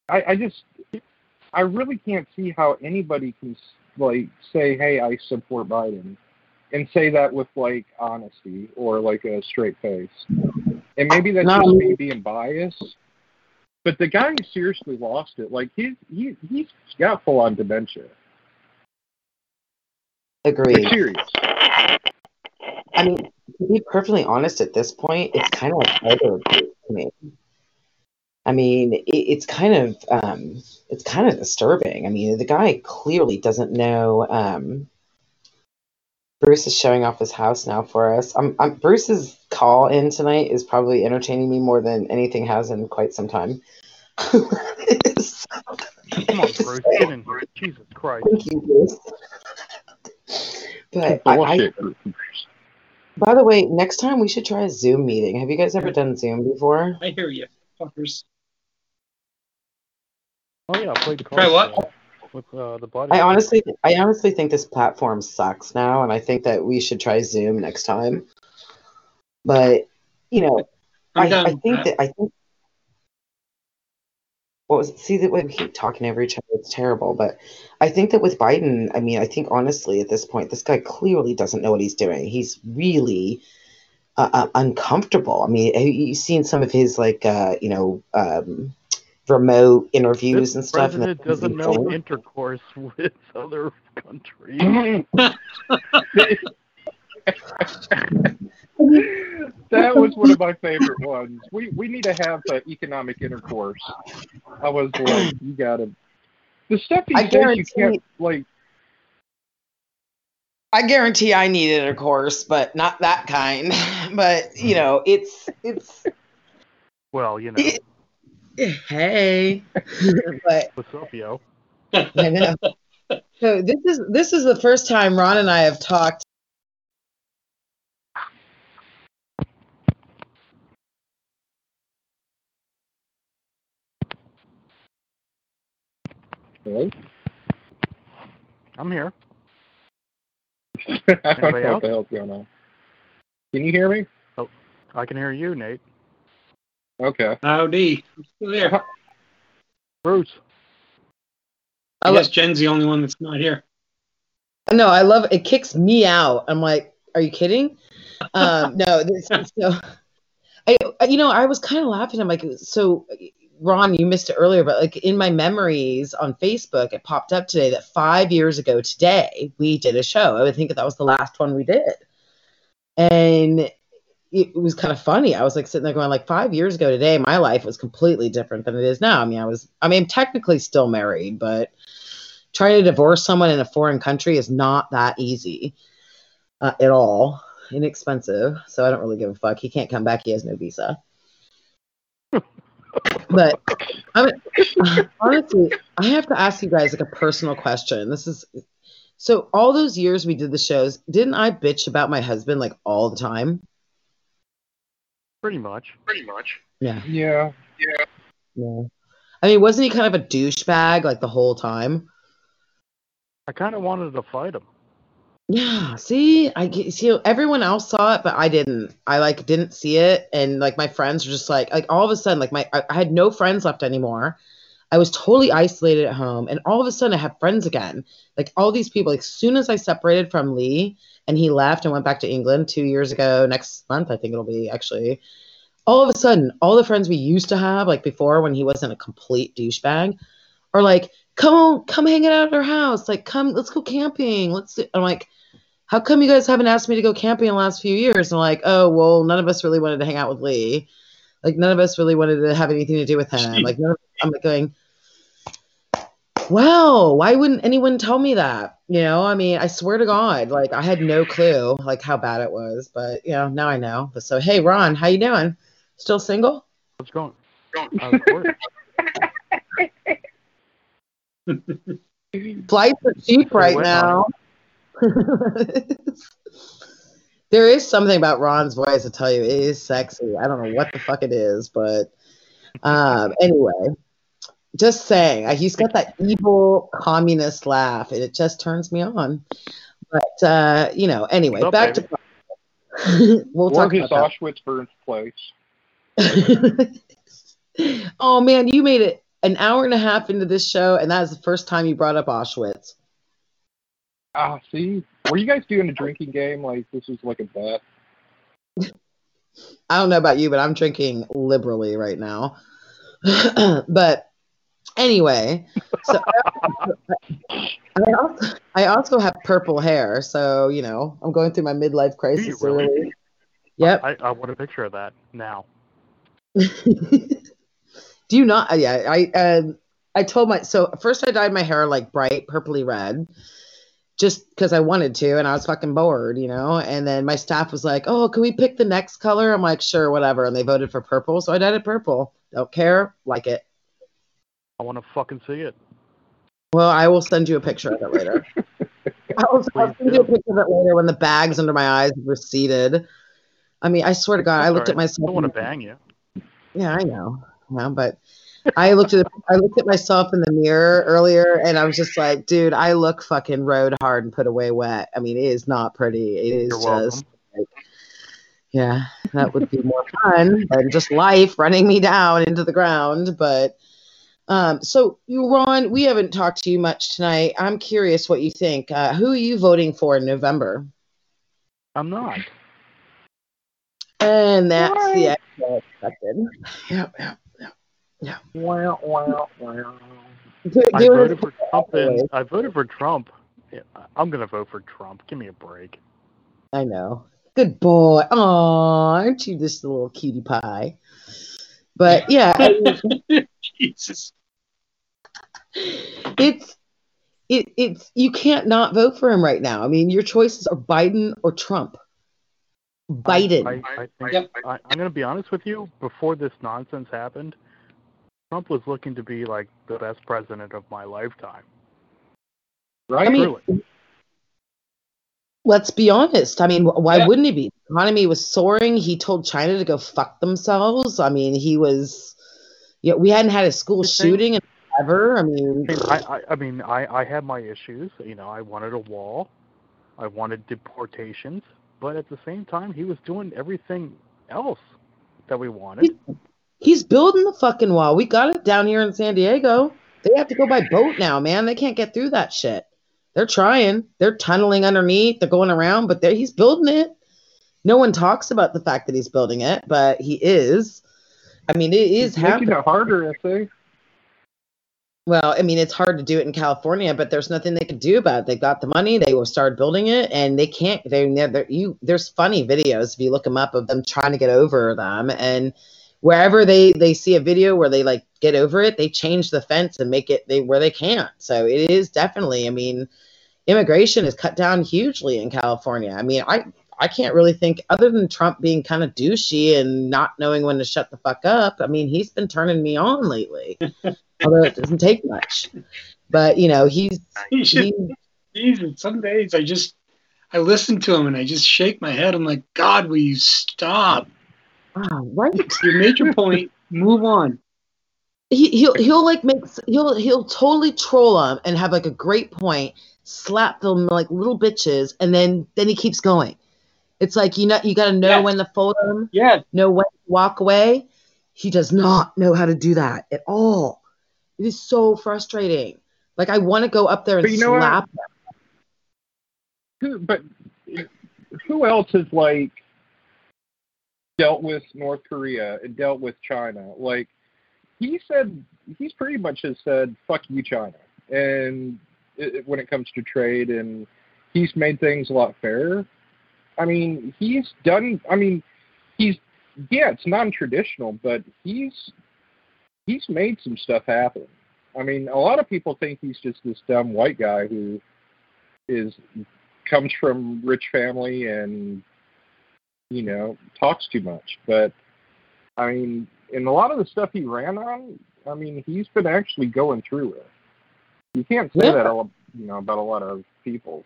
I, I just, I really can't see how anybody can like say, "Hey, I support Biden," and say that with like honesty or like a straight face. And maybe that's No. just me being biased. But the guy seriously lost it. Like he's he he's got full on dementia. Agreed. Serious. I mean, to be perfectly honest, at this point, it's kind of like either to me. I mean, it, it's kind of um, it's kind of disturbing. I mean, the guy clearly doesn't know. Um, Bruce is showing off his house now for us. I'm, I'm, Bruce's call in tonight is probably entertaining me more than anything has in quite some time. Come on, Bruce, get in here. Jesus Christ. Thank you, Bruce. But I, I, by the way, next time we should try a Zoom meeting. Have you guys ever done Zoom before? I hear you, fuckers. Oh yeah, I played the Try cards. what? with uh, the buddy. I honestly, I honestly think this platform sucks now, and I think that we should try Zoom next time. But you know, I'm I, done I with think that. that I think what was it? See that we keep talking over each other. It's terrible. But I think that with Biden, I mean, I think honestly at this point, this guy clearly doesn't know what he's doing. He's really uh, uh, uncomfortable. I mean, you've seen some of his like, uh, you know, um, remote interviews this and stuff? and president that's doesn't know insane. intercourse with other countries. that was one of my favorite ones. We we need to have uh, economic intercourse. I was like, you gotta. The stuff he I says you guarantee- can't like. I guarantee I need intercourse, but not that kind. But you know, it's it's well, you know, hey, but what's up, yo? I know. So this is this is the first time Ron and I have talked. Hello? I'm here. I don't know what the hell's going on. Can you hear me? Oh, I can hear you, Nate. Okay. Howdy. I'm still there. Bruce. I I lo- guess Jenn's the only one that's not here. no, I love it. Kicks me out. I'm like, are you kidding? Um, no, this so. I you know I was kind of laughing. I'm like, so Ron, you missed it earlier, but like in my memories on Facebook, it popped up today that five years ago today we did a show. I would think that that was the last one we did, and it was kind of funny. I was like sitting there going, like five years ago today, my life was completely different than it is now. I mean, I was, I mean, technically still married, but trying to divorce someone in a foreign country is not that easy uh, at all. Inexpensive, so I don't really give a fuck. He can't come back. He has no visa. but I mean, honestly, I have to ask you guys like a personal question. This is so all those years we did the shows, didn't I bitch about my husband like all the time? Pretty much. Pretty much. Yeah. Yeah. Yeah. Yeah. I mean, wasn't he kind of a douchebag like the whole time? I kind of wanted to fight him. Yeah, see, I see everyone else saw it, but I didn't. I like didn't see it, and like my friends were just like, like all of a sudden, like my I, I had no friends left anymore. I was totally isolated at home, and all of a sudden, I have friends again. Like all these people. Like as soon as I separated from Lee, and he left and went back to England two years ago. Next month, I think it'll be actually. All of a sudden, all the friends we used to have, like before when he wasn't a complete douchebag, are like, come on, come hang out at our house. Like, come, let's go camping. Let's do. I'm like, how come you guys haven't asked me to go camping in the last few years? And I'm like, oh, well, none of us really wanted to hang out with Lee. Like, none of us really wanted to have anything to do with him. Like, none of, I'm like going, wow, why wouldn't anyone tell me that? You know, I mean, I swear to God, like, I had no clue, like, how bad it was. But, you know, now I know. So, hey, Ron, how you doing? Still single? What's going? Of course. Flights are cheap right went now. there is something about Ron's voice, I tell you, it is sexy. I don't know what the fuck it is, but um, anyway, just saying, he's got that evil communist laugh, and it just turns me on. But uh, you know, anyway, back baby? to we'll talk his about Auschwitz birthplace. that. oh man, you made it an hour and a half into this show, and that is the first time you brought up Auschwitz. Ah, see, were you guys doing a drinking game? Like this was like a bet. I don't know about you, but I'm drinking liberally right now. but anyway, so I also, I also have purple hair, so you know I'm going through my midlife crisis. really? early. Yep. I, I want a picture of that now. Do you not? uh, Yeah, I um I told my so first I dyed my hair like bright purpley red, just because I wanted to, and I was fucking bored, you know. And then my staff was like, "Oh, can we pick the next color?" I'm like, "Sure, whatever." And they voted for purple, so I dyed it purple. Don't care, like it. I want to fucking see it. Well, I will send you a picture of it later. I will I'll Please send you a picture of it later when the bags under my eyes have receded. I mean, I swear to God, I looked at myself. I don't want to bang you. Yeah, I know. Yeah, but I looked at I looked at myself in the mirror earlier, and I was just like, dude, I look fucking road hard and put away wet. I mean, it is not pretty. It is You're just like, yeah, that would be more fun than just life running me down into the ground. But um, so you, Ron, we haven't talked to you much tonight. I'm curious what you think. Uh, who are you voting for in November? I'm not. And that's the extra expected. yeah, yeah. Wow, wow, wow. Do, I do it- voted for Trump. And I voted for Trump. Yeah, I'm gonna vote for Trump. Give me a break. I know. Good boy. Aw, aren't you just a little cutie pie? But yeah, I mean, Jesus. it's it, it's you can't not vote for him right now. I mean, your choices are Biden or Trump. Biden. I, I think Yep. I, I'm gonna be honest with you. Before this nonsense happened, Trump was looking to be like the best president of my lifetime. Right? I mean, Truly. let's be honest. I mean, why Yeah. wouldn't he be? The economy was soaring. He told China to go fuck themselves. I mean, he was. Yeah, we hadn't had a school The thing- shooting in ever. I mean, I mean, I, I, I mean, I, I had my issues. You know, I wanted a wall, I wanted deportations, but at the same time, he was doing everything else that we wanted. he's building the fucking wall. We got it down here in San Diego. They have to go by boat now, man. They can't get through that shit. They're trying. They're tunneling underneath. They're going around, but they're, he's building it. No one talks about the fact that he's building it, but he is. I mean, it is He's making it harder, I think. Well, I mean, it's hard to do it in California, but there's nothing they can do about it. They've got the money. They will start building it, and they can't. They never. You there's funny videos if you look them up of them trying to get over them, and wherever they they see a video where they like get over it, they change the fence and make it they where they can't. So it is definitely. I mean, immigration is cut down hugely in California. I mean, I I can't really think other than Trump being kind of douchey and not knowing when to shut the fuck up. I mean, he's been turning me on lately, although it doesn't take much. But you know, he's He should, he, Jesus, some days I just I listen to him and I just shake my head. I'm like, God, will you stop? wow, right. You made your point. Move on. He, he'll he'll like make he'll he'll totally troll them and have like a great point, slap them like little bitches, and then then he keeps going. It's like you know you got to know Yeah. when to fold them, Yeah, know when to walk away. He does not know how to do that at all. It is so frustrating. Like I want to go up there and But you know slap. Who, but who else has like dealt with North Korea and dealt with China? Like he said, he's pretty much has said, "Fuck you, China," and it- when it comes to trade, and he's made things a lot fairer. I mean, he's done. I mean, he's yeah, it's non-traditional, but he's he's made some stuff happen. I mean, a lot of people think he's just this dumb white guy who is comes from rich family and you know talks too much but i mean in a lot of the stuff he ran on i mean he's been actually going through it you can't say Yeah. that all you know about a lot of people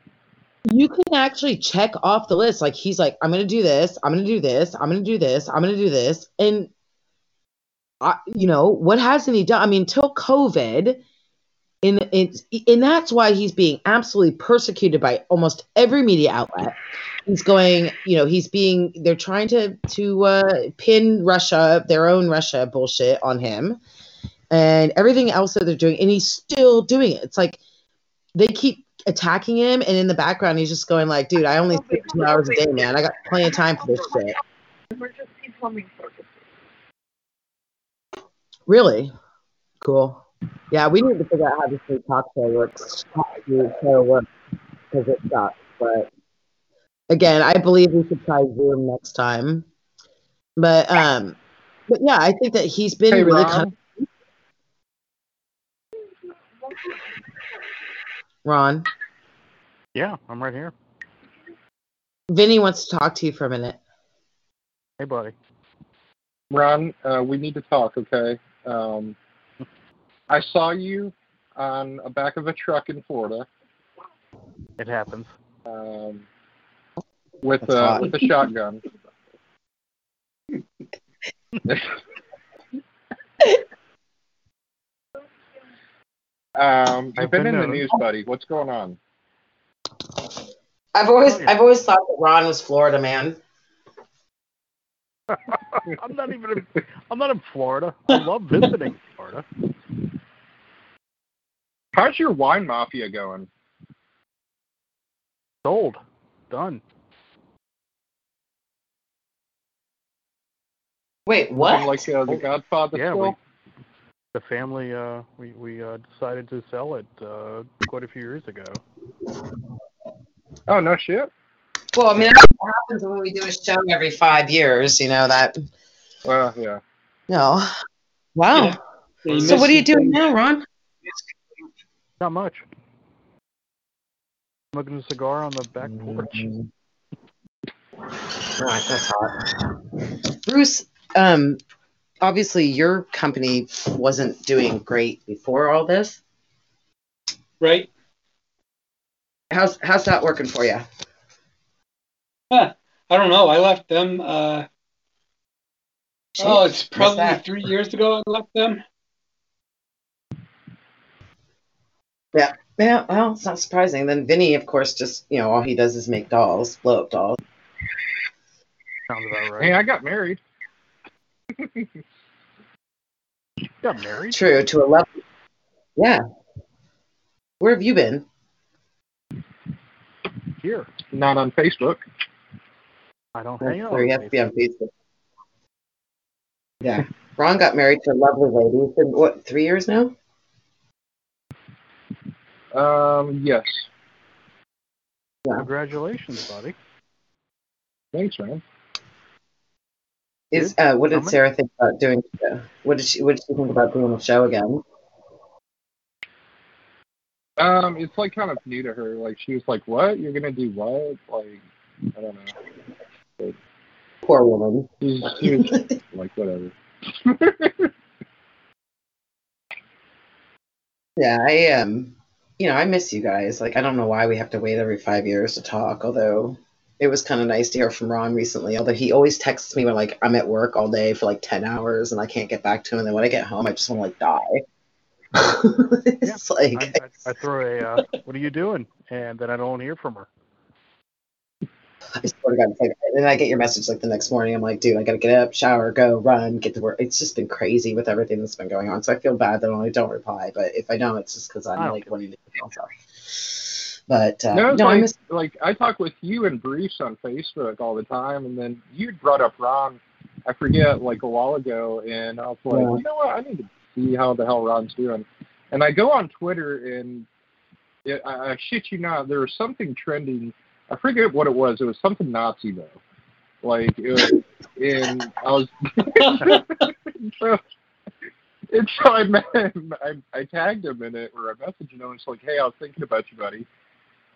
you can actually check off the list. Like he's like, I'm gonna do this, I'm gonna do this, I'm gonna do this, I'm gonna do this, and I, you know what hasn't he done? I mean, till COVID, and it's and that's why he's being absolutely persecuted by almost every media outlet. He's going, you know, he's being. They're trying to to uh, pin Russia, their own Russia bullshit on him, and everything else that they're doing, and he's still doing it. It's like they keep attacking him, and in the background, he's just going like, "Dude, I only sleep two hours a day, man. I got plenty of time for this shit." Emergency plumbing services. Really? Cool. Yeah, we need to figure out how this new talk show works. Talk show works because it sucks. But again, I believe we should try Zoom next time. But um, but yeah, I think that he's been hey really Ron, kind of Ron. Yeah, I'm right here. Vinny wants to talk to you for a minute. Hey, buddy. Ron, uh, we need to talk okay um, i saw you on the back of a truck in florida It happens. um, with That's uh, with a shotgun Um, I've you've been been in the known. news, buddy. What's going on? I've always Oh, yeah. I've always thought that Ron was Florida man. I'm not even. In, I'm not in Florida. I love visiting Florida. How's your wine mafia going? Sold. Done. Wait, what? Like uh, the Godfather yeah, we, the family. Uh, we we uh, decided to sell it uh, quite a few years ago. Oh no shit. Well, I mean, that's what happens when we do a show every five years. You know that. Well, yeah. No. Wow. Yeah. Yeah, you So what are you missed doing now, Ron? Not much. Smoking a cigar on the back porch. Mm. Right, that's hot. Bruce, um, obviously your company wasn't doing great before all this. Right? How's how's that working for you? Huh. I don't know. I left them. Uh, oh, it's probably three years ago. I left them. Yeah. Yeah, well, it's not surprising. Then Vinny, of course, just you know, all he does is make dolls, blow up dolls. Sounds about right. Hey, I got married. Got married. True to a level. Yeah. Where have you been? Here. Not on Facebook. I don't hang out. You have to be on Facebook. Yeah. Ron got married to a lovely lady. It's been what three years now? Um, yes. Yeah. Congratulations, buddy. Thanks, man. Is uh, what did Sarah think about doing? What did she What did she think about doing the show again? Um, it's like kind of new to her. Like she was like, "What? You're gonna do what?" Like, I don't know. Poor woman. She's, she was like, "Whatever." Yeah, I um, you know, I miss you guys. Like, I don't know why we have to wait every five years to talk. Although it was kind of nice to hear from Ron recently. Although he always texts me when like I'm at work all day for like ten hours and I can't get back to him. And then when I get home, I just want to like die. it's like I, I, I throw a. Uh, what are you doing? And then I don't hear from her. I swear to God, it's like, and then I get your message like the next morning. I'm like, dude, I gotta get up, shower, go, run, get to work. It's just been crazy with everything that's been going on. So I feel bad that I don't reply. But if I don't, it's just because I'm like wanting to kill myself. But uh, no, no, I like, miss. like I talk with you and Bruce on Facebook all the time, and then you brought up Ron. I forget like a while ago, and I was like, Yeah. you know what? I need to see how the hell Ron's doing. And I go on Twitter, and it, I, I shit you not, there was something trending. I forget what it was. It was something Nazi though. Like it was, and I was. so, and so I, met him, I I tagged him in it or I messaged him. and I was like, "Hey, I was thinking about you, buddy."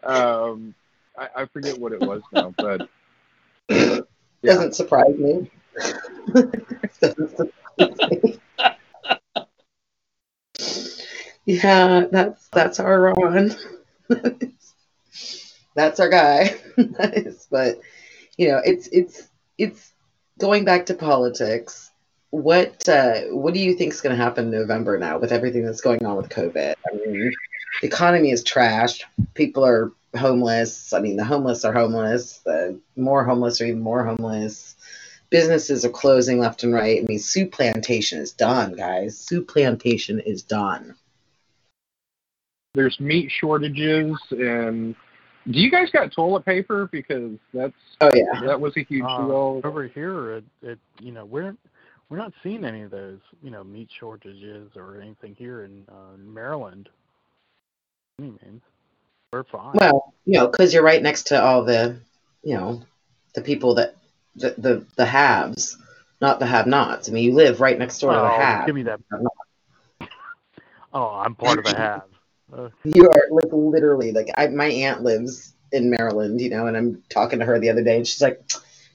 Um, I, I forget what it was now, but yeah. Doesn't surprise me. Yeah, that's that's our Ron. that's our guy. But you know, it's it's it's going back to politics. What uh, what do you think is going to happen in November now with everything that's going on with COVID? I mean, the economy is trashed. People are homeless. I mean, the homeless are homeless. The more homeless are even more homeless. Businesses are closing left and right. I mean, Souplantation is done, guys. Souplantation is done. there's meat shortages and. Do you guys got toilet paper? Because that's Oh yeah. that was a huge Uh, deal. over here, it, it you know we're we're not seeing any of those you know meat shortages or anything here in uh, Maryland. Any means, we're fine. Well, you know, because you're right next to all the, you know, the people that the the, the haves, not the have-nots. I mean, you live right next door to the Oh, have. give me that. Oh, I'm part of a have. Uh, You are like literally like I, my aunt lives in Maryland, you know, and I'm talking to her the other day, and she's like,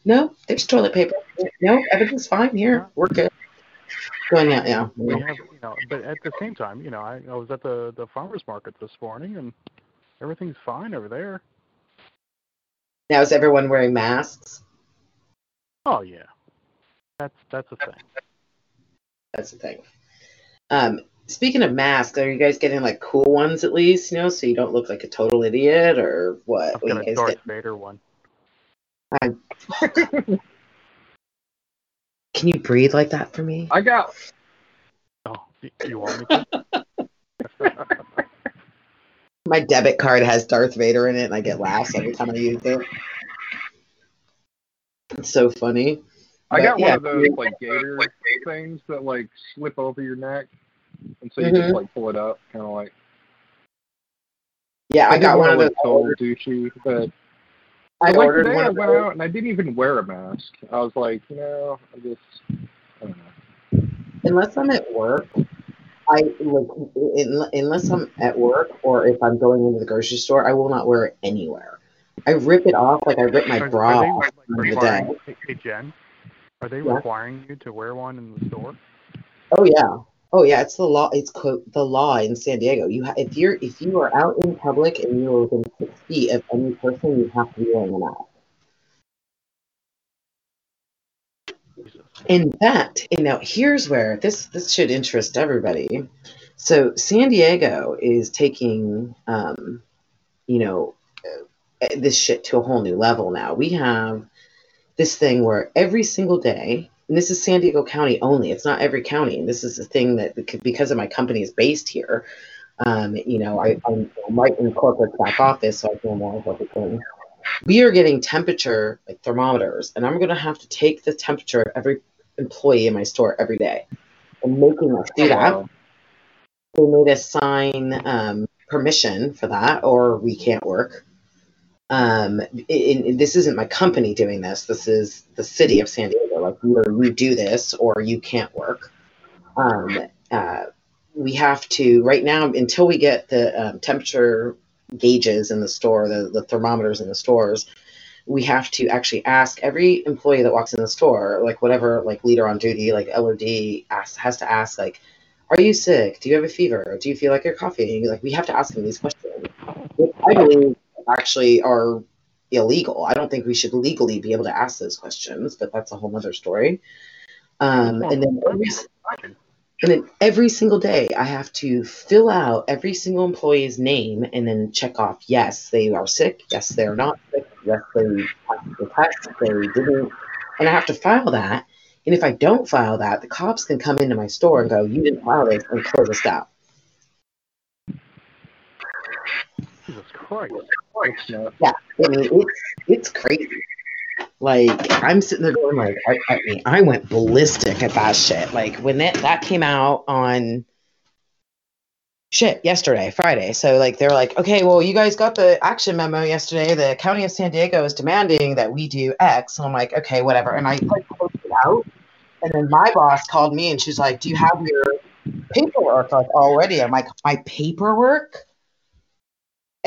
"No, there's toilet paper. No, everything's fine here. We're good." Out, yeah. we have you know, but at the same time, you know, I, I was at the the farmers market this morning and everything's fine over there. Now is everyone wearing masks? Oh yeah, that's that's a thing. That's the thing. Um, Speaking of masks, are you guys getting like cool ones at least, you know, so you don't look like a total idiot or what? I've got a Darth get? Vader one. Can you breathe like that for me? I got Oh, you want me to? My debit card has Darth Vader in it and I get laughs every time I use it. It's so funny. I But, got yeah. one of those like gator things that like slip over your neck, and so you Mhm. just like pull it up, kind of like. Yeah, I didn't got one of those. look total douchey, but I but, like ordered today one I went out and I didn't even wear a mask. I was like, you know, I just, I don't know. unless I'm at work, I like in, unless I'm at work or if I'm going into the grocery store, I will not wear it anywhere. I rip it off like I rip my bra are they off like, during the day. hey, hey, Jen, are they Yeah. requiring you to wear one in the store? Oh yeah, oh yeah. It's the law. It's quote the law in San Diego. You ha- if you're if you are out in public and you are within six feet of any person, you have to be wearing a mask. In fact, and now here's where this this should interest everybody. So San Diego is taking, um, you know, uh, this shit to a whole new level now. We have this thing where every single day, and this is San Diego County only. It's not every county. And this is a thing that because of my company is based here. Um, you know, I, I'm, I'm right in corporate back office, so I can analyze everything. We are getting temperature like thermometers, and I'm going to have to take the temperature of every employee in my store every day and making us do that. They made us sign um, permission for that, or we can't work. Um, and- and this isn't my company doing this. This is the city of San Diego. Like either do this or you can't work. Um, uh, we have to right now until we get the um, temperature gauges in the store, the, the thermometers in the stores. We have to actually ask every employee that walks in the store, like whatever, like leader on duty, like LOD, asks, has to ask, like, are you sick? Do you have a fever? Do you feel like you're coughing? Like we have to ask them these questions. I believe actually are illegal. I don't think we should legally be able to ask those questions, but that's a whole other story. Um, and then every, and then every single day, I have to fill out every single employee's name and then check off yes, they are sick. Yes, they are not sick. Yes, they passed the test. They didn't. And I have to file that. And if I don't file that, the cops can come into my store and go, you didn't file this and close us down. Jesus Christ. Not- I mean, it's, it's crazy. Like, I'm sitting there going, like, I, I mean, I went ballistic at that shit. Like, when that, that came out on shit yesterday, Friday. So, like, they're like, okay, well, you guys got the action memo yesterday. The county of San Diego is demanding that we do X. And I'm like, okay, whatever. And I like closed it out. And then my boss called me and she's like, do you have your paperwork like already? I'm like, my paperwork?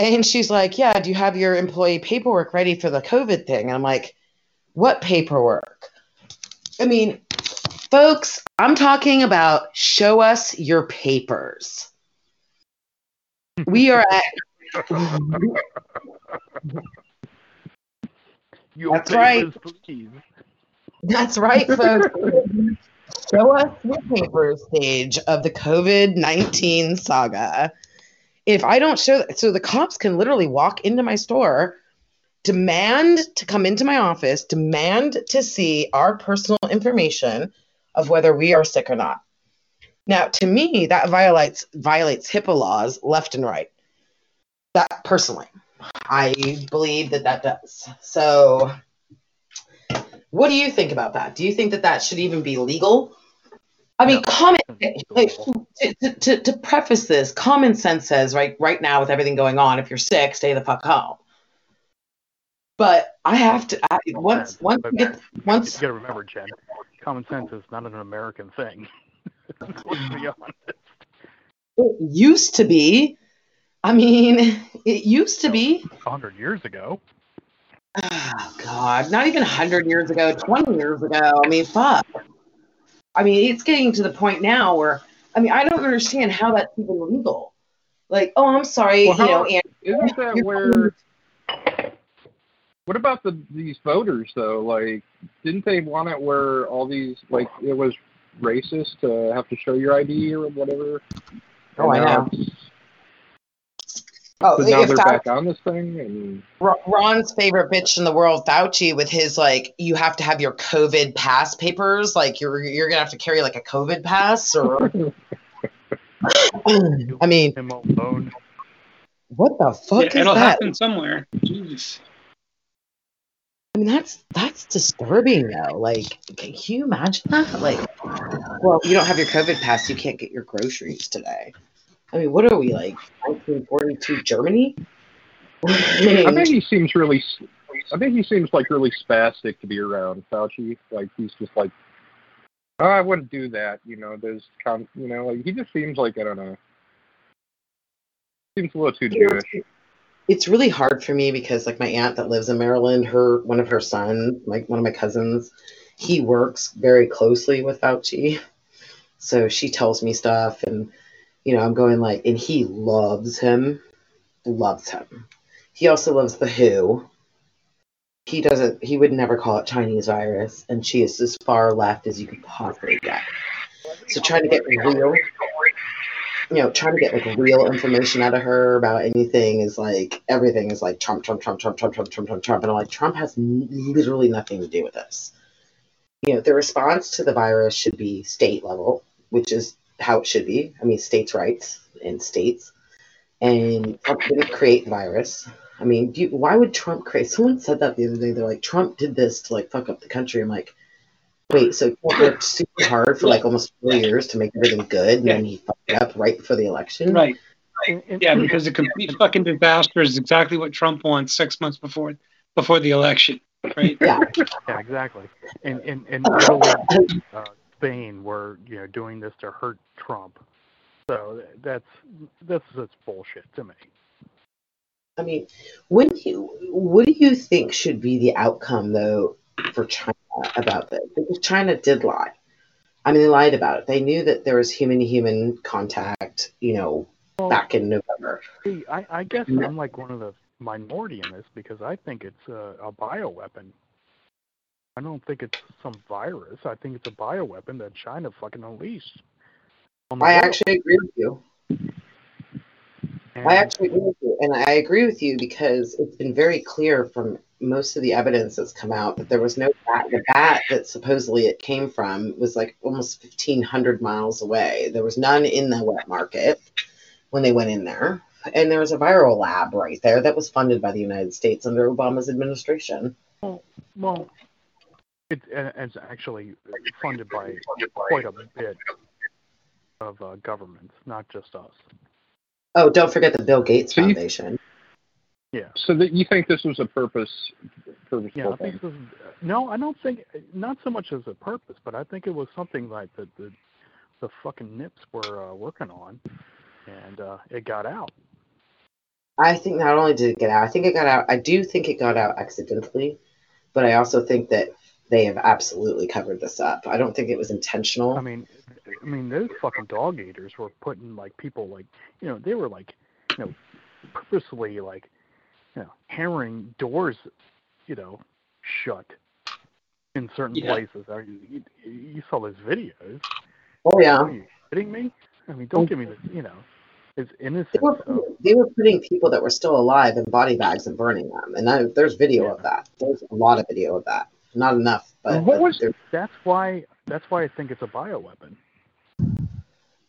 And she's like, Yeah, do you have your employee paperwork ready for the COVID thing? And I'm like, What paperwork? I mean, folks, I'm talking about show us your papers. We are at Your That's right. please. That's right, folks. Show us your papers stage of the COVID 19 saga. If I don't show that, so the cops can literally walk into my store, demand to come into my office, demand to see our personal information of whether we are sick or not. Now, to me, that violates violates HIPAA laws left and right. That personally, I believe that that does. So, what do you think about that? Do you think that that should even be legal? I mean, No. common like, to, to, to preface this, common sense says right right now with everything going on, if you're sick, stay the fuck home. But I have to I, once once you get You gotta remember, Jen, common sense is not an American thing. Let's be honest. it used to be. I mean, it used to be. A hundred years ago. Oh, God, not even 100 years ago, 20 years ago. I mean, fuck. I mean, it's getting to the point now where, I mean, I don't understand how that's even legal. Like, oh, I'm sorry, Well, you know, how- and Isn't that You're where? What about the these voters though? Like, didn't they want it where all these like it was racist to have to show your ID or whatever? Oh, I And now know. It's- Oh, So now they're Fau- back on this thing, and Ron's favorite bitch in the world, Fauci, with his like, you have to have your COVID pass papers. Like, you're you're gonna have to carry like a COVID pass, or I mean, Him alone. what the fuck Yeah, is it'll that? happen somewhere. Jesus. I mean, that's that's disturbing though. Like, can you imagine that? Like, well, you don't have your COVID pass, you can't get your groceries today. I mean, what are we like, 1942 Germany? I think he seems really. I think he seems like really spastic to be around Fauci. Like he's just like, oh, I wouldn't do that. You know, there's, com- you know, like he just seems like I don't know. Seems a little too Jewish. it's really hard for me because like my aunt that lives in Maryland, her one of her sons, like one of my cousins, he works very closely with Fauci. So she tells me stuff and you know, I'm going like and he loves him. Loves him. He also loves the WHO. He doesn't he would never call it Chinese virus and she is as far left as you could possibly get. So trying to get real you know, trying to get like real information out of her about anything is like everything is like Trump, Trump, Trump, Trump, Trump, Trump, Trump, Trump, Trump, and I'm like Trump has literally nothing to do with this. You know, the response to the virus should be state level, which is how it should be. I mean, states' rights in states, and Trump didn't create the virus. I mean, do you, why would Trump create? Someone said that the other day. They're like, Trump did this to like fuck up the country. I'm like, wait, so Trump worked super hard for like almost four years to make everything good, and then he fucked it up right before the election. Right. And- and- Yeah, because a complete fucking disaster is exactly what Trump wants six months before before the election. Right. Yeah. Yeah, exactly. And and in Italy, uh, Spain were you know doing this to hurt Trump. So that's that's that's bullshit to me. I mean, when do you, what do you think should be the outcome though for China about this? Because China did lie. I mean, they lied about it. They knew that there was human-to-human contact, you know, back in November. See, I, I guess mm-hmm. I'm like one of the minority in this because I think it's a, a bioweapon. I don't think it's some virus. I think it's a bioweapon that China fucking unleashed. I world. actually agree with you. And- I actually agree with you, and I agree with you because it's been very clear from most of the evidence that's come out that there was no bat. The bat that supposedly it came from was like almost fifteen hundred miles away. There was none in the wet market when they went in there, and there was a viral lab right there that was funded by the United States under Obama's administration. Well, it, and it's actually funded by quite a bit of uh, governments, not just us. Oh, don't forget the Bill Gates So you- Foundation. Yeah. So that you think this was a purpose, purposeful Yeah, I thing? think this is, no, I don't think not so much as a purpose, but I think it was something like that the the fucking nips were uh, working on, and uh, it got out. I think not only did it get out, I think it got out. I do think it got out accidentally, but I also think that they have absolutely covered this up. I don't think it was intentional. I mean, I mean those fucking dog eaters were putting like people like you know they were like you know purposely like you know hammering doors you know shut in certain Yeah. places. I mean, you, you saw those videos. oh yeah, Are you kidding me? I mean, don't give me this. You know, it's they innocent. were So, they were putting people that were still alive in body bags and burning them, and I, there's video of that. There's a lot of video of that. Not enough, but What was- that's why. That's why I think it's a bioweapon.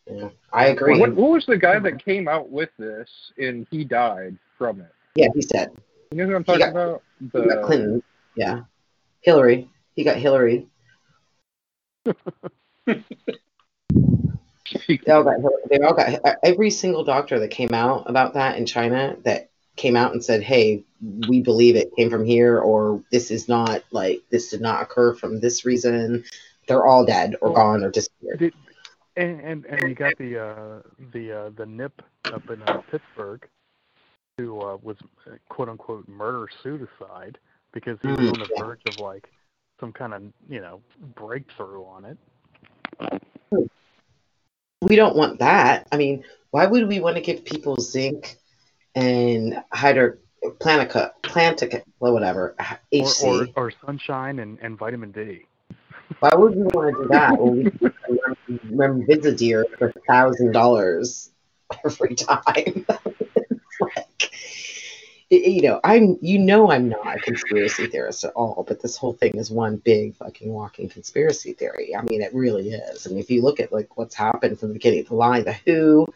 yeah, I agree. What, what was the guy that came out with this and he died from it? Yeah, he said You know who I'm He talking got- about? he got The Clinton. Yeah, Hillary. He got Hillary. They all got. They all got. Every single doctor that came out about that in China that came out and said, "Hey, we believe it came from here," or "This is not like this did not occur from this reason." They're all dead or gone or disappeared. Did, and, and and you got the uh, the uh, the nip up in uh, Pittsburgh, who uh, was quote unquote murder suicide because he was Mm, on the yeah. verge of like some kind of you know breakthrough on it. We don't want that. I mean, why would we want to give people zinc and hydro plantica plantica whatever Or, HC? or or sunshine and, and vitamin D. Why would you want to do that? Well, we can remdesivir for thousand dollars every time. Like, you know, I'm, you know, I'm not a conspiracy theorist at all, but this whole thing is one big fucking walking conspiracy theory. I mean, it really is. I mean, if you look at like what's happened from the beginning, the line, the Who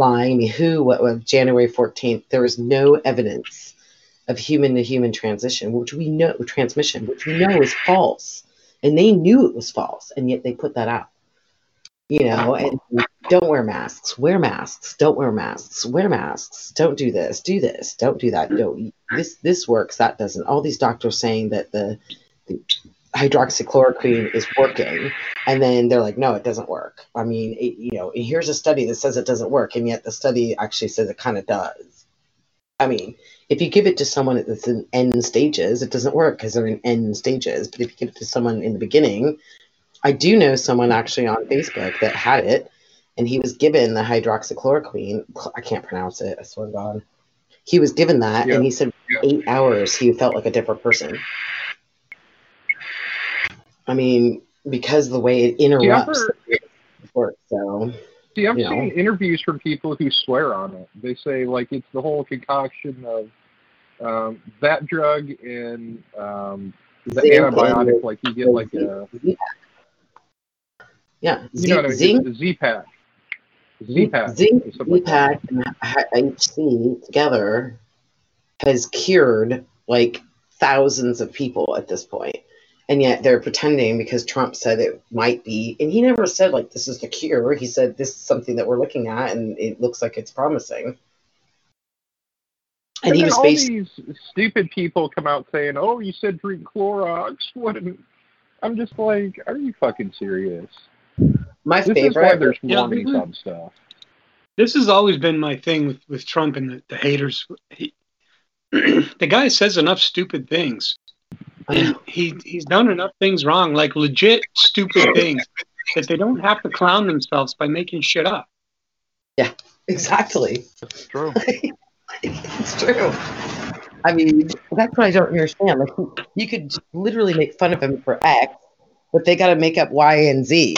lying, I mean, Who, what was January 14th, there was no evidence of human to human transition, which we know transmission, which we know is false, and they knew it was false, and yet they put that out. You know, and don't wear masks. Wear masks. Don't wear masks. Wear masks. Don't do this. Do this. Don't do that. Don't. This this works. That doesn't. All these doctors saying that the, the hydroxychloroquine is working, and then they're like, no, it doesn't work. I mean, it, you know, here's a study that says it doesn't work, and yet the study actually says it kind of does. I mean, if you give it to someone that's in end stages, it doesn't work because they're in end stages. But if you give it to someone in the beginning, I do know someone actually on Facebook that had it, and he was given the hydroxychloroquine. I can't pronounce it. I swear to God. He was given that, Yeah. and he said for eight hours he felt like a different person. I mean, because the way it interrupts work. So See, I've You know. seen interviews from people who swear on it. They say like it's the whole concoction of um, that drug and um, the Zinc antibiotic. and- Like you get like a yeah, you know what I mean? zinc, Z-Pak. Z-Pak. zinc, and HC together has cured like thousands of people at this point. And yet they're pretending because Trump said it might be, and he never said like this is the cure. He said this is something that we're looking at, and it looks like it's promising. And, And, he was all based. these stupid people come out saying, "Oh, you said drink Clorox." What? an-" I'm just like, are you fucking serious? My This is why favorite. there's Yeah, warnings mhm. on stuff. This has always been my thing with, with Trump and the, the haters. He, the guy says enough stupid things. And he he's done enough things wrong, like legit stupid things, that they don't have to clown themselves by making shit up. Yeah, exactly. It's true. it's true. I mean, that's what I don't understand. Like, you- you could literally make fun of him for X, but they got to make up Y and Z,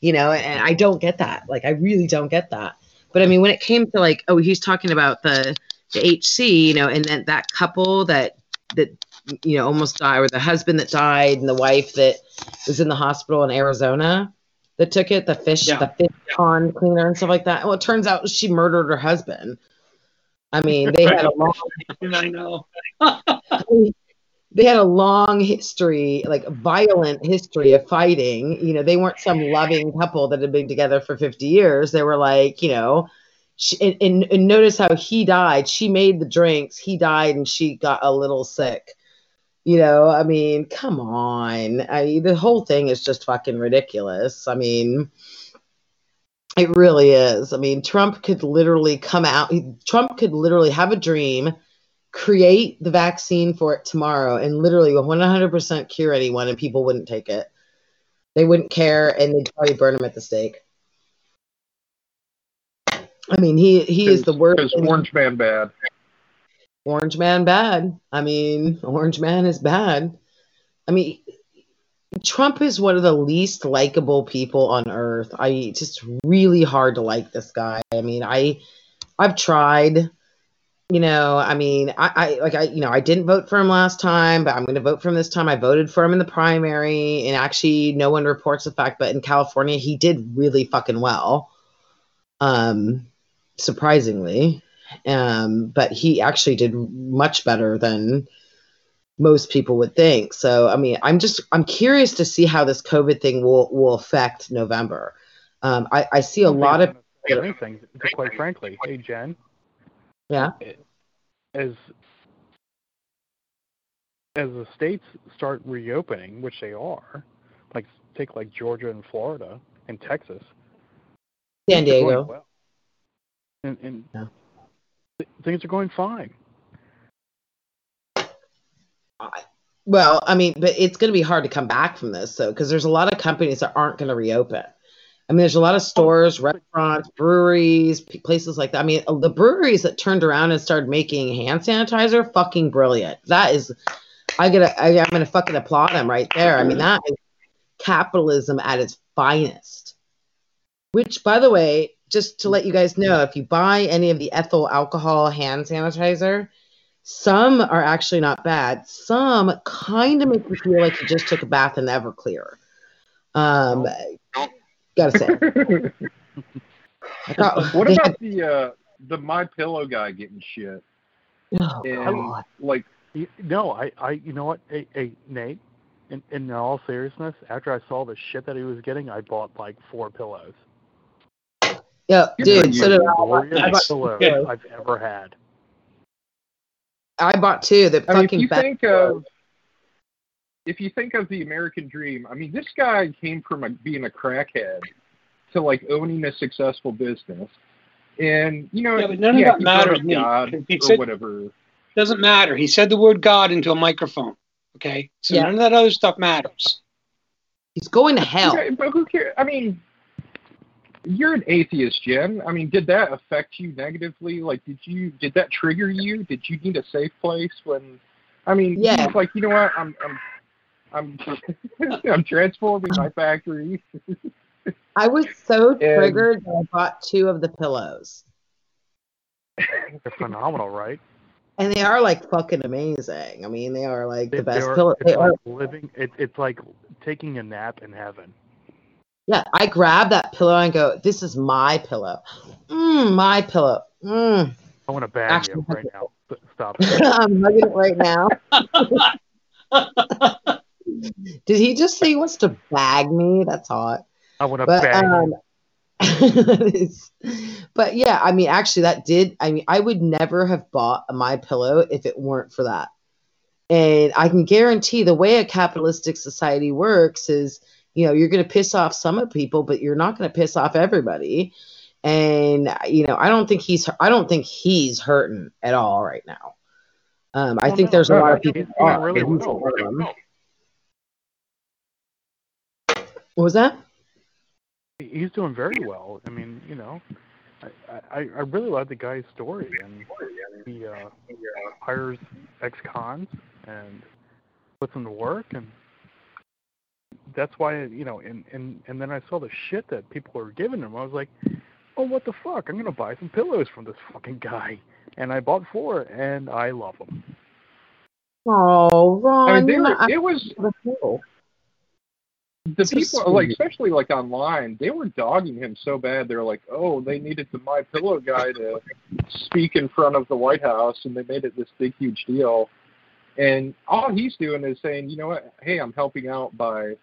you know. And I don't get that. Like, I really don't get that. But I mean, when it came to like, oh, he's talking about the the HC, you know, and then that couple that that you know almost died, or the husband that died, and the wife that was in the hospital in Arizona that took it, the fish, Yeah. the fish pond cleaner and stuff like that. Well, it turns out she murdered her husband. I mean, they had a long I know. they had a long history, like violent history of fighting. You know, they weren't some loving couple that had been together for 50 years. They were like, you know, she, and, and, and notice how he died. She made the drinks, he died, and she got a little sick. You know, I mean, come on. I, the whole thing is just fucking ridiculous. I mean, it really is. I mean, Trump could literally come out, Trump could literally have a dream create the vaccine for it tomorrow and literally 100% cure anyone and people wouldn't take it. They wouldn't care and they'd probably burn him at the stake. I mean, he he is the worst. Orange Man bad. Orange man bad. I mean, Orange man is bad. I mean, Trump is one of the least likable people on earth. I just really hard to like this guy. I mean, I I've tried. You know, I mean, I, I like I you know I didn't vote for him last time, but I'm going to vote for him this time. I voted for him in the primary, and actually, no one reports the fact, but in California, he did really fucking well. Um, surprisingly, um, but he actually did much better than most people would think. So, I mean, I'm just I'm curious to see how this COVID thing will will affect November. Um, I, I see a lot of anything. Quite frankly, hey Jen, yeah. as as the states start reopening, which they are, like take like Georgia and Florida and Texas, San things are going Diego. well. and, and Yeah. Th- things are going fine. Well, I mean, but it's going to be hard to come back from this, so because there's a lot of companies that aren't going to reopen. I mean, there's a lot of stores, restaurants, breweries, places like that. I mean, uh, the breweries that turned around and started making hand sanitizer, fucking brilliant. That is, I gotta, I, am gonna fucking applaud them right there. I mean, that is capitalism at its finest. Which, by the way, just to let you guys know, if you buy any of the ethyl alcohol hand sanitizer, some are actually not bad. Some kind of make you feel like you just took a bath in Everclear. Um, gotta say. Got- What about the uh, the My Pillow guy getting shit? Oh, And like, You- No, I, I, you know what, hey, hey Nate. In, in all seriousness, after I saw the shit that he was getting, I bought like four pillows. Yeah, Good dude. for So did The I. I glorious bought, pillows Yeah. I've ever had. I bought two. The I mean, if fucking you best think of if you think of the American dream, I mean, this guy came from a, being a crackhead to like owning a successful business, and you know, Yeah, but none of that he matters, up God He or whatever. Doesn't matter. He said the word God into a microphone. Okay, so Yeah. none of that other stuff matters. He's going to hell. Okay, but who cares? I mean, you're an atheist, Jen. I mean, did that affect you negatively? Like, did you did that trigger you? Did you need a safe place when? I mean, Yeah. he's like, you know what? I'm I'm I'm I'm transforming my factory. I was so And- triggered uh, that I bought two of the pillows. They're phenomenal, right? And they are like fucking amazing. I mean, they are like They, the best they're- pillow. It's They are, living. It, it's like taking a nap in heaven. Yeah, I grab that pillow and go, "This is my pillow. Mm, my pillow. Mm. I want to bag Actually, you right now. Stop. I'm hugging it right now." Did he just say he wants to bag me? That's hot. I want to But bag um, but yeah, I mean, actually, that did. I mean, I would never have bought my pillow if it weren't for that. And I can guarantee the way a capitalistic society works is, you know, you're going to piss off some of people, but you're not going to piss off everybody. And you know, I don't think he's. I don't think he's hurting at all right now. Um, I think no, there's a no, lot of people. really well. one of them. What was that? He's doing very well. I mean, you know, I, I, I really like the guy's story, and he uh, hires ex-cons and puts them to work, and that's why you know. And and and then I saw the shit that people were giving him. I was like, oh, what the fuck? I'm gonna buy some pillows from this fucking guy, and I bought four, and I love them. Oh, Ron, I mean, they were, not- it was the pillow. the people like especially like online they were dogging him so bad they're like oh they needed the my pillow guy to speak in front of the white house and they made it this big huge deal and all he's doing is saying you know what hey i'm helping out by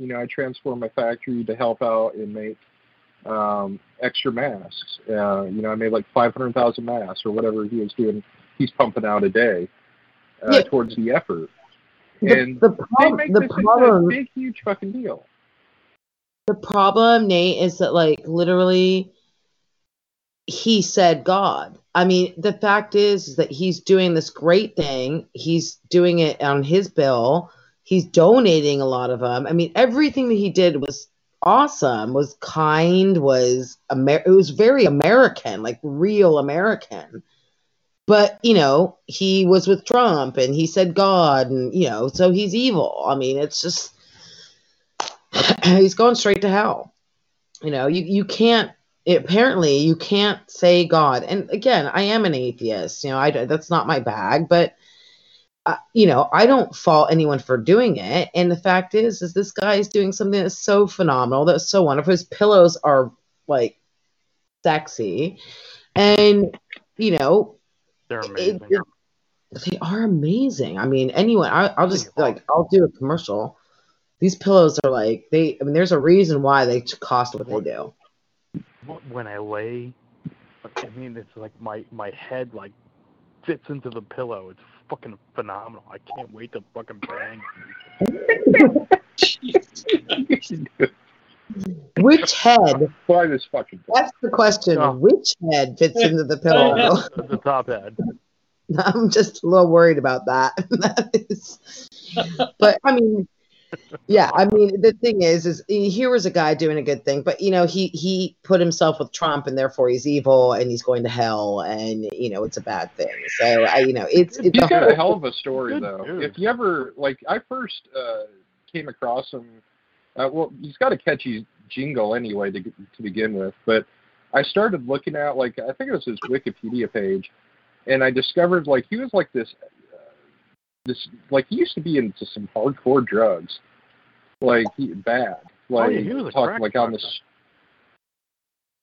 you know i transform my factory to help out and make um extra masks. Uh you know i made like 500000 masks or whatever he was doing he's pumping out a day uh, Yeah. towards the effort. The, and the, prob- the this into a problem big huge fucking deal. The problem nate is that like literally he said god. I mean the fact is, is that he's doing this great thing. He's doing it on his bill he's donating a lot of them i mean everything that he did was awesome was kind was Amer- it was very american like real american. But you know he was with trump and he said god and you know so he's evil. I mean it's just he's going straight to hell. You know you, you can't apparently you can't say god. And again i am an atheist you know i that's not my bag but uh, you know i don't fault anyone for doing it and the fact is is this guy is doing something that's so phenomenal that's so wonderful his pillows are like sexy and you know They're it- amazing. it- they are amazing. I mean, anyone, I, I'll just like, I'll do a commercial. These pillows are like, they, I mean, there's a reason why they cost what they do. when I lay, I mean, it's like my my head like fits into the pillow. It's fucking phenomenal. I can't wait to fucking bang. Which head? Buy this fucking. That's the question. Oh. Which head fits into the pillow? the, the top head. I'm just a little worried about that. that is, but I mean, yeah, I mean, the thing is, is here was a guy doing a good thing, but you know, he he put himself with Trump, and therefore he's evil, and he's going to hell, and you know, it's a bad thing. So I, you know, it's it's He's a got whole- a hell of a story Good though. dude. If you ever like, I first uh, came across him Uh, well, he's got a catchy jingle anyway to to begin with. But I started looking at like I think it was his Wikipedia page, and I discovered like he was like this, this like he used to be into some hardcore drugs, like he bad, like oh, yeah, he was a talk- like on this,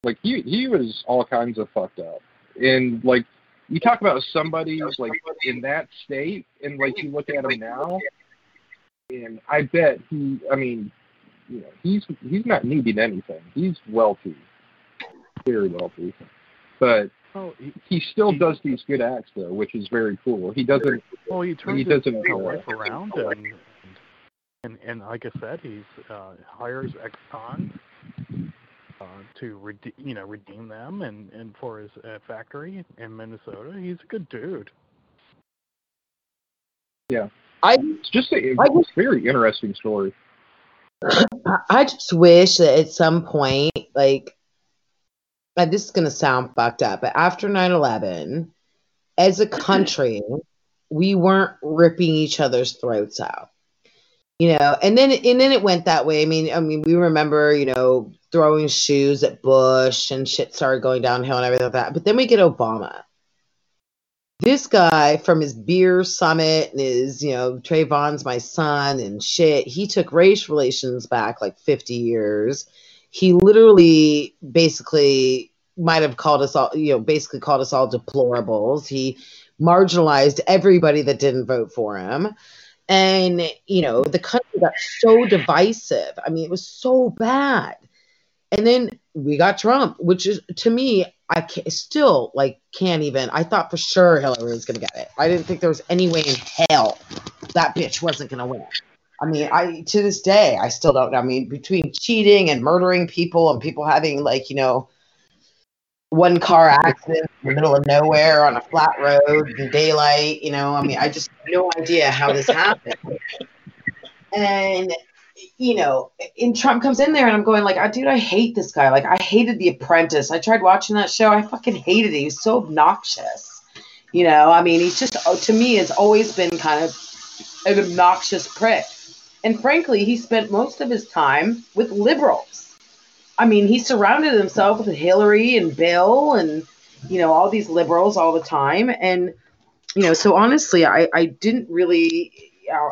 like he he was all kinds of fucked up, and like you talk about somebody like in that state, and like you look at him now, and I bet he, I mean, you know, he's he's not needing anything. He's wealthy, very wealthy, but Oh, he, he still does these good acts though, which is very cool. He doesn't. well, he turns He his doesn't, life around, and, and and like I said, he's uh, hires ex-cons uh, to rede- you know redeem them, and and for his uh, factory in Minnesota, he's a good dude. Yeah, I It's just a, I it's a very interesting story. I- I just wish that at some point, like, and this is going to sound fucked up, but after 9 11, as a country, we weren't ripping each other's throats out. You know, and then and then it went that way. I mean, I mean, we remember, you know, throwing shoes at Bush and shit started going downhill and everything like that. But then we get Obama. This guy from his beer summit and his, you know, Trayvon's my son and shit, he took race relations back like 50 years. He literally basically might have called us all, you know, basically called us all deplorables. He marginalized everybody that didn't vote for him. And, you know, the country got so divisive. I mean, it was so bad. And then we got Trump, which is to me, I still like can't even. I thought for sure Hillary was gonna get it. I didn't think there was any way in hell that bitch wasn't gonna win. I mean, I to this day I still don't. I mean, between cheating and murdering people and people having like you know one car accident in the middle of nowhere on a flat road in daylight, you know, I mean, I just have no idea how this happened. And you know, and Trump comes in there, and I'm going like, "Ah, dude, I hate this guy. Like, I hated The Apprentice. I tried watching that show. I fucking hated it. He was so obnoxious. You know, I mean, he's just oh, to me has always been kind of an obnoxious prick. And frankly, he spent most of his time with liberals. I mean, he surrounded himself with Hillary and Bill and you know all these liberals all the time. And you know, so honestly, I I didn't really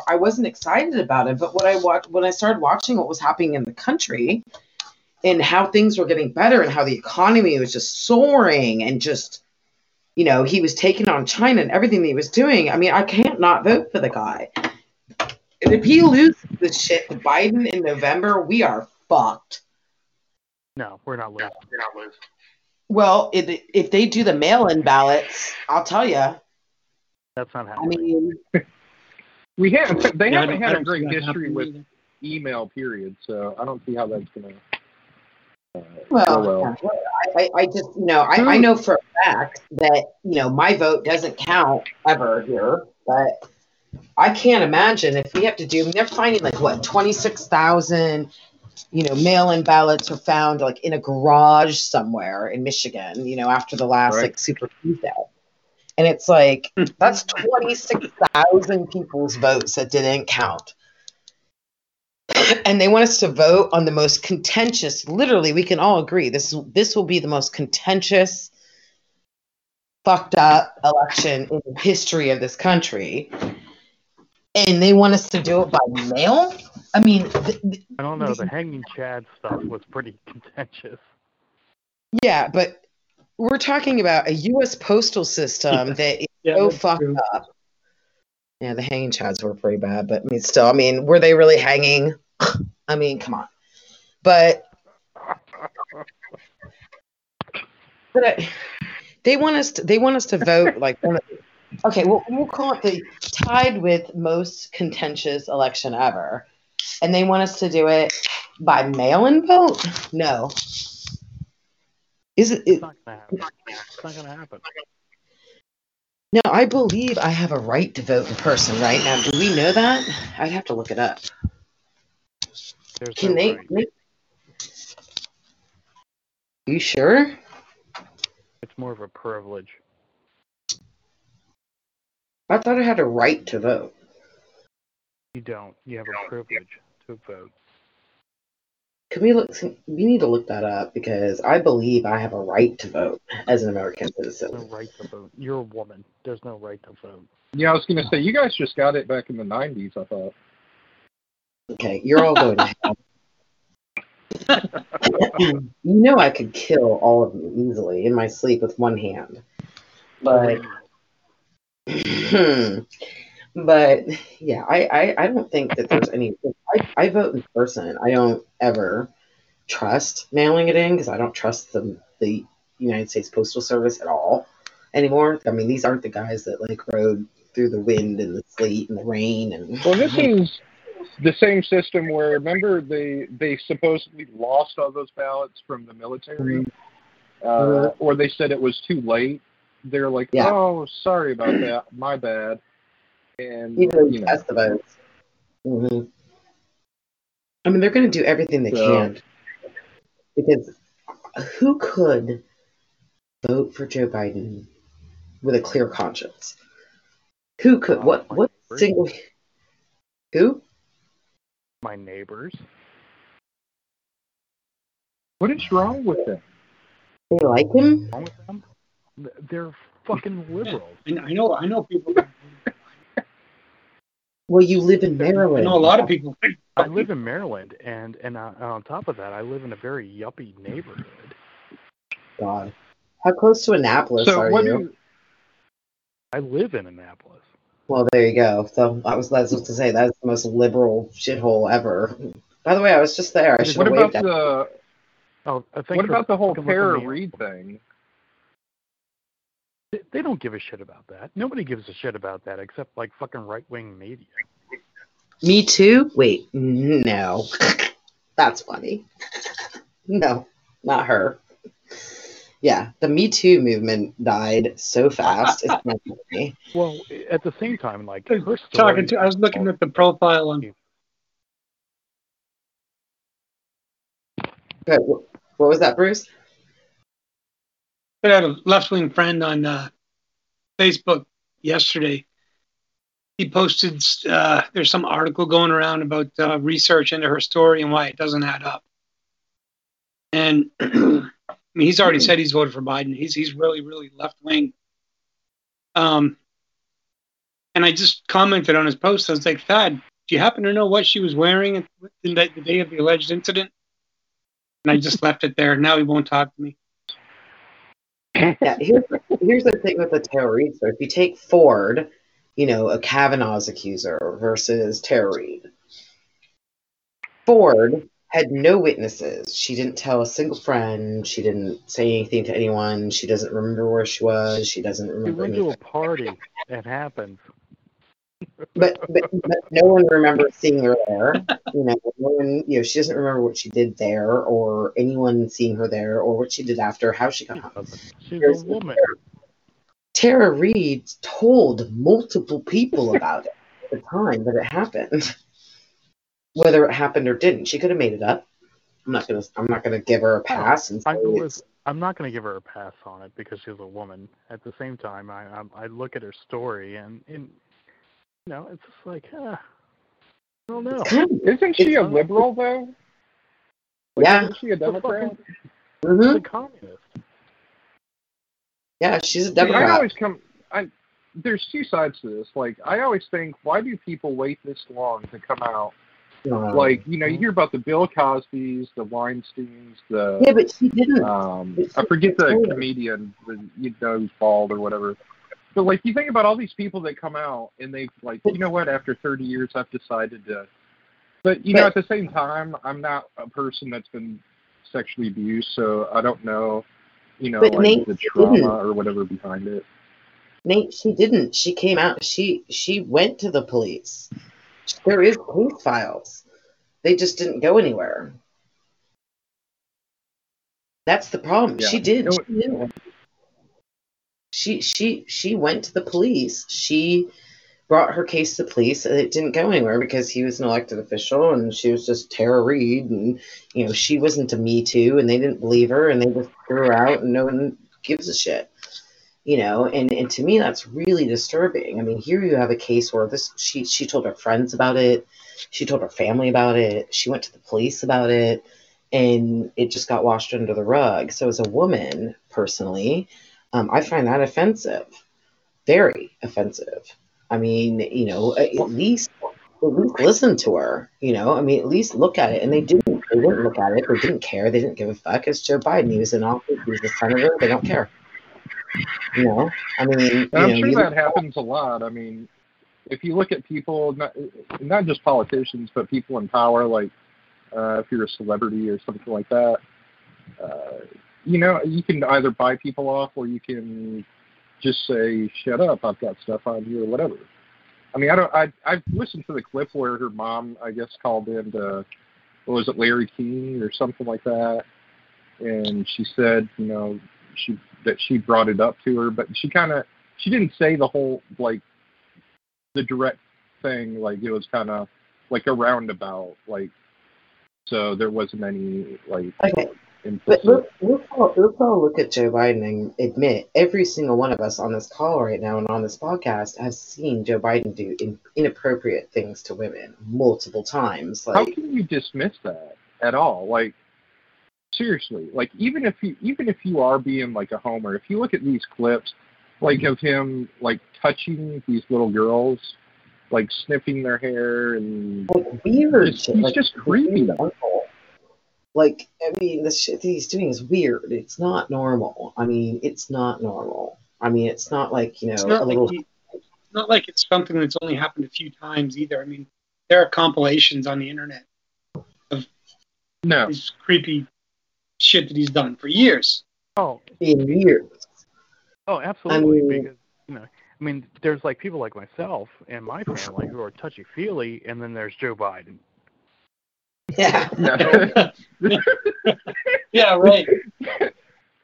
I wasn't excited about it. But what I watched when I started watching what was happening in the country and how things were getting better and how the economy was just soaring and just you know he was taking on China and everything that he was doing. I mean, I can't not vote for the guy. If he loses this shit to Biden in November, we are fucked. No, we're not losing. We're not losing. Well, if, if they do the mail-in ballots, I'll tell you. That's not happening. I mean, We have they Yeah, haven't had a great history with either. email period, so I don't see how that's gonna. Uh, Well, well. I, I- I just, you know, I, I know for a fact that, you know, my vote doesn't count ever here, but I can't imagine if we have to do, I mean, they're finding like what, 26,000, you know, mail in ballots are found like in a garage somewhere in Michigan, you know, after the last Right. like Super Tuesday. And it's like, hmm. that's 26,000 people's votes that didn't count. and they want us to vote on the most contentious literally we can all agree this this will be the most contentious fucked up election in the history of this country and they want us to do it by mail i mean th- th- I don't know. The hanging Chad stuff was pretty contentious. yeah but we're talking about a us postal system that is Yeah, so fucked true. up yeah the hanging chads were pretty bad but i mean still i mean were they really hanging i mean come on but But I, they want us to, they want us to vote like one of, okay, well we'll call it the tied with most contentious election ever. And they want us to do it by mail-in vote? No. Is it, it It's not gonna happen. It's not gonna happen. no, I believe I have a right to vote in person right now. Do we know that? I'd have to look it up. There's Can no they, right. they You sure? It's more of a privilege. I thought I had a right to vote. You don't. You have a privilege to vote. Can we look? We need to look that up because I believe I have a right to vote as an American No citizen. right to vote. You're a woman. There's no right to vote. Yeah, I was gonna say you guys just got it back in the '90s. I thought. Okay, you're all going to hell. you know I could kill all of you easily in my sleep with one hand, but but yeah, I, I I don't think that there's any. I, I vote in person. I don't ever trust mailing it in because I don't trust the the United States Postal Service at all anymore. I mean, these aren't the guys that like rode through the wind and the sleet and the rain and. Well, this is the same system where remember they they supposedly lost all those ballots from the military, uh, Mhm. or they said it was too late. They're like, Yeah. oh, sorry about that, my bad. And even you you know, test the votes. hmm I mean, they're going to do everything they So- can because who could vote for Joe Biden with a clear conscience? Who could? Uh, What? What neighbors. single? Who? My neighbors. what is wrong with them? They like him? Wrong with them? Th- They're fucking liberals. And I know I know people. Well, you live in Maryland. I Maryland. know a lot of people. I live in Maryland, and and uh, on top of that, I live in a very yuppie neighborhood. God, how close to Annapolis So are what you? I live in Annapolis. Well, there you go. So I was that's what to say. That's the most liberal shithole ever. By the way, I was just there. I should what have about waved at the Oh, uh, thanks what about the whole fucking looking Tara me. Reade thing? They, they don't give a shit about that. Nobody gives a shit about that except like fucking right wing media. Me too? Wait, no. That's funny. no, not her. Yeah, the Me Too movement died so fast. It's not funny. Well, at the same time, like I was her story. Talking to, I was looking at the profile on But what was that, Bruce? I had a left wing friend on uh, Facebook yesterday. He posted uh, there's some article going around about uh, research into her story and why it doesn't add up. And I mean, he's already said he's voted for Biden. He's he's really really left wing. Um, and I just commented on his post. I was like, Thad, do you happen to know what she was wearing in the, the day of the alleged incident? And I just left it there. Now he won't talk to me. Yeah, here's, here's the thing with the Tara Reade story. If you take Ford, you know, a Kavanaugh's accuser versus Tara Reade, Ford had no witnesses. She didn't tell a single friend. She didn't say anything to anyone. She doesn't remember where she was. She doesn't You remember went anything. to a party. It happens. But, but but no one remembers seeing her there. You know, no one. You know, she doesn't remember what she did there, or anyone seeing her there, or what she did after, how she got home. She's a woman. Tara Reade told multiple people about it at the time that it happened. Whether it happened or didn't, she could have made it up. I'm not gonna. I'm not gonna give her a pass and I was, I'm not going to give her a pass on it because she's a woman. At the same time, I I, I look at her story and, and you know, it's just like, uh, I don't know. it's kind of Isn't she a liberal though? yeah. Isn't she a Democrat? hmm She's a communist. Yeah, she's a See, I always come. I there's two sides to this. Like I always think, why do people wait this long to come out? Um, Like you know, you hear about the Bill Cosby's, the Weinstein's, the yeah, but she didn't. um, I forget the comedian, the you know who's bald or whatever. But like you think about all these people that come out and they like, you know what? After 30 years, I've decided to. But you know, at the same time, I'm not a person that's been sexually abused, so I don't know, you know, like Nate the didn't. trauma or whatever behind it. Nate, she didn't. She came out. She she went to the police. There is case files. They just didn't go anywhere. That's the problem. Yeah. She did. She, knew. She she she went to the police. She brought her case to police, and it didn't go anywhere because he was an elected official, and she was just Tara and you know she wasn't a Me Too, and they didn't believe her, and they just threw her out, and no one gives a shit you know and and to me that's really disturbing i mean here you have a case where this she she told her friends about it she told her family about it she went to the police about it and it just got washed under the rug. So as a woman, personally, um, I find that offensive, very offensive. I mean, you know, at least at least listen to her. You know, I mean, at least look at it. And they didn't. They didn't look at it. They didn't care. They didn't give a fuck. It's Joe Biden. He was in office. He was the senator. They don't care. You know, I mean, you And I'm know, sure you that happens a lot. I mean, if you look at people, not, not just politicians, but people in power, like uh, if you're a celebrity or something like that, uh, you know, you can either buy people off or you can just say, "Shut up! I've got stuff on you" or whatever. I mean, I don't. I I've listened to the clip where her mom, I guess, called in to, what was it, Larry King or something like that, and she said, you know, she that she brought it up to her, but she kind of she didn't say the whole like the direct thing. Like it was kind of like a roundabout. Like so there wasn't any like. But look, let's all, let's all look at Joe Biden and admit every single one of us on this call right now and on this podcast has seen Joe Biden do in, inappropriate things to women multiple times. How Like, can you dismiss that at all? Like seriously, like even if you even if you are being like a homer, if you look at these clips, like of him like touching these little girls, like sniffing their hair and like weird he's like, just creepy. uncle. Like, I mean, the shit that he's doing is weird. It's not normal. I mean, it's not normal. I mean, it's not like you know It's a not little. like he, it's not like it's something that's only happened a few times either. I mean, there are compilations on the internet of no, this creepy shit that he's done for years. Oh, in years. oh, absolutely. mean- because you know, I mean, there's like people like myself and my family who are touchy feely, and then there's Joe Biden. Yeah. no. yeah, right.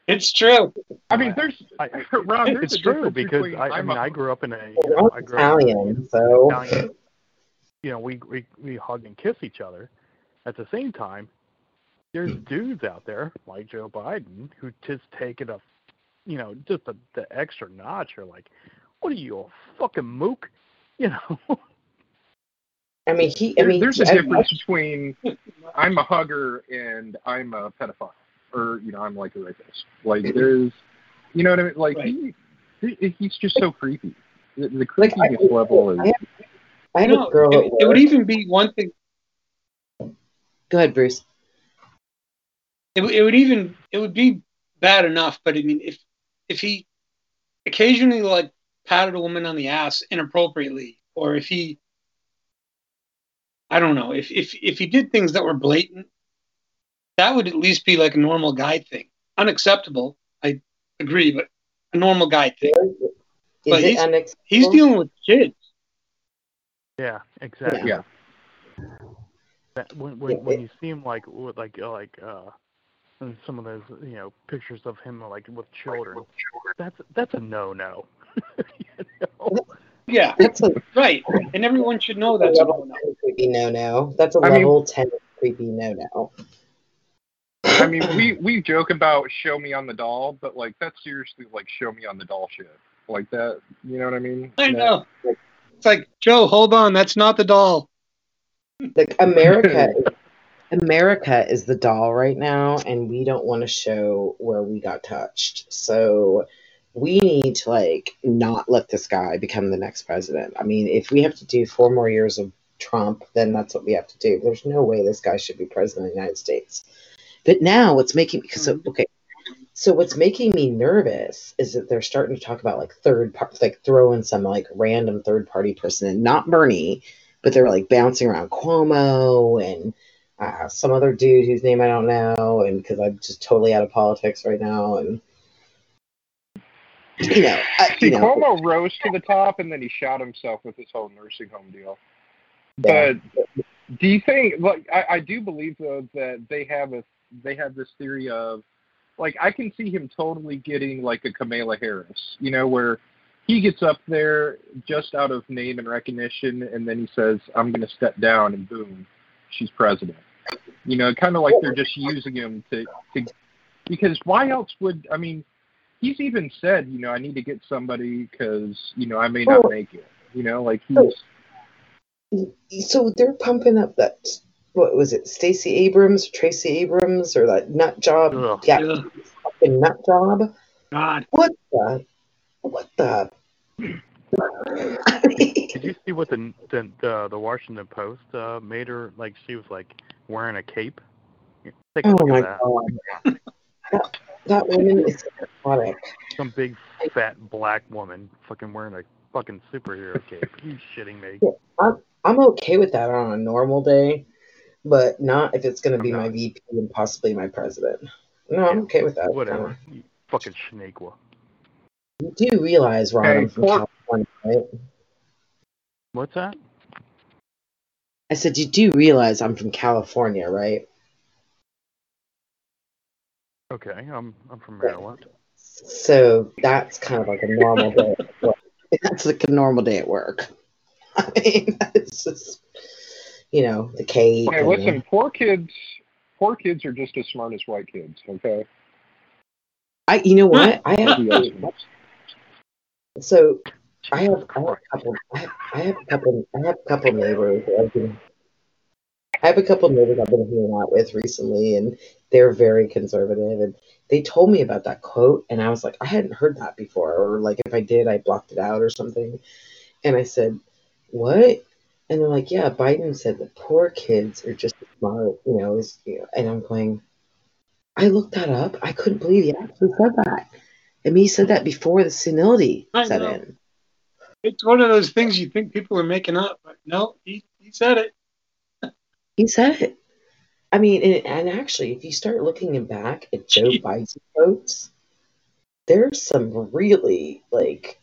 It's true. I mean, there's I, Ron. There's it's a true because I, I I'm mean, a- I grew up in a, you know, I'm I grew up in Italian, so Italian, you know, we, we we hug and kiss each other. At the same time, there's hmm. dudes out there like Joe Biden who just take it a, you know, just the the extra notch. You're like, what are you, a fucking mook? You know? I mean, he. I there- mean, there's a I- difference between I'm a hugger and I'm a pedophile, or you know, I'm like a rapist. Like there's, you know what I mean? Like he, he he's just so creepy. The, the Like, I- creepiness level is. I have- I had No, a girl it, it would even be one thing. Go ahead, Bruce. It, it would even it would be bad enough, but I mean, if if he occasionally like patted a woman on the ass inappropriately, or if he, I don't know, if if if he did things that were blatant, that would at least be like a normal guy thing. Unacceptable, I agree, but a normal guy thing. Is But he's- He's dealing with kids. Yeah, exactly. Yeah. That, when when Yeah, when you see him like with like uh, like uh in some of those you know pictures of him like with children, that's that's a no no. you know? Yeah, That's a right. And everyone should know that's a level no-no. 10 creepy no no. That's a I mean- level ten creepy no no. I mean, we we joke about show me on the doll, but like that's seriously like show me on the doll shit. Like that, you know what I mean? I That- know. It's like Joe, hold on, that's not the doll. Like America, America is the doll right now, and we don't want to show where we got touched. So we need to like not let this guy become the next president. I mean, if we have to do four more years of Trump, then that's what we have to do. There's no way this guy should be president of the United States. But now what's making because so, okay, so what's making me nervous is that they're starting to talk about like third part, like throwing some like random third party person in, not Bernie, but they're like bouncing around Cuomo and uh, some other dude whose name I don't know, and because I'm just totally out of politics right now, and you know, uh, I, See, you know, Cuomo rose to the top, and then he shot himself with his whole nursing home deal. Yeah. But do you think? Like, I, I do believe though that they have a they have this theory of, like, I can see him totally getting like a Kamala Harris, you know, where he gets up there just out of name and recognition, and then he says, "I'm going to step down," and boom, she's president. You know, kind of like they're just using him to to because why else would I mean? He's even said, you know, I need to get somebody because you know I may not make it. You know, like he's so they're pumping up that what was it, Stacey Abrams, Tracy Abrams, or that nut job? Ugh. Yeah, Ugh. fucking nut job. God. What the? What the? I mean, Did you see what the the the, the Washington Post uh, made her like? She was like wearing a cape. Take a oh my that. god, that, that woman is psychotic. Some big fat black woman fucking wearing a fucking superhero cape. you shitting me? I'm okay with that on a normal day, but not if it's going to be my. VP and possibly my president. No, I'm okay with that. Whatever. You fucking Shaniqua. You do realize, Ron, Hey, I'm from Cor- California, right? What's that? I said, you do realize I'm from California, right? Okay, I'm I'm from Maryland. So that's kind of like a normal day. At work. That's like a normal day at work. I mean, it's just, you know, the cape. Hey, and listen, poor kids, poor kids are just as smart as white kids. Okay. I, you know what? I have. Yes. So I have, I have a couple. I have, I have a couple. I have a couple neighbors. I've been, I have a couple of neighbors I've been hanging out with recently, and they're very conservative. And they told me about that quote, and I was like, I hadn't heard that before, or like if I did, I blocked it out or something. And I said, what? And they're like, yeah, Biden said that poor kids are just smart, you know. Is, you know and I'm going, I looked that up. I couldn't believe he actually said that. And he said that before the senility I set know. in. It's one of those things you think people are making up, but no, he, he said it. He said it. I mean, and, and actually, if you start looking back at Joe. Biden's quotes, there's some really like,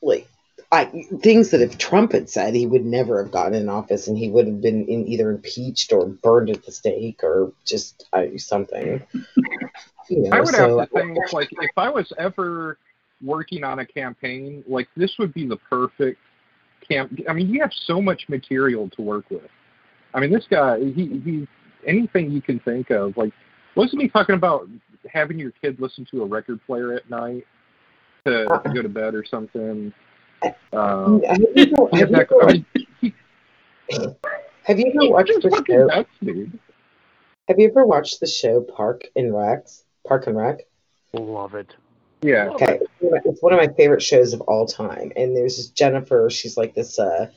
like, I things that if Trump had said, he would never have gotten in office, and he would have been in either impeached or burned at the stake or just uh, something. You know, I would so have to think like if I was ever working on a campaign, like this would be the perfect camp. I mean, you have so much material to work with. I mean, this guy, he he, anything you can think of. Like, wasn't he talking about having your kid listen to a record player at night to, to go to bed or something? Um, have you ever, have you ever, I mean, have you ever watched the show? nuts, dude. Have you ever watched the show Park and Rec? Park and Rec. Love it. Yeah. Okay, it's one of my favorite shows of all time. And there's this Jennifer. She's like this, uh,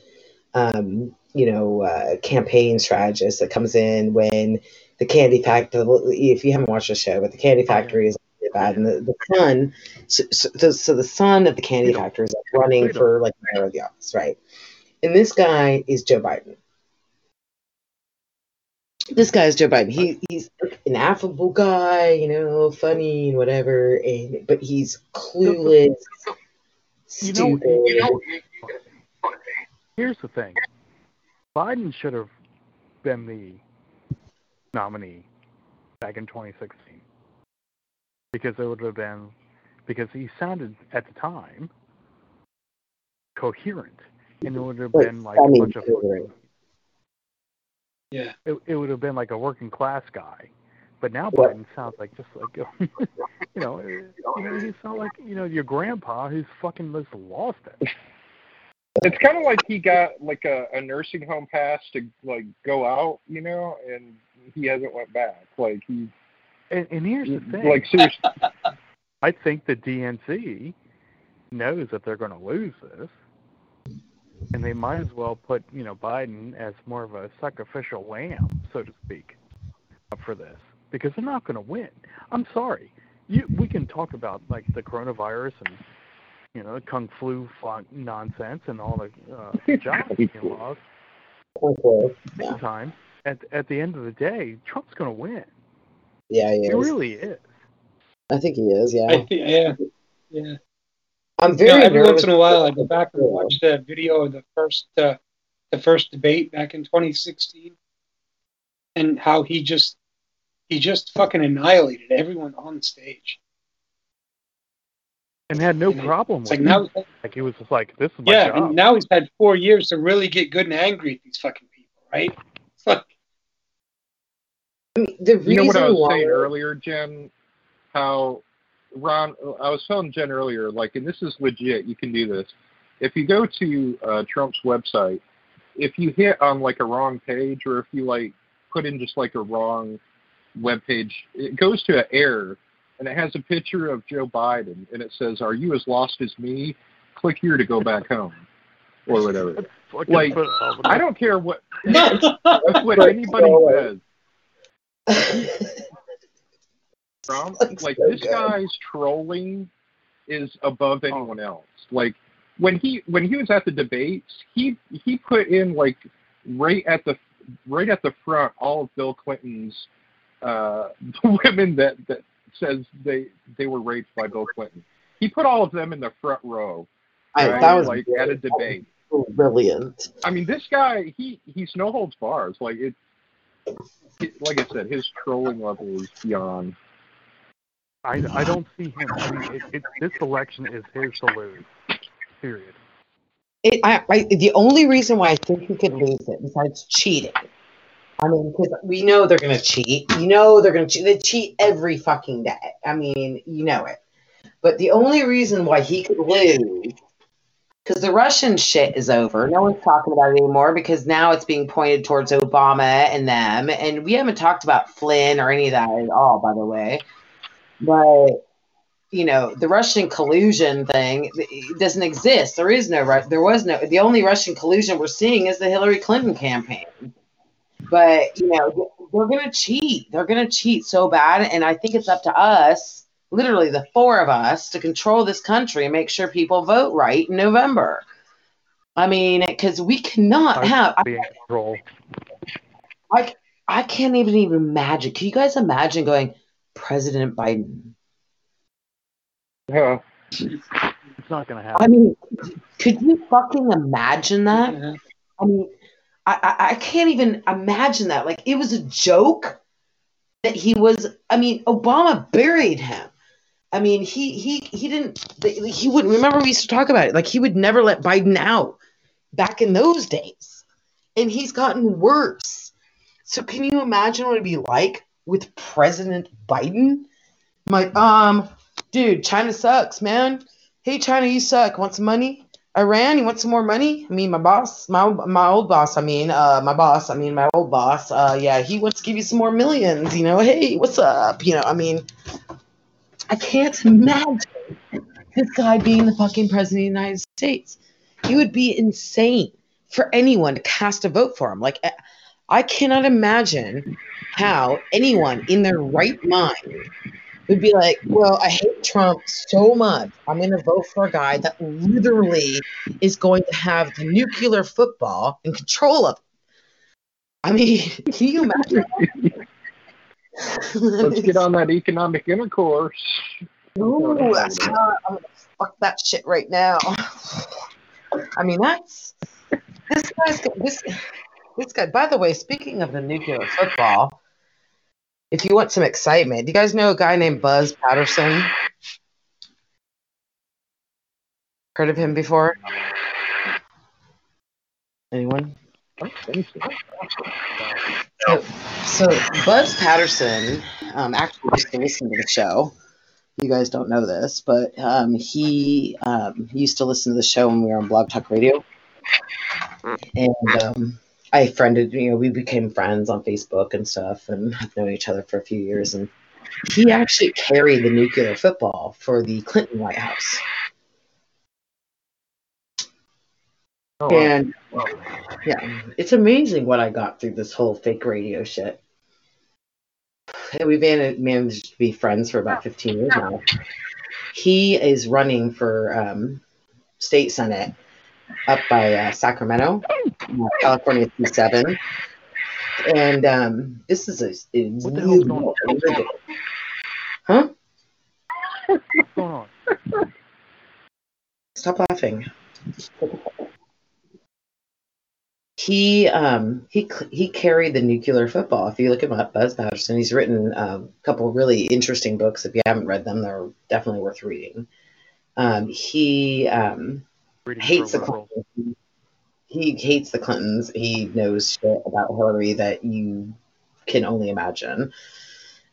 um, you know, uh, campaign strategist that comes in when the Candy Factory. If you haven't watched the show, but the Candy Factory is bad, and the, the son. So, so, so the son of the Candy Factory is like running for like mayor of the office, right? And this guy is Joe Biden. This guy is Joe Biden. He he's an affable guy, you know, funny and whatever, and but he's clueless, You know- stupid. you know- Here's the thing. Biden should have been the nominee back in 2016 because it would have been because he sounded at the time coherent and it would have been like a bunch of. Yeah. it, it would have been like a working class guy. But now What? Biden sounds like just like you know, uh, you know, he sounds like you know your grandpa who's fucking just lost it. It's kind of like he got like a, a nursing home pass to like go out, you know, and he hasn't went back. Like he, And, and here's the thing. like seriously, I think the DNC knows that they're going to lose this, and they might as well put you know Biden as more of a sacrificial lamb, so to speak, up for this because they're not going to win. I'm sorry. You we can talk about like the coronavirus and you know kung flu nonsense and all the uh, jobs being lost. Okay. Yeah. time. At at the end of the day, Trump's going to win. Yeah, he He is. really is. I think he is. Yeah, I think, yeah. Yeah. I'm You know, very every nervous. once in a while, I go back and watch the video of the first, uh, the first debate back in 2016, and how he just, he just fucking annihilated everyone on stage. And had no And problem It's with like it. now, Like he was just like, "This is my yeah, job." and now he's had four years to really get good and angry at these fucking people, right? It's like, I mean, the reason you know what I was why saying earlier, Jenn? How Ron, I was telling Jenn earlier, like, and this is legit. You can do this. If you go to uh, Trump's website, if you hit on like a wrong page, or if you like put in just like a wrong web page. It goes to an error, and it has a picture of Joe Biden, and it says, "Are you as lost as me? Click here to go back home," or whatever. Like, put- I don't care what that's what anybody says. Trump, Like, like so this good. guy's trolling is above anyone else. Like when he when he was at the debates, he he put in like right at the right at the front all of Bill Clinton's uh women that that says they they were raped by Bill Clinton. He put all of them in the front row. I, that was like at a debate. brilliant. I mean, this guy he he's no holds bars. Like it, it like I said, his trolling level is beyond. I, I don't see him. I mean, it, it, this election is his to lose. Period. It, I, I, the only reason why I think he could lose it, besides cheating, I mean, because we know they're going to cheat. You know they're going to cheat. They cheat every fucking day. I mean, you know it. But the only reason why he could lose, because the Russian shit is over. No one's talking about it anymore because now it's being pointed towards Obama and them. And we haven't talked about Flynn or any of that at all, by the way. But you know the Russian collusion thing doesn't exist. There is no there was no the only Russian collusion we're seeing is the Hillary Clinton campaign. But you know they're gonna cheat. They're gonna cheat so bad, and I think it's up to us, literally the four of us, to control this country and make sure people vote right in November. I mean, because we cannot I have. be in control. I I can't even even imagine. Can you guys imagine going President Biden? Yeah. It's not going to happen. I mean, could you fucking imagine that? I mean, I, I can't even imagine that. Like it was a joke that he was. I mean, Obama buried him. I mean, he he he didn't. He wouldn't remember. We used to talk about it. Like he would never let Biden out back in those days, and he's gotten worse. So can you imagine what it'd be like with President Biden? I'm like, um, dude, China sucks, man. Hey, China, you suck. Want some money? Iran, you want some more money? I mean, my boss, my my old boss. I mean, uh, my boss. I mean, my old boss. Uh, yeah, he wants to give you some more millions. You know, hey, what's up? You know, I mean, I can't imagine this guy being the fucking president of the United States. He would be insane for anyone to cast a vote for him. Like, I- I cannot imagine how anyone in their right mind would be like, well, I hate Trump so much. I'm going to vote for a guy that literally is going to have the nuclear football in control of. I mean, can you imagine? Let's get on that economic intercourse. Ooh, that's hot. I'm gonna fuck that shit right now. I mean, that's this guy's this this guy. By the way, speaking of the nuclear football, if you want some excitement, do you guys know a guy named Buzz Patterson? Heard of him before? Anyone? So, so Buzz Patterson um, actually used to listen to the show. You guys don't know this, but um, he um, used to listen to the show when we were on Blog Talk Radio. And um, I friended, you know, we became friends on Facebook and stuff and have known each other for a few years. And he actually carried the nuclear football for the Clinton White House. Oh, wow. And yeah, it's amazing what I got through this whole fake radio shit. And We've man- managed to be friends for about 15 years now. He is running for um, state senate up by uh, Sacramento, uh, California C7. And um, this is a, a What the hell's going on? Huh? What's going on? Stop laughing. He um he he carried the nuclear football. If you look him up, Buzz Patterson, he's written um, a couple really interesting books. If you haven't read them, they're definitely worth reading. Um, he um, Reading hates the. Clintons. He hates the Clintons. He knows shit about Hillary that you can only imagine,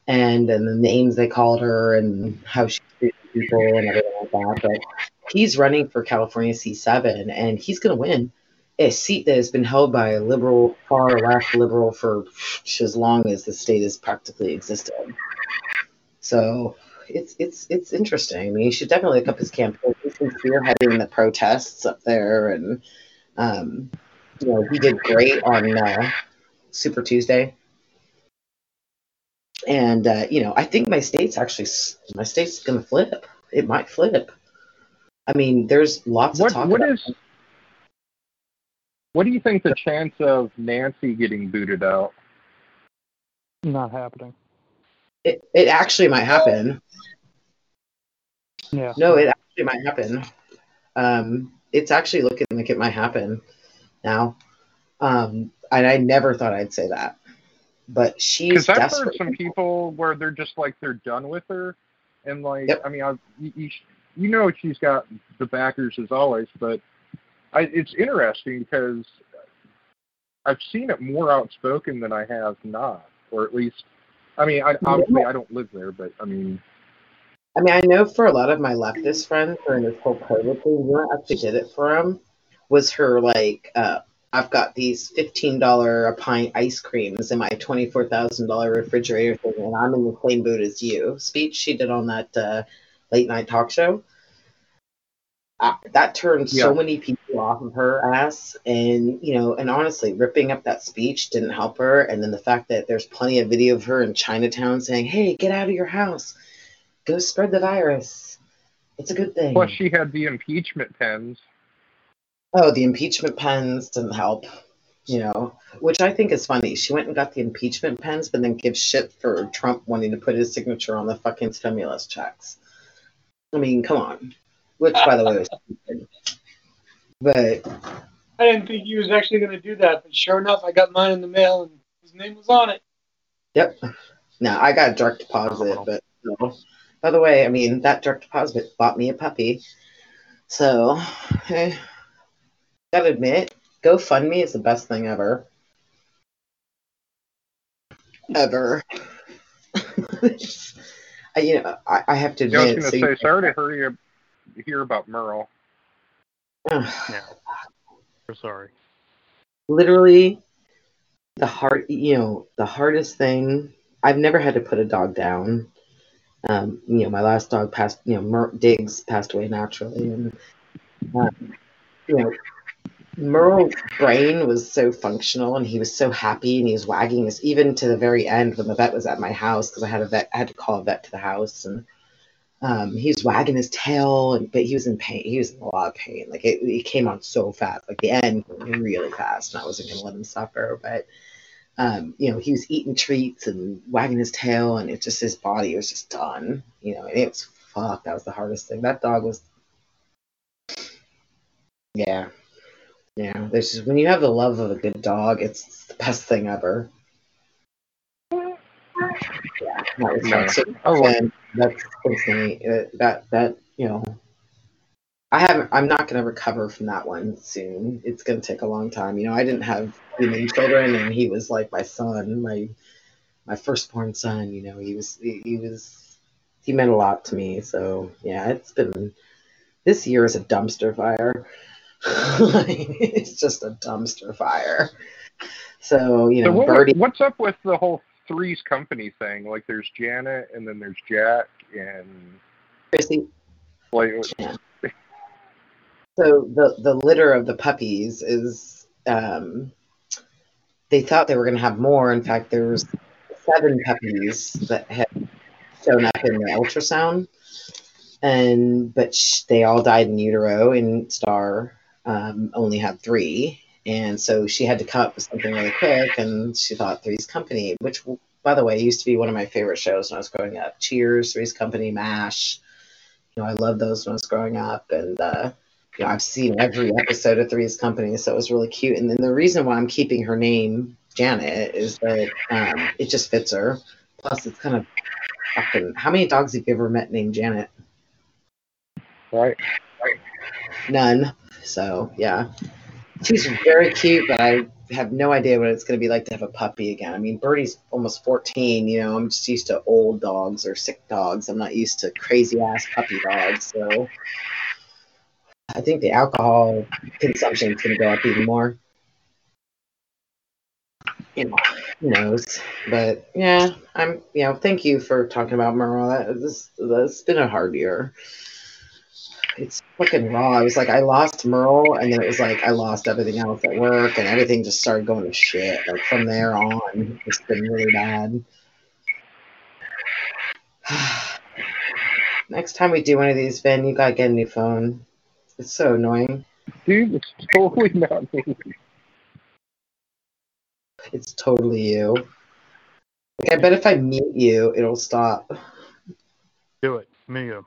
and and the names they called her and how she treated people and everything like that. But he's running for California C7, and he's going to win. a seat that has been held by a liberal, far left liberal for as long as the state has practically existed. So it's it's it's interesting. I mean, he should definitely look up his campaign. He's been spearheading the protests up there, and um, you know he did great on uh, Super Tuesday. And uh, you know, I think my state's actually my state's gonna flip. It might flip. I mean, there's lots What of talk. what about is what do you think the chance of Nancy getting booted out? Not happening. It. It actually might happen. Yeah. No, it actually might happen. Um, it's actually looking like it might happen now. Um, and I never thought I'd say that, but she's Because I've heard some people where they're just like they're done with her, and like Yep. I mean, I you, you you know she's got the backers as always, but I it's interesting because I've seen it more outspoken than I have not, or at least I mean, I, obviously I don't live there, but I mean, I mean, I know for a lot of my leftist friends during this whole COVID thing, what actually did it for them was her like, uh, I've got these fifteen dollar a pint ice creams in my twenty four thousand dollar refrigerator thing, and I'm in the same boat as you. Speech she did on that uh, late night talk show. Uh, that turned so many people off of her ass, and you know, and honestly, ripping up that speech didn't help her. And then the fact that there's plenty of video of her in Chinatown saying, "Hey, get out of your house." go spread the virus. It's a good thing. plus she had the impeachment pens. oh, the impeachment pens didn't help, you know, which I think is funny. She went and got the impeachment pens, but then gives shit for Trump wanting to put his signature on the fucking stimulus checks. I mean, come on. Which, by the way, was stupid. But I didn't think he was actually going to do that, but sure enough, I got mine in the mail and his name was on it. Yep. Now I got a direct deposit, but no. By the way, I mean that direct deposit bought me a puppy. So, eh, gotta admit, GoFundMe is the best thing ever. Ever. I, you know, I, I have to Yeah, I was admit. going so to you- say, sorry to hear you hear about Merle. Yeah. We're sorry. literally the hard you know the hardest thing i've never had to put a dog down um you know my last dog passed you know Mer- diggs passed away naturally and um, you know merle's brain was so functional and he was so happy and he was wagging his even to the very end when the vet was at my house because i had a vet i had to call a vet to the house and um, he was wagging his tail, but he was in pain. He was in a lot of pain. Like it, it came on so fast. Like the end really fast, and I wasn't gonna let him suffer. But um, you know, he was eating treats and wagging his tail, and it just his body was just done. You know, and it was fuck. That was the hardest thing. That dog was. Yeah, yeah. There's just when you have the love of a good dog, it's the best thing ever. Yeah, that was No. so I and that's insane. That that you know, I haven't. I'm not going to recover from that one soon. It's going to take a long time. You know, I didn't have human children, and he was like my son, my my firstborn son. You know, he was he, he was he meant a lot to me. So yeah, it's been this year is a dumpster fire. it's just a dumpster fire. So you So know, what, Birdie. what's up with the whole Three's Company thing? Like, there's Janet, and then there's Jack, and Chrissy, like, So the the litter of the puppies is um, they thought they were going to have more. In fact, there was seven puppies that had shown up in the ultrasound, and but sh- they all died in utero. And Star um, only had three, and so she had to come up with something really quick. And she thought Three's Company, which by the way used to be one of my favorite shows when I was growing up. Cheers, Three's Company, Mash. You know, I loved those when I was growing up, and uh, you know, I've seen every episode of Three's Company, so it was really cute. And then the reason why I'm keeping her name Janet is that um, it just fits her. Plus, it's kind of fucking. How many dogs have you ever met named Janet? right? None. So yeah, she's very cute, but I have no idea what it's going to be like to have a puppy again. I mean, Birdie's almost 14. You know, I'm just used to old dogs or sick dogs. I'm not used to crazy ass puppy dogs. So I think the alcohol consumption is going to go up even more. You know, who knows? But yeah, I'm. You know, thank you for talking about Merle. That, this, that's been a hard year. It's fucking raw. I was like, I lost Merle, and then it was like I lost everything else at work, and everything just started going to shit. Like from there on, it's been really bad. Next time we do one of these, Vin, you gotta get a new phone. It's so annoying. Dude, it's totally not me. It's totally you. Like, I bet if I mute you, it'll stop. Do it. Me go.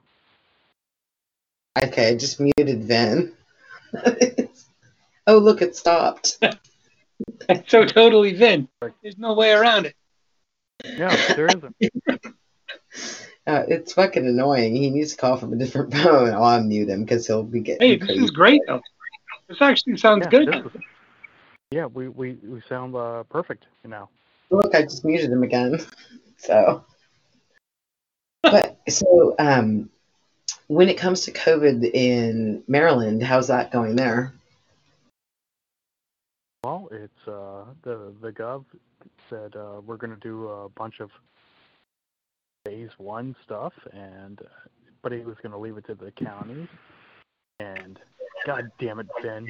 Okay, I just muted Vin. oh, look, it stopped. That's so totally Vin. There's no way around it. Yeah, there isn't. Uh, it's fucking annoying. He needs to call from a different phone. I'll unmute him because he'll be getting Hey, this crazy. is great though. This actually sounds Yeah, good. this is- yeah, we, we, we sound uh, perfect now. Look, I just muted him again. So, but so um, when it comes to COVID in Maryland, how's that going there? Well, it's uh, the the gov said uh, we're going to do a bunch of phase one stuff, and uh, but he was going to leave it to the counties. And God damn it, Ben!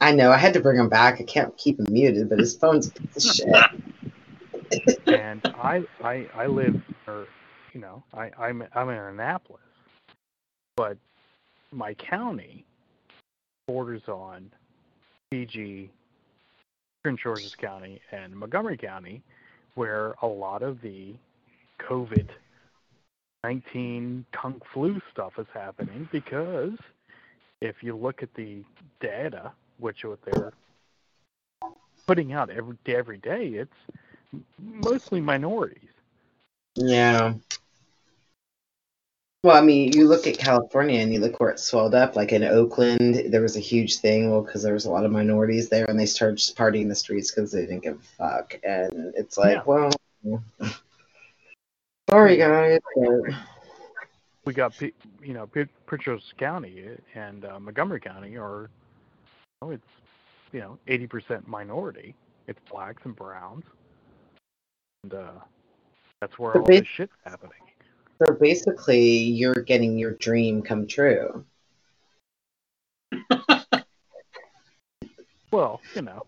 I know I had to bring him back. I can't keep him muted, but his phone's a piece of shit. and I I I live or you know I I'm I'm in Annapolis, but my county borders on PG, Prince George's County, and Montgomery County, where a lot of the COVID 19 kung flu stuff is happening because if you look at the data, which what they're putting out every every day, it's mostly minorities. Yeah. Well, I mean, you look at California and you look where it swelled up. Like in Oakland, there was a huge thing, well, because there was a lot of minorities there, and they started just partying in the streets because they didn't give a fuck. And it's like, Yeah. well, sorry guys, We got you know P- Prince County and uh, Montgomery County are oh it's you know 80% minority. It's blacks and browns, and uh, that's where all this shit's happening. So basically, you're getting your dream come true. Well, you know,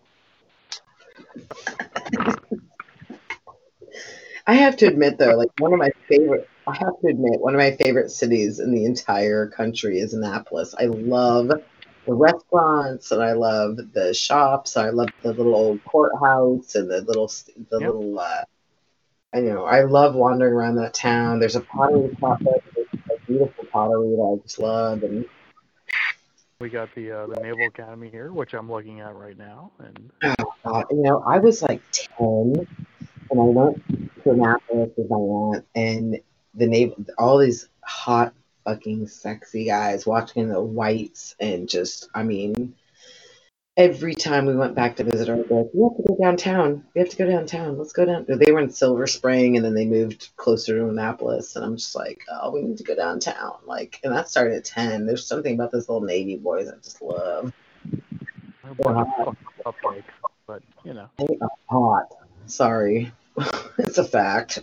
I have to admit though, like one of my favorite I have to admit one of my favorite cities in the entire country is Annapolis. I love the restaurants and I love the shops. I love the little old courthouse and the little the Yep. little uh I know I love wandering around that town. There's a pottery shop there, a beautiful pottery that I just love and we got the uh, the Naval Academy here, which I'm looking at right now, and uh, you know, I was like 10 and I went to Annapolis with my aunt and the naval, all these hot fucking sexy guys watching the whites and just, I mean, every time we went back to visit like, we have to go downtown. We have to go downtown. Let's go down. They were in Silver Spring and then they moved closer to Annapolis. And I'm just like, oh, we need to go downtown. Like, and that started at 10. There's something about those little Navy boys I just love. a bunch of fucking cupcakes. But you know, They are hot. Sorry. it's a fact.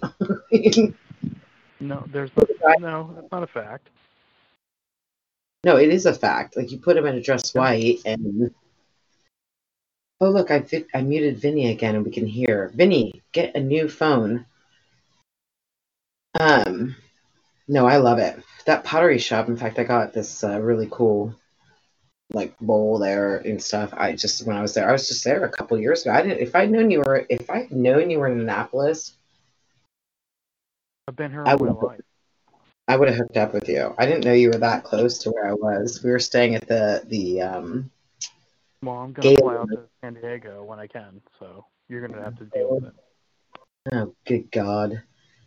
no, there's no, no, that's not a fact. no, it is a fact. Like you put them in a dress white and Oh look, I I muted Vinny again and we can hear. Vinny, get a new phone. Um no, I love it. That pottery shop, in fact, I got this uh, really cool like bowl there and stuff. I just when I was there, I was just there a couple years ago. I didn't if I'd known you were if I'd known you were in Annapolis, I've been here I all my would- life. I would have hooked up with you. I didn't know you were that close to where I was. We were staying at the the um Well, I'm gonna fly out to San Diego when I can, so you're gonna have to deal with it. oh good god.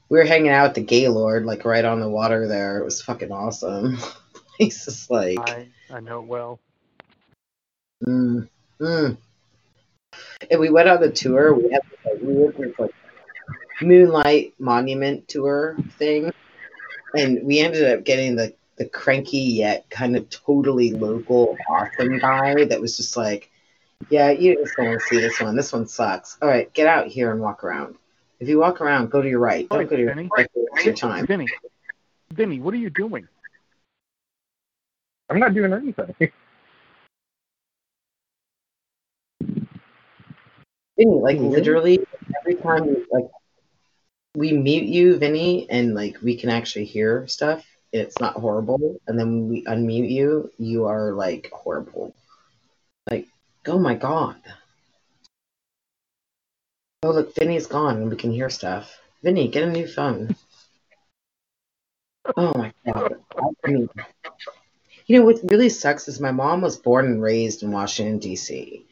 We were hanging out at the Gaylord, like right on the water there. It was fucking awesome. He's just like I I know it well. mm, mm. And we went on the tour. We had like, we went like Moonlight Monument tour thing, and we ended up getting the the cranky yet kind of totally local awesome guy that was just like, yeah, you just don't want to see this one. This one sucks. All right, get out here and walk around. If you walk around, go to your right. Don't go to your Vinny. right. Waste your time. Vinny, Vinny, what are you doing? I'm not doing anything. Vinny, like Mhm. literally every time we like we mute you, Vinny, and like we can actually hear stuff. It's not horrible, and then we unmute you, you are like horrible. Like, oh my god. Oh look, Vinny's gone, and we can hear stuff. Vinny, get a new phone. Oh my god. You know what really sucks is my mom was born and raised in Washington D.C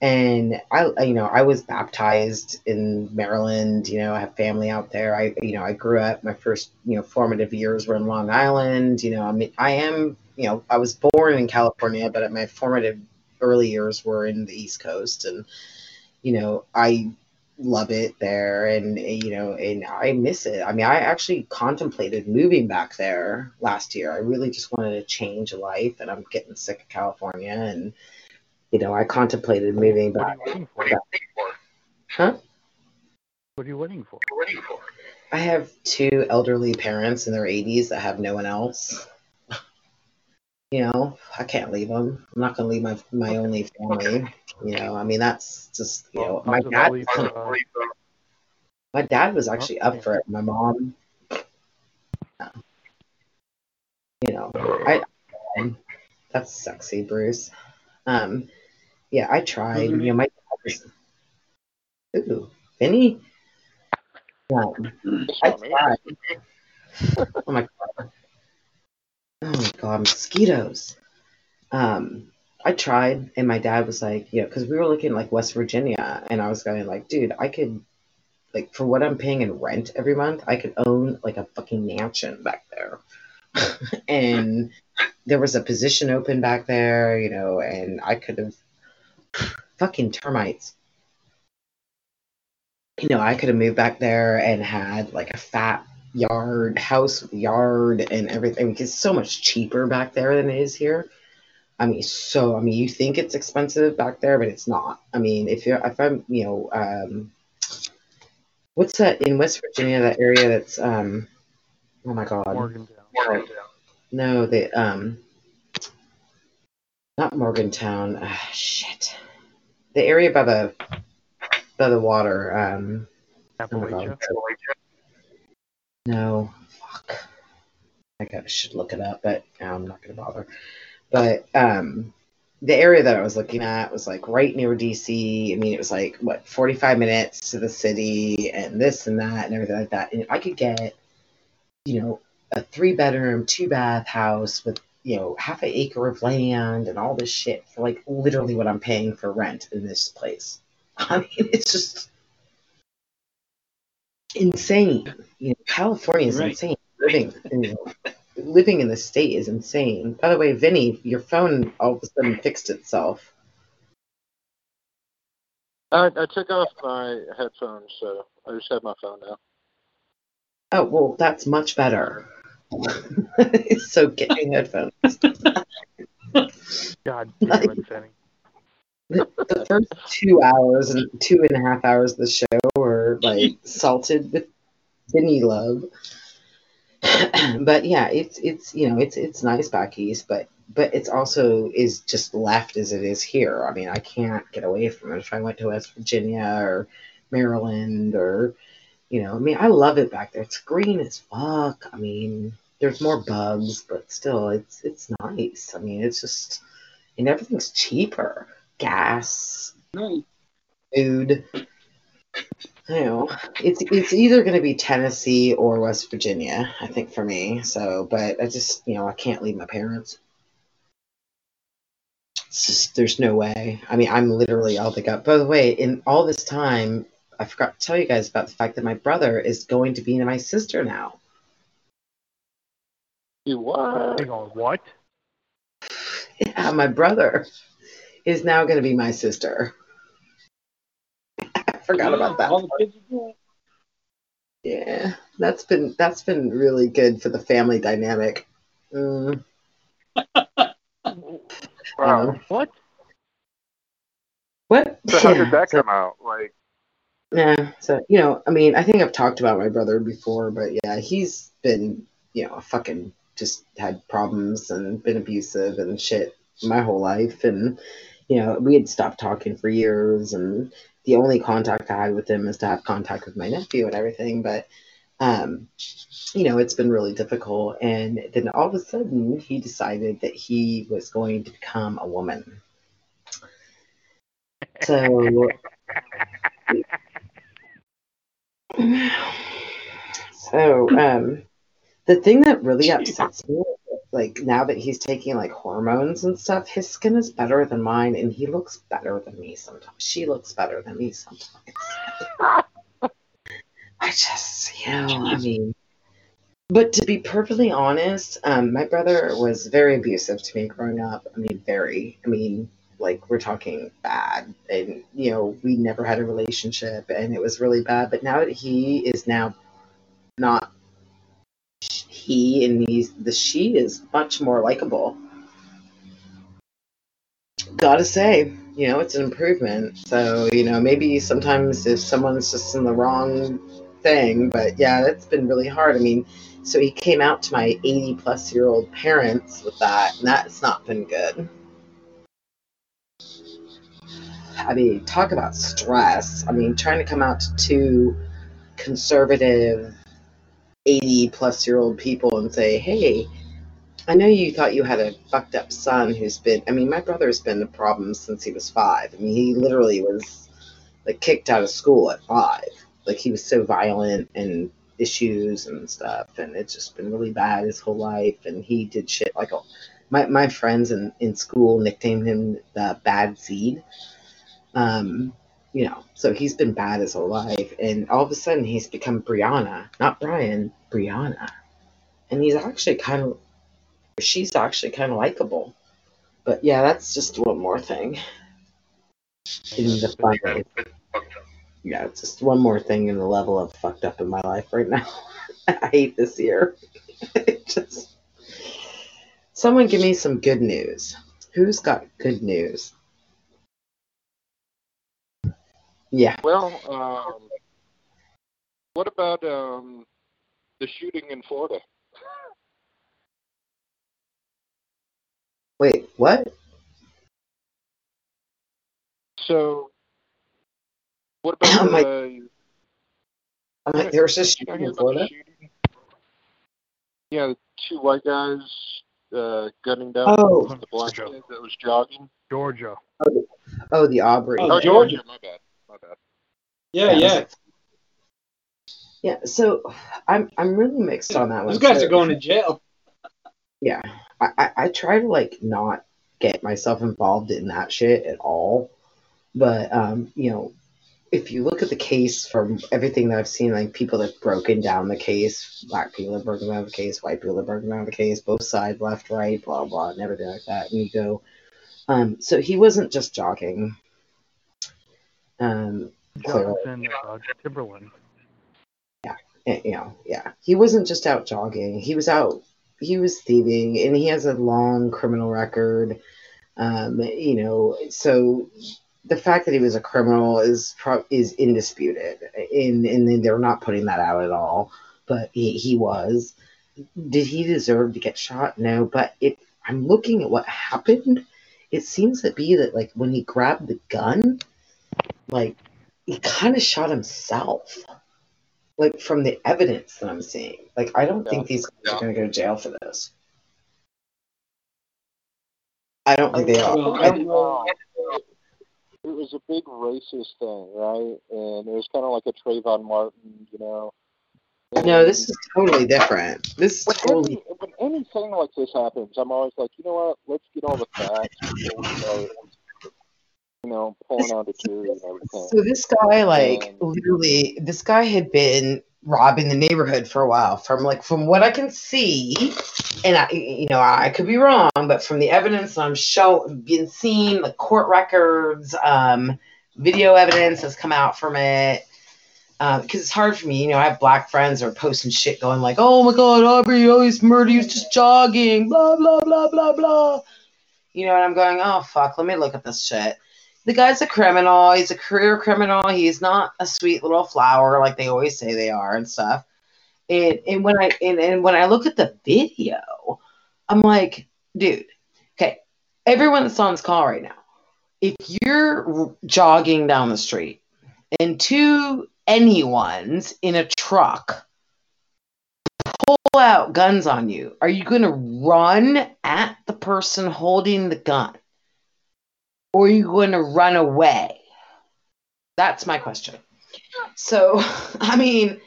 and I, you know, I was baptized in Maryland. You know, I have family out there. I, you know, I grew up. My first, you know, formative years were in Long Island. You know, I mean, I am, you know, I was born in California, but my formative early years were in the East Coast, and you know, I love it there, and you know, and I miss it. I mean, I actually contemplated moving back there last year. I really just wanted to change life, and I'm getting sick of California, and you know, I contemplated moving What are back. you waiting for? Huh? What are you waiting for? I have two elderly parents in their 80s that have no one else. You know, I can't leave them. I'm not going to leave my my only family. You know, I mean, that's just you know, my dad. really for, uh, My dad was actually up for it. My mom, you know, I. That's sexy, Bruce. Um, yeah, I tried. You know, my dad was. Ooh, Vinny. Um, I tried. Oh my god. Oh my god, mosquitoes. Um, I tried, and my dad was like, you know, because we were looking like West Virginia, and I was going like, dude, I could, like, for what I'm paying in rent every month, I could own like a fucking mansion back there. and there was a position open back there, you know, and I could have fucking termites. You know, I could have moved back there and had like a fat yard, house yard and everything. It's so much cheaper back there than it is here. I mean, so I mean, you think it's expensive back there, but it's not. I mean, if you're if I'm, you know, um, what's that in West Virginia? That area that's um, oh my god, Morgantown. no, the um, not Morgantown. Ah, shit, the area by the by the water. Um, my god, Appalachia. no, fuck. I got, should look it up, but I'm not gonna bother. But um, the area that I was looking at was like right near DC. I mean, it was like what 45 minutes to the city, and this and that, and everything like that. And I could get, you know, a three bedroom, two bath house with you know half an acre of land and all this shit for like literally what I'm paying for rent in this place. I mean, it's just insane. You know, California is Right. insane. Living in living in the state is insane. By the way, Vinny, your phone all of a sudden fixed itself. I, I took off my headphones, so I just have my phone now. Oh well, that's much better. so get headphones. God damn it, Vinny. The, the first two hours and two and a half hours of the show were like salted with Vinny love. but yeah, it's it's you know it's it's nice back east, but but it's also is just left as it is here. I mean, I can't get away from it. If I went to West Virginia or Maryland or you know, I mean, I love it back there. It's green as fuck. I mean, there's more bugs, but still, it's it's nice. I mean, it's just and everything's cheaper. Gas, Nice. food. You know, it's it's either going to be Tennessee or West Virginia, I think for me. So, but I just you know I can't leave my parents. It's just there's no way. I mean, I'm literally all the gut. By the way, in all this time, I forgot to tell you guys about the fact that my brother is going to be my sister now. You what? Hang on, what? Yeah, my brother is now going to be my sister. I forgot about that. All the kids are doing. Yeah, that's been that's been really good for the family dynamic. Mm, Wow. What? what? So how Yeah, did that so- come out? Like, Yeah, so you know, I mean, I think I've talked about my brother before, but yeah, he's been, you know, a fucking just had problems and been abusive and shit my whole life, and you know, we had stopped talking for years, and the only contact I had with him is to have contact with my nephew and everything, but um, you know, it's been really difficult, and then all of a sudden he decided that he was going to become a woman. So So, um, the thing that really upsets me, like now that he's taking like hormones and stuff, his skin is better than mine, and he looks better than me sometimes. She looks better than me sometimes. I just, you know, I mean, but to be perfectly honest, um, my brother was very abusive to me growing up. I mean, very. I mean, like we're talking bad, and you know, we never had a relationship, and it was really bad. But now that he is now not he and he's the she is much more likable. Gotta say, you know, it's an improvement. So, you know, maybe sometimes if someone's just in the wrong thing, but yeah, that's been really hard. I mean, so he came out to my 80 plus year old parents with that, and that's not been good. I mean, talk about stress. I mean, trying to come out to two conservative 80 plus year old people and say, hey, I know you thought you had a fucked up son who's been, I mean, my brother's been a problem since he was five. I mean, he literally was like kicked out of school at five. Like he was so violent and issues and stuff. And it's just been really bad his whole life. And he did shit like, a, my, my friends in, in school nicknamed him the bad seed. Um, you know, so he's been bad his whole life, and all of a sudden he's become Brianna, not Brian, Brianna, and he's actually kind of, she's actually kind of likable, but yeah, that's just one more thing in the fun. Yeah, it's just one more thing in the level of fucked up in my life right now. I hate this year. just someone give me some good news. Who's got good news? Yeah. well, um, what about um, the shooting in Florida? Wait, what? So, what about I'm like- uh, I'm like, there was just shooting in Florida. shooting? Yeah, two white guys uh, gunning down Oh. the black Georgia. kid that was jogging. Georgia. Oh, the Arbery. Oh, Oh, Georgia. Georgia. My bad. My bad. Yeah, yeah. Yeah, so I'm I'm really mixed on that one. Those guys So, are going to jail. Yeah, I, I I try to like not get myself involved in that shit at all, but um, you know, if you look at the case from everything that I've seen, like people that've broken down the case, black people have broken down the case, white people have broken down the case, both sides, left, right, blah blah, and everything like that, and you go, um, so he wasn't just jogging. Um, clearly. Jonathan uh, Timberland. eh, you know, yeah, he wasn't just out jogging. He was out, he was thieving, and he has a long criminal record. Um, you know, so the fact that he was a criminal is pro- is indisputed, and and they're not putting that out at all. But he, he was. Did he deserve to get shot? No, but if I'm looking at what happened, it seems to be that like when he grabbed the gun, like he kind of shot himself like from the evidence that I'm seeing. Like I don't think these guys are going to go to jail for this. I don't think they are. I I don't know. It was a big racist thing, right? And it was kind of like a Trayvon Martin, you know. No, this is totally different. This is When, totally any, when anything like this happens, I'm always like, you know what? Let's get all the facts before we start, you know, pulling out jury and everything. so. This guy, like, And- literally, this guy had been robbing the neighborhood for a while. From like, from what I can see, and I, you know, I could be wrong, but from the evidence I'm show been seen, the court records, um, video evidence has come out from it. because it's hard for me. You know, I have black friends who are posting shit going like, "Oh my God, Arbery, oh he's murdered, he was just jogging, blah blah blah blah blah." You know, and I'm going, "Oh fuck, let me look at this shit." The guy's a criminal. He's a career criminal. He's not a sweet little flower like they always say they are and stuff. And and when I and, and when I look at the video, I'm like, dude, okay, everyone that's on this call right now, if you're jogging down the street and two anyone's in a truck pull out guns on you, are you going to run at the person holding the gun? Or are you going to run away? That's my question. So, I mean,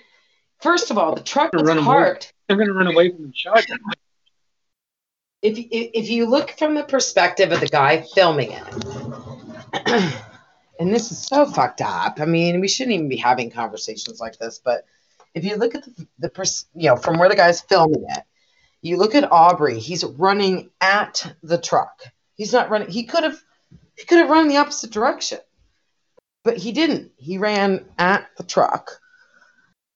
first of all, the truck was run away. parked. They're going to run away from the shot. if if if you look from the perspective of the guy filming it, and this is so fucked up. I mean, we shouldn't even be having conversations like this, but if you look at the the pers- you know from where the guy's filming it, you look at Arbery. He's running at the truck. He's not running. He could have he could have run the opposite direction, but he didn't. He ran at the truck.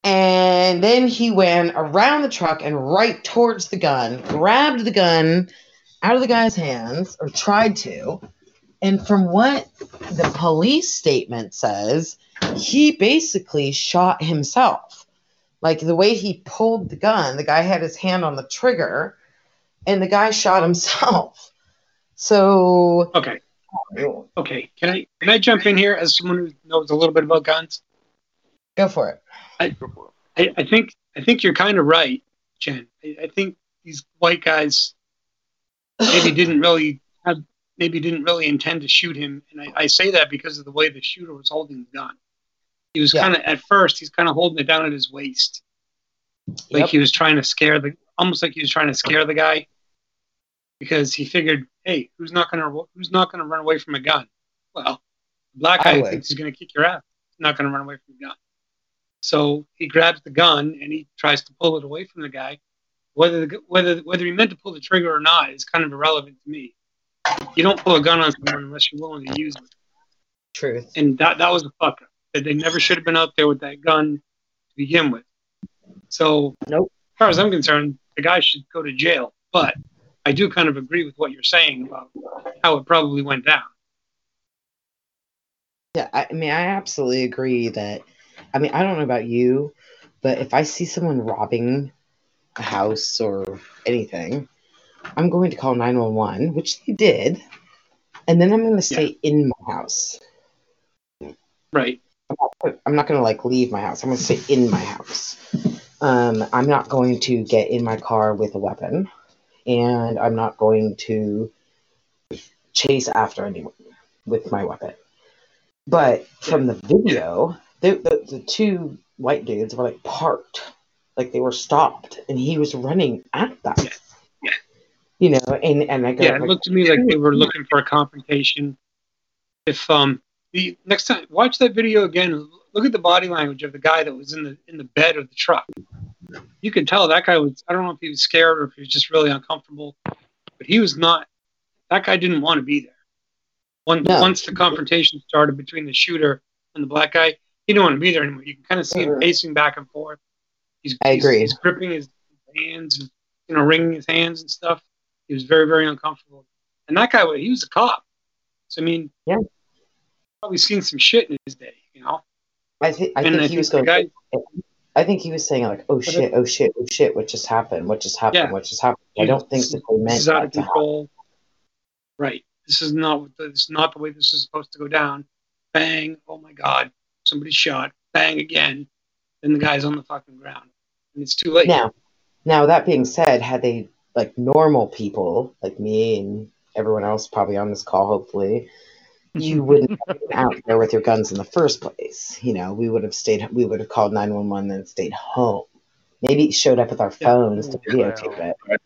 And then he went around the truck and right towards the gun, grabbed the gun out of the guy's hands, or tried to. And from what the police statement says, he basically shot himself. Like the way he pulled the gun, the guy had his hand on the trigger, and the guy shot himself. So, Okay. Okay. Can I can I jump in here as someone who knows a little bit about guns? go for it. I, I think I think you're kind of right, Jenn. I, I think these white guys maybe didn't really have maybe didn't really intend to shoot him, and I, I say that because of the way the shooter was holding the gun. He was Yeah. kind of at first he's kind of holding it down at his waist, like Yep. he was trying to scare the almost like he was trying to scare the guy because he figured, hey, who's not gonna who's not gonna run away from a gun? Well, the black guy thinks he's gonna kick your ass. He's not gonna run away from a gun. So he grabs the gun and he tries to pull it away from the guy. Whether the, whether whether he meant to pull the trigger or not is kind of irrelevant to me. You don't pull a gun on someone unless you're willing to use it, Truth. and that that was a fuck up. That they never should have been out there with that gun to begin with. So, Nope. as far as I'm concerned, the guy should go to jail. But I do kind of agree with what you're saying about how it probably went down. Yeah, I, mean, I absolutely agree that. I mean, I don't know about you, but if I see someone robbing a house or anything, I'm going to call 911, which they did, and then I'm going to stay in my house. Right. I'm not going to like leave my house. I'm going to stay in my house. Um, I'm not going to get in my car with a weapon, and I'm not going to chase after anyone with my weapon. But from the video, the, the, the two white dudes were like parked, like they were stopped, and he was running at them. Yeah. Yeah. You know, and and I go, Yeah, it like, looked to me like they were looking for a confrontation. If um the next time watch that video again, look at the body language of the guy that was in the in the bed of the truck. You can tell that guy was I don't know if he was scared or if he was just really uncomfortable, but he was not that guy didn't want to be there. Once No. once the confrontation started between the shooter and the black guy, he didn't want to be there anymore. You can kind of see him Mhm. pacing back and forth. He's, I agree. He's, gripping his hands, and, you know, wringing his hands and stuff. He was very, very uncomfortable. And that guy, he was a cop. So I mean, Yeah. probably seen some shit in his day, you know. I, thi- I think I he think was the going. guy, I think he was saying like, "Oh shit, oh shit, oh shit, what just happened? What just happened? Yeah. What just happened?" I don't think this, that they meant that of to happen. control. Right. This is not what the, this is not the way this is supposed to go down. Bang! Oh my God! Somebody's shot. Bang again. Then the guy's on the fucking ground, and it's too late. Now, now that being said, had they like normal people like me and everyone else probably on this call, hopefully, you wouldn't have been out there with your guns in the first place. You know, we would have stayed. We would have called nine one one and stayed home. Maybe showed up with our Yeah. phones to Yeah. videotape it.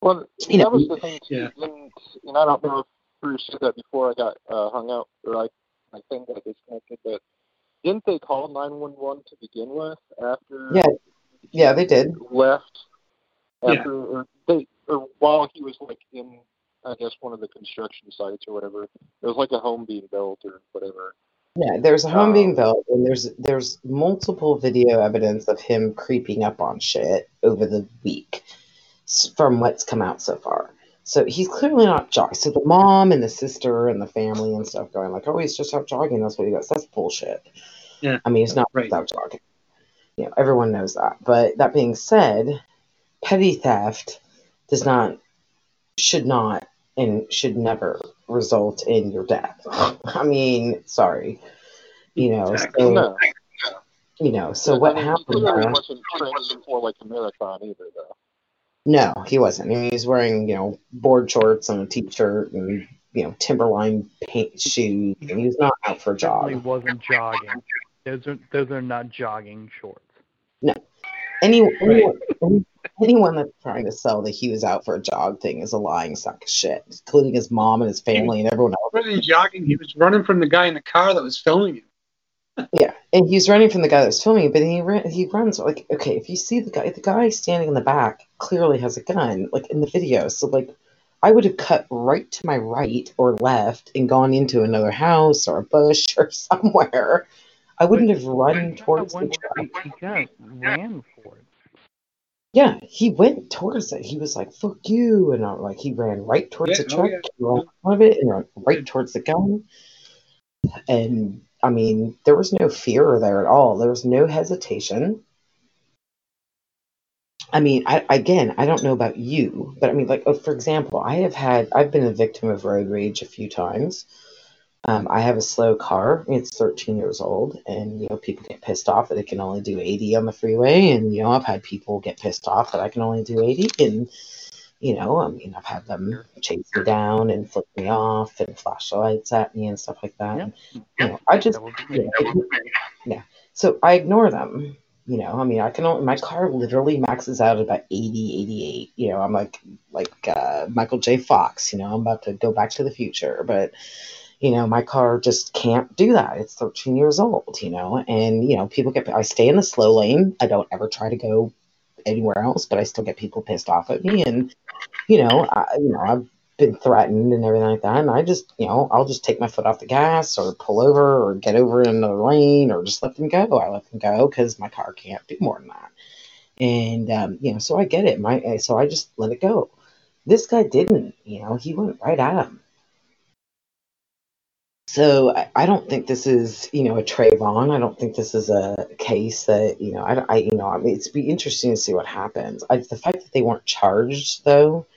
Well, You know, that was the thing too. Yeah. And, and I don't know if Bruce said that before I got uh, hung out or I, I think I disconnected, but didn't they call 911 to begin with after Yeah. Yeah, they did. left? Yeah. After or they or while he was like in I guess one of the construction sites or whatever. It was like a home being built or whatever. Yeah, there's a home Um, being built, and there's there's multiple video evidence of him creeping up on shit over the week, from what's come out so far. So he's clearly not jogging. So the mom and the sister and the family and stuff going like, "Oh, he's just out jogging. That's what he does." That's bullshit. Yeah. I mean, he's not Right. out jogging. You know, everyone knows that. But that being said, petty theft does not, should not, and should never result in your death. I mean, sorry. You know, Exactly. so No. you know, so I what mean, happened? He wasn't training for like a marathon either, though. No, he wasn't. I mean, he was wearing, you know, board shorts and a t-shirt and, you know, Timberline paint shoes, and he was not out for a Certainly jog. wasn't jogging. Those are those are not jogging shorts. Any, anyone, anyone that's trying to sell that he was out for a jog thing is a lying sack of shit, including his mom and his family and everyone else. Rather than jogging, he was running from the guy in the car that was filming him. Yeah, and he's running from the guy that was filming, but he ran, he runs like okay. If you see the guy, the guy standing in the back clearly has a gun, like in the video. So like, I would have cut right to my right or left and gone into another house or a bush or somewhere. I wouldn't have run towards the truck. he, kind of ran for it. Yeah, he went towards it. He was like, "Fuck you!" and I'm like, he ran right towards Yeah, the oh, truck, yeah. he ran of it, and right towards the gun. And I mean, there was no fear there at all. There was no hesitation. I mean, I again, I don't know about you, but I mean, like, oh, for example, I have had, I've been a victim of road rage a few times. Um, I have a slow car. It's 13 years old, and you know, people get pissed off that it can only do 80 on the freeway, and you know, I've had people get pissed off that I can only do 80, and you know, I mean, I've had them chase me down and flip me off and flash lights at me and stuff like that. Yeah. And, you know, I just, know, yeah. So I ignore them. You know, I mean, I can only, my car literally maxes out at about 80, 88. You know, I'm like, like uh, Michael J. Fox, you know, I'm about to go back to the future, but, you know, my car just can't do that. It's 13 years old, you know, and, you know, people get, I stay in the slow lane. I don't ever try to go anywhere else, but I still get people pissed off at me. And, you know, I, you know, I've been threatened and everything like that. And I just, you know, I'll just take my foot off the gas or pull over or get over in another lane or just let them go. I let them go because my car can't do more than that. And, um, you know, so I get it. My, so I just let it go. This guy didn't, you know, he went right at him. So I, I don't think this is, you know, a Trayvon. I don't think this is a case that, you know, I, I you know, I mean, it's be interesting to see what happens. I, the fact that they weren't charged though,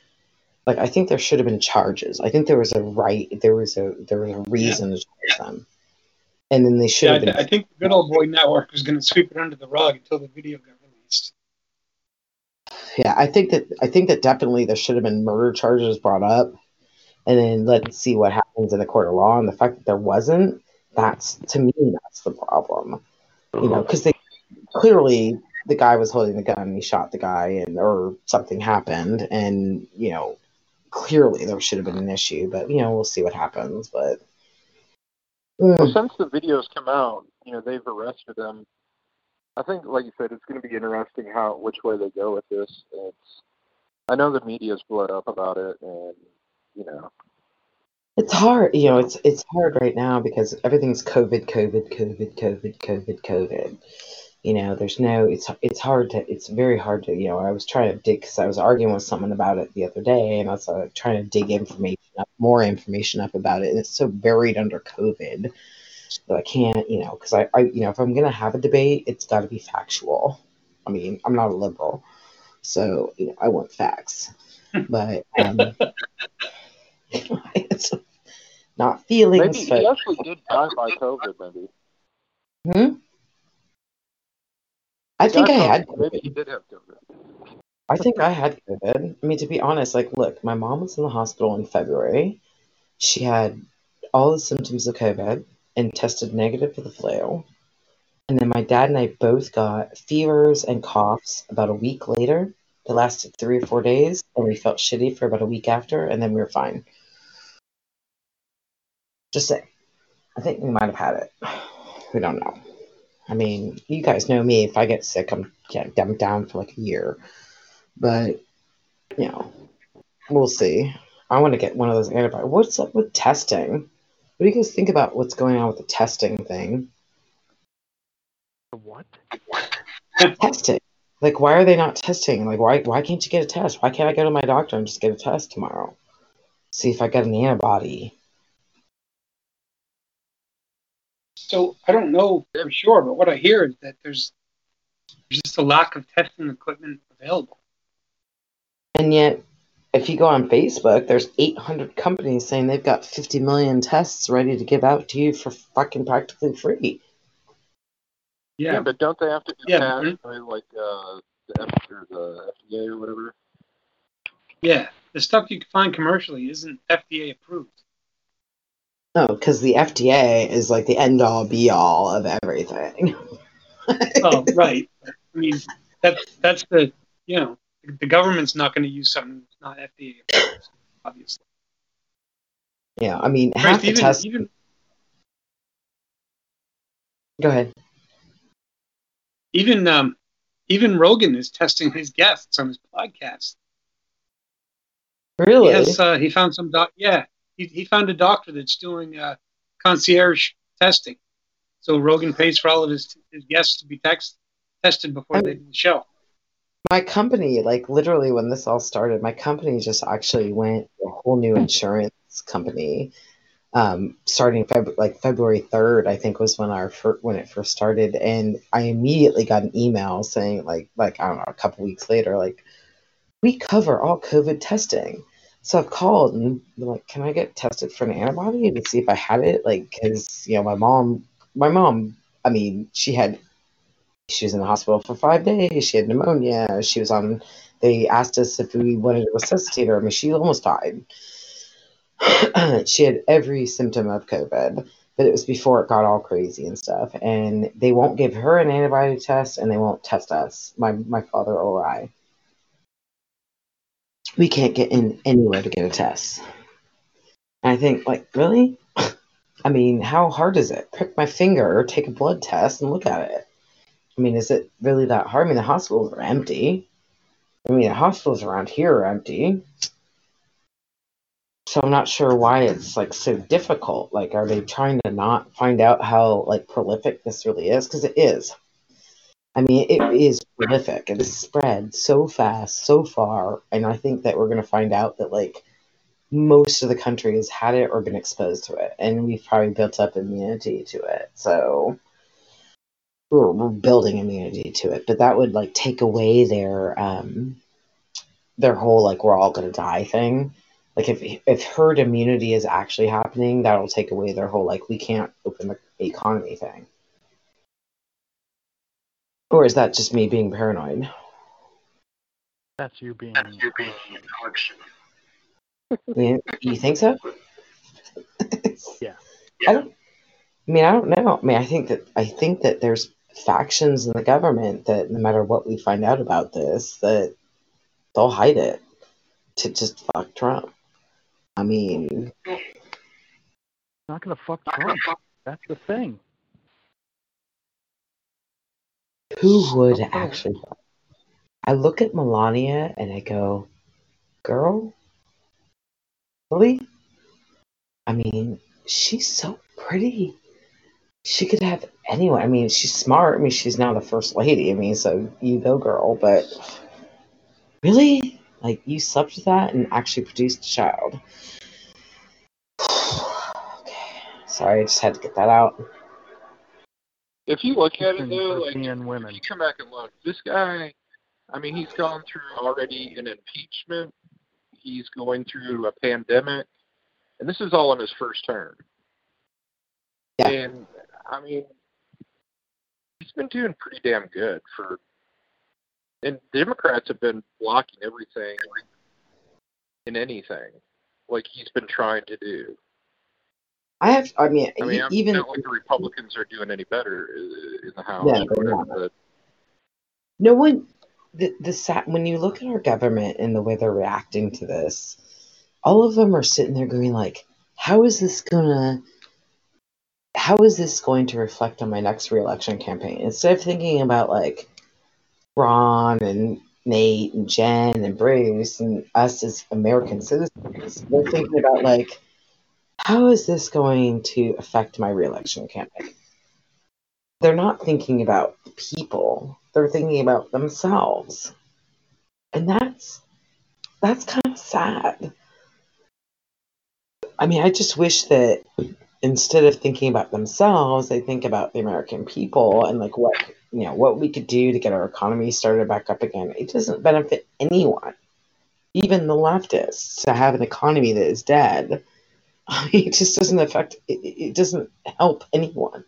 like I think there should have been charges. I think there was a right, there was a there was a reason to charge them, and then they should Yeah, I, have been. I think the Good Old Boy Network was going to sweep it under the rug until the video got released. Yeah, I think that I think that definitely there should have been murder charges brought up, and then let's see what happens in the court of law. And the fact that there wasn't, that's to me, that's the problem. You know, because they clearly the guy was holding the gun, and he shot the guy, and or something happened, and you know, clearly there should have been an issue. But you know, we'll see what happens. But Well, Mm, since the videos come out, you know they've arrested him. I think, like you said, it's going to be interesting how which way they go with this. It's, I know the media's blown up about it, and you know, It's hard, you know, it's it's hard right now because everything's COVID, COVID, COVID, COVID, COVID, COVID. You know, there's no, it's it's hard to, it's very hard to, you know, I was trying to dig because I was arguing with someone about it the other day, and I was uh, trying to dig information up, more information up about it, and it's so buried under COVID that I can't, you know, because I, I, you know, if I'm gonna have a debate, it's got to be factual. I mean, I'm not a liberal, so you know, I want facts, but um, it's not feelings. maybe but, he actually did die by COVID. Maybe Hmm? I think I had me Maybe he did have COVID. I think I had COVID. I mean, to be honest, like, look, my mom was in the hospital in February. She had all the symptoms of COVID and tested negative for the flu. And then my dad and I both got fevers and coughs about a week later. They lasted three or four days, and we felt shitty for about a week after, and then we were fine. Just say, I think we might have had it. We don't know. I mean, you guys know me. If I get sick, I'm yeah, I'm down for like a year. But you know, we'll see. I want to get one of those antibodies. What's up with testing? What do you guys think about what's going on with the testing thing? What? Testing. Like, why are they not testing? Like, why why can't you get a test? Why can't I go to my doctor and just get a test tomorrow? See if I got an antibody. So I don't know for sure, but what I hear is that there's there's just a lack of testing equipment available. And yet, if you go on Facebook, there's 800 companies saying they've got 50 million tests ready to give out to you for fucking practically free. Yeah, Yeah, but don't they have to be Yeah, passed but- by like uh, the F or the FDA or whatever? yeah. The stuff you can find commercially isn't FDA approved. No, because the FDA is like the end all be all of everything. Oh, right. I mean, that's that's the you know the government's not going to use something that's not FDA approved, obviously. Yeah, I mean, half Christ, the even tests. even Go ahead. even um even Rogan is testing his guests on his podcast. Really? He uh, he found some doc. Yeah, he he found a doctor that's doing uh, concierge testing. So Rogan pays for all of his his guests to be text, tested before they do the show. my company, like literally when this all started, my company just actually went a whole new insurance company. Um, starting Feb- like February third, I think was when our fir- when it first started, and I immediately got an email saying like like I don't know a couple weeks later like we cover all COVID testing. So I've called and like, can I get tested for an antibody to see if I had it? Like, because you know my mom, my mom, I mean, she had she was in the hospital for five days. She had pneumonia. She was on. They asked us if we wanted to resuscitate her. I mean, she almost died. she had every symptom of COVID, but it was before it got all crazy and stuff. And they won't give her an antibody test, and they won't test us, my my father or I. We can't get in anywhere to get a test. And I think, like, really? I mean, how hard is it? Prick my finger, take a blood test, and look at it. I mean, is it really that hard? I mean, the hospitals are empty. I mean, the hospitals around here are empty. So I'm not sure why it's like so difficult. Like, are they trying to not find out how like prolific this really is? Because it is. I mean, it is prolific. It is spread so fast, so far, and I think that we're going to find out that like most of the country has had it or been exposed to it, and we've probably built up immunity to it. So we're, we're building immunity to it, but that would like take away their um their whole like we're all gonna die thing. Like if if herd immunity is actually happening, that'll take away their whole like we can't open the economy thing. Or is that just me being paranoid? That's you being. You, you think so? Yeah. I don't. I mean, I don't know. I mean, I think that I think that there's factions in the government that no matter what we find out about this, that they'll hide it to just fuck Trump. I mean, not gonna fuck Trump. That's the thing. Who would actually? I look at Melania and I go, "Girl, really? I mean, she's so pretty. She could have anyone. I mean, she's smart. I mean, she's now the first lady. I mean, so you go, girl. But really, like, you slept with that and actually produced a child. okay, sorry, I just had to get that out. If you look at it Eastern though, like European if women. you come back and look, this guy, I mean, he's gone through already an impeachment. He's going through a pandemic, and this is all in his first term. Yeah. And I mean, he's been doing pretty damn good for. And Democrats have been blocking everything in anything, like he's been trying to do. I have. I mean, I mean, even not like the Republicans are doing any better in the House Yeah, whatever, but No one, the the when you look at our government and the way they're reacting to this, all of them are sitting there going like, "How is this gonna? How is this going to reflect on my next reelection campaign?" Instead of thinking about like Ron and Nate and Jenn and Bruce and us as American citizens, they're thinking about like, how is this going to affect my reelection campaign? They're not thinking about people, they're thinking about themselves. And that's that's kind of sad. I mean, I just wish that instead of thinking about themselves, they think about the American people and like what you know what we could do to get our economy started back up again. It doesn't benefit anyone, even the leftists, to have an economy that is dead. I mean, it just doesn't affect. It, it doesn't help anyone.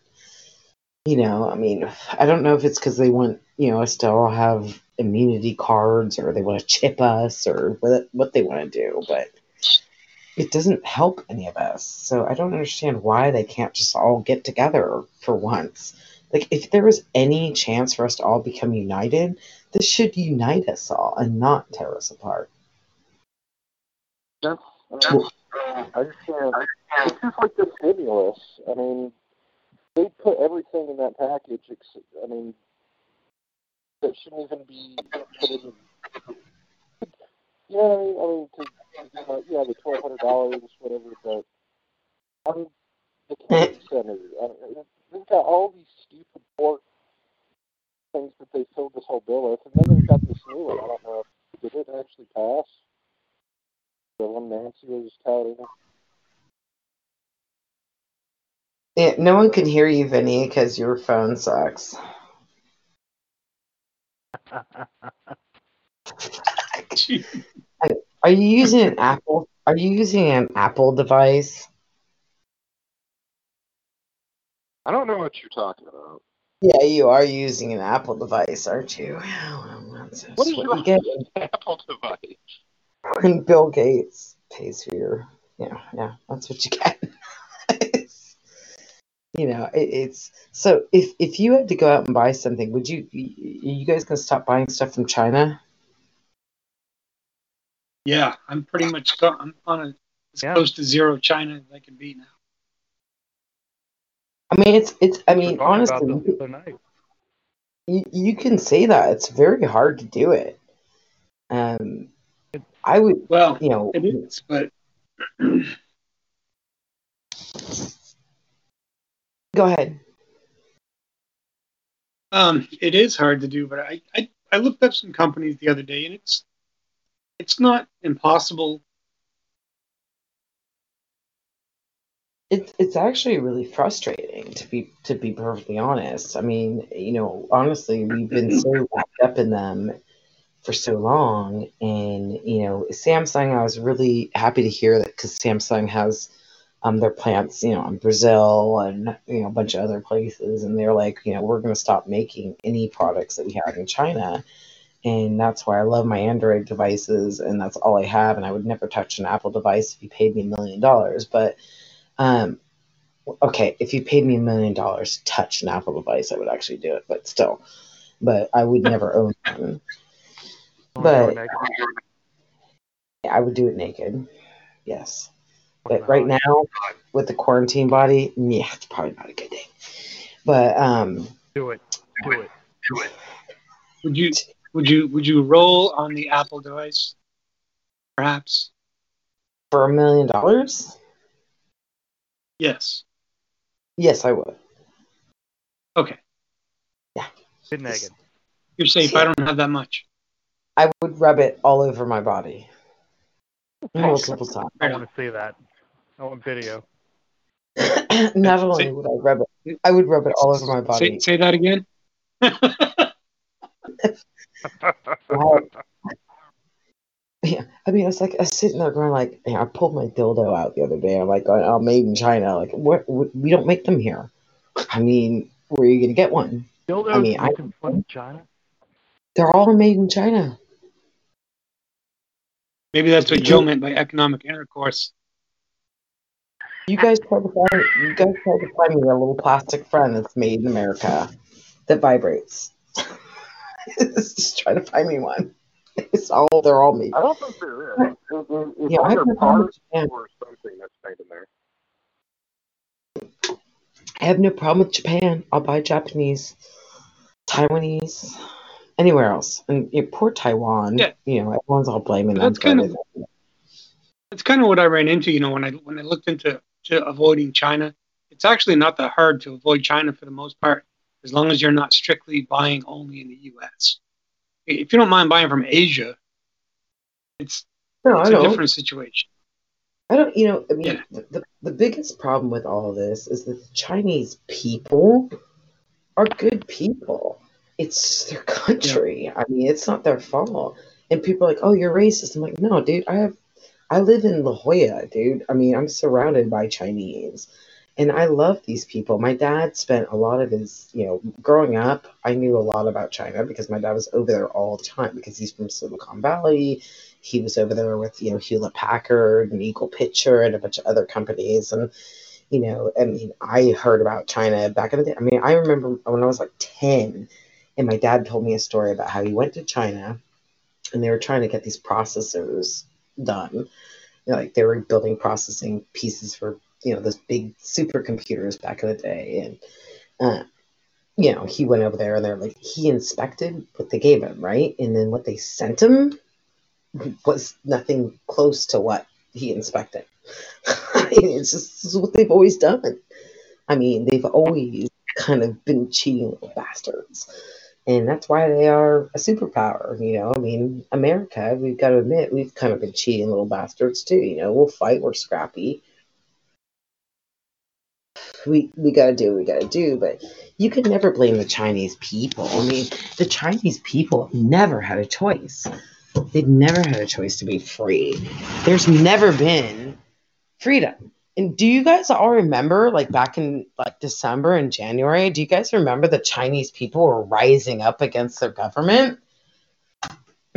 You know, I mean, I don't know if it's because they want you know us to all have immunity cards or they want to chip us or what what they want to do, but it doesn't help any of us. So I don't understand why they can't just all get together for once. Like, if there was any chance for us to all become united, this should unite us all and not tear us apart. That's, I, mean, I just can't. It's just like the stimulus. I mean, they put everything in that package. Ex- I mean, that shouldn't even be put in. You know what I mean? I mean, to, uh, yeah, the twelve hundred dollars, whatever. But I mean, the Kennedy Center. I mean, they've got all these stupid pork things that they filled this whole bill with, and then they've got this new one. I don't know did it actually pass. The one Nancy was touting. Yeah, no one can hear you, Vinny, because your phone sucks. Are you using an Apple? Are you using an Apple device? I don't know what you're talking about. Yeah, you are using an Apple device, aren't you? Well, that's What is what your you get Apple device? When Bill Gates pays for your. Yeah, yeah, that's what you get. you know, it, it's so. If if you had to go out and buy something, would you? y- You guys gonna stop buying stuff from China? Yeah, I'm pretty much go- I'm on a as Yeah. close to zero China as I can be now. I mean, it's it's. I mean, were talking about honestly, this the other night. you, you can say that it's very hard to do it. Um, I would, Well, you know, it is, but go ahead. um, it is hard to do. But I, I I looked up some companies the other day, and it's it's not impossible. It's it's actually really frustrating to be to be perfectly honest. I mean, you know, honestly, we've been so wrapped up in them for so long, and you know, Samsung. I was really happy to hear that because Samsung has um their plants, you know, in Brazil and you know a bunch of other places, and they're like, you know, we're going to stop making any products that we have in China. And that's why I love my Android devices, and that's all I have. And I would never touch an Apple device if you paid me a million dollars. But um, okay, if you paid me a million dollars to touch an Apple device, I would actually do it. But still, but I would never own one. But I would do it naked. Yes, but right now with the quarantine body, yeah, it's probably not a good thing. But um, do it, do it. Do it. Would you would you would you roll on the Apple device? Perhaps. for a million dollars, Yes. yes, I would. Okay. Get naked. You're safe. I don't have that much. I would rub it all over my body multiple times. I don't want to see that. I want video. Not only would I rub it, I would rub it all over my body. Say, say that again. Wow. Yeah, I mean, it's like I was sitting there going like, you know, I pulled my dildo out the other day. I'm like, oh, oh made in China. Like, what? We don't make them here. I mean, where are you gonna get one? Dildos I mean, I- making fun of China. They're all made in China. Maybe that's what Joe meant by economic intercourse. You guys try to find, you guys try to find me a little plastic friend that's made in America that vibrates. Just try to find me one. It's all they're all made. I don't think there is. Is, is, is Yeah, I there have no problem with parts or something that's made in there? I have no problem with Japan. I'll buy Japanese, Taiwanese, anywhere else. And you know, poor Taiwan. Yeah. You know, everyone's all blaming them that's for kind it. of- That's kind of what I ran into. You know, when I when I looked into to avoiding China. It's actually not that hard to avoid China for the most part, as long as you're not strictly buying only in the U.S. If you don't mind buying from Asia, it's No, it's I a don't. different situation. I don't, you know, I mean, Yeah. the, the, the biggest problem with all of this is that the Chinese people are good people. It's their country. I mean, it's not their fault. And people are like, oh, you're racist. I'm like, no, dude, I have, I live in La Jolla, dude. I mean, I'm surrounded by Chinese. And I love these people. My dad spent a lot of his, you know, growing up, I knew a lot about China because my dad was over there all the time because he's from Silicon Valley he was over there with you know Hewlett Packard and Eagle-Picher and a bunch of other companies and you know I mean I heard about China back in the day I mean I remember when I was like 10 and my dad told me a story about how he went to China and they were trying to get these processors done You know, like they were building processing pieces for you know those big supercomputers back in the day and uh, you know he went over there and they're like he inspected what they gave him right and then what they sent him was nothing close to what he inspected. I mean, it's just is what they've always done. I mean, they've always kind of been cheating bastards. And that's why they are a superpower, you know. I mean, America, we've got to admit, we've kind of been cheating little bastards too. You know, we'll fight, we're scrappy. We we gotta do what we gotta do, but you can never blame the Chinese people. I mean, the Chinese people never had a choice. They've never had a choice to be free. There's never been freedom. And do you guys all remember, like back in like December and January, do you guys remember the Chinese people were rising up against their government?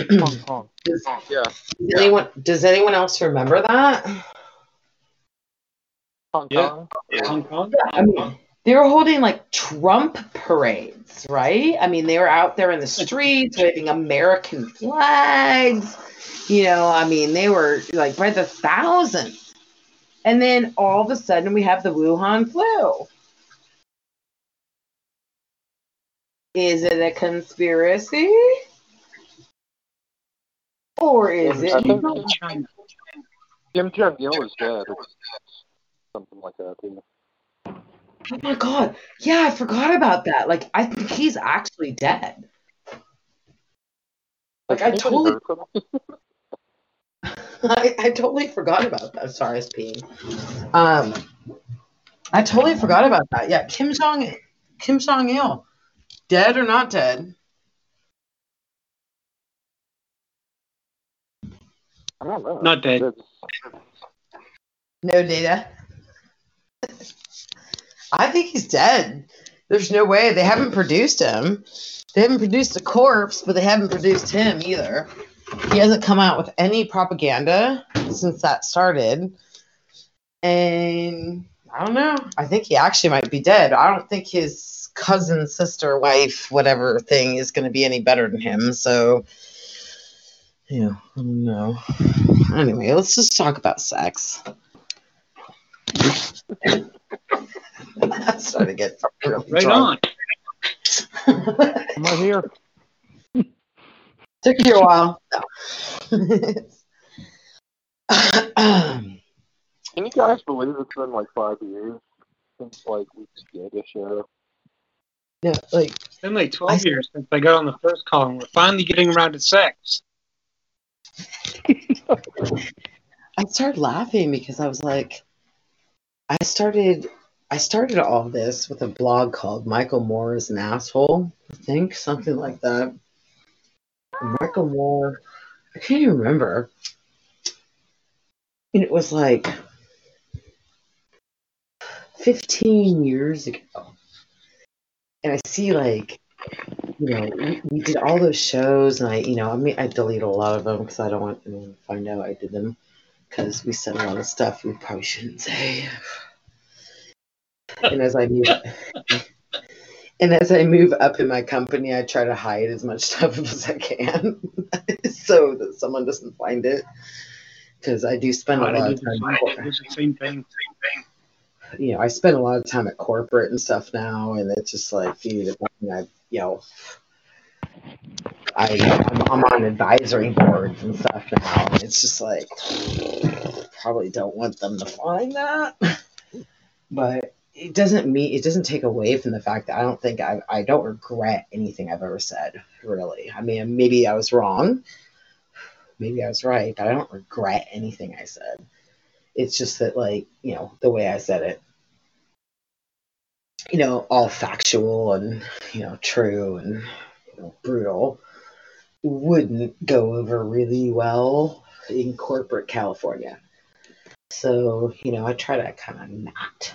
Hong Kong. Does, Yeah, does anyone does anyone else remember that? Hong Yeah. Kong. Hong Kong. I mean, they were holding like Trump parades, right? I mean, they were out there in the streets waving American flags. You know, I mean, they were like by the thousands. And then all of a sudden, we have the Wuhan flu. Is it a conspiracy? Or is I it? China. Kim Jong Il is dead. Something like that. Oh my god. Yeah, I forgot about that. Like, I think he's actually dead. Like, I Anybody totally heard from him? I, I totally forgot about that. Sorry, I was peeing. Um, I totally forgot about that. Yeah, Kim Jong Kim Jong Il, dead or not dead? I don't know. Not dead. No data. I think he's dead. There's no way they haven't produced him. They haven't produced a corpse, but they haven't produced him either. He hasn't come out with any propaganda since that started. And I don't know. I think he actually might be dead. I don't think his cousin, sister, wife, whatever thing is going to be any better than him. So, yeah, I don't know. Anyway, let's just talk about sex. That's starting to get really Right drunk. on. I'm right here. Took you a while. um, Can you guys believe it's been like five years since like we did a show? Yeah, like It's been like 12 years since I got on the first call, and we're finally getting around to sex. I started laughing because I was like, I started, I started all this with a blog called Michael Moore is an asshole. I think something like that. Michael Moore, I can't even remember. And it was like 15 years ago. And I see like, you know, we, we did all those shows, and I, you know, I mean, I deleted a lot of them because I don't want anyone to find out I did them because we said a lot of stuff we probably shouldn't say. And as I move, and as I move up in my company, I try to hide as much stuff as I can, so that someone doesn't find it. Because I do spend a lot of time. same- the same thing. you know, I spend a lot of time at corporate and stuff now, and it's just like, dude, I you know, I I'm, I'm on advisory boards and stuff now, and it's just like, probably don't want them to find that. but it doesn't mean it doesn't take away from the fact that I don't think I I don't regret anything I've ever said. Really, I mean, maybe I was wrong, maybe I was right, but I don't regret anything I said. It's just that, like, you know, the way I said it, you know, all factual and you know true and you know brutal wouldn't go over really well in corporate California. So, you know, I try to kind of not,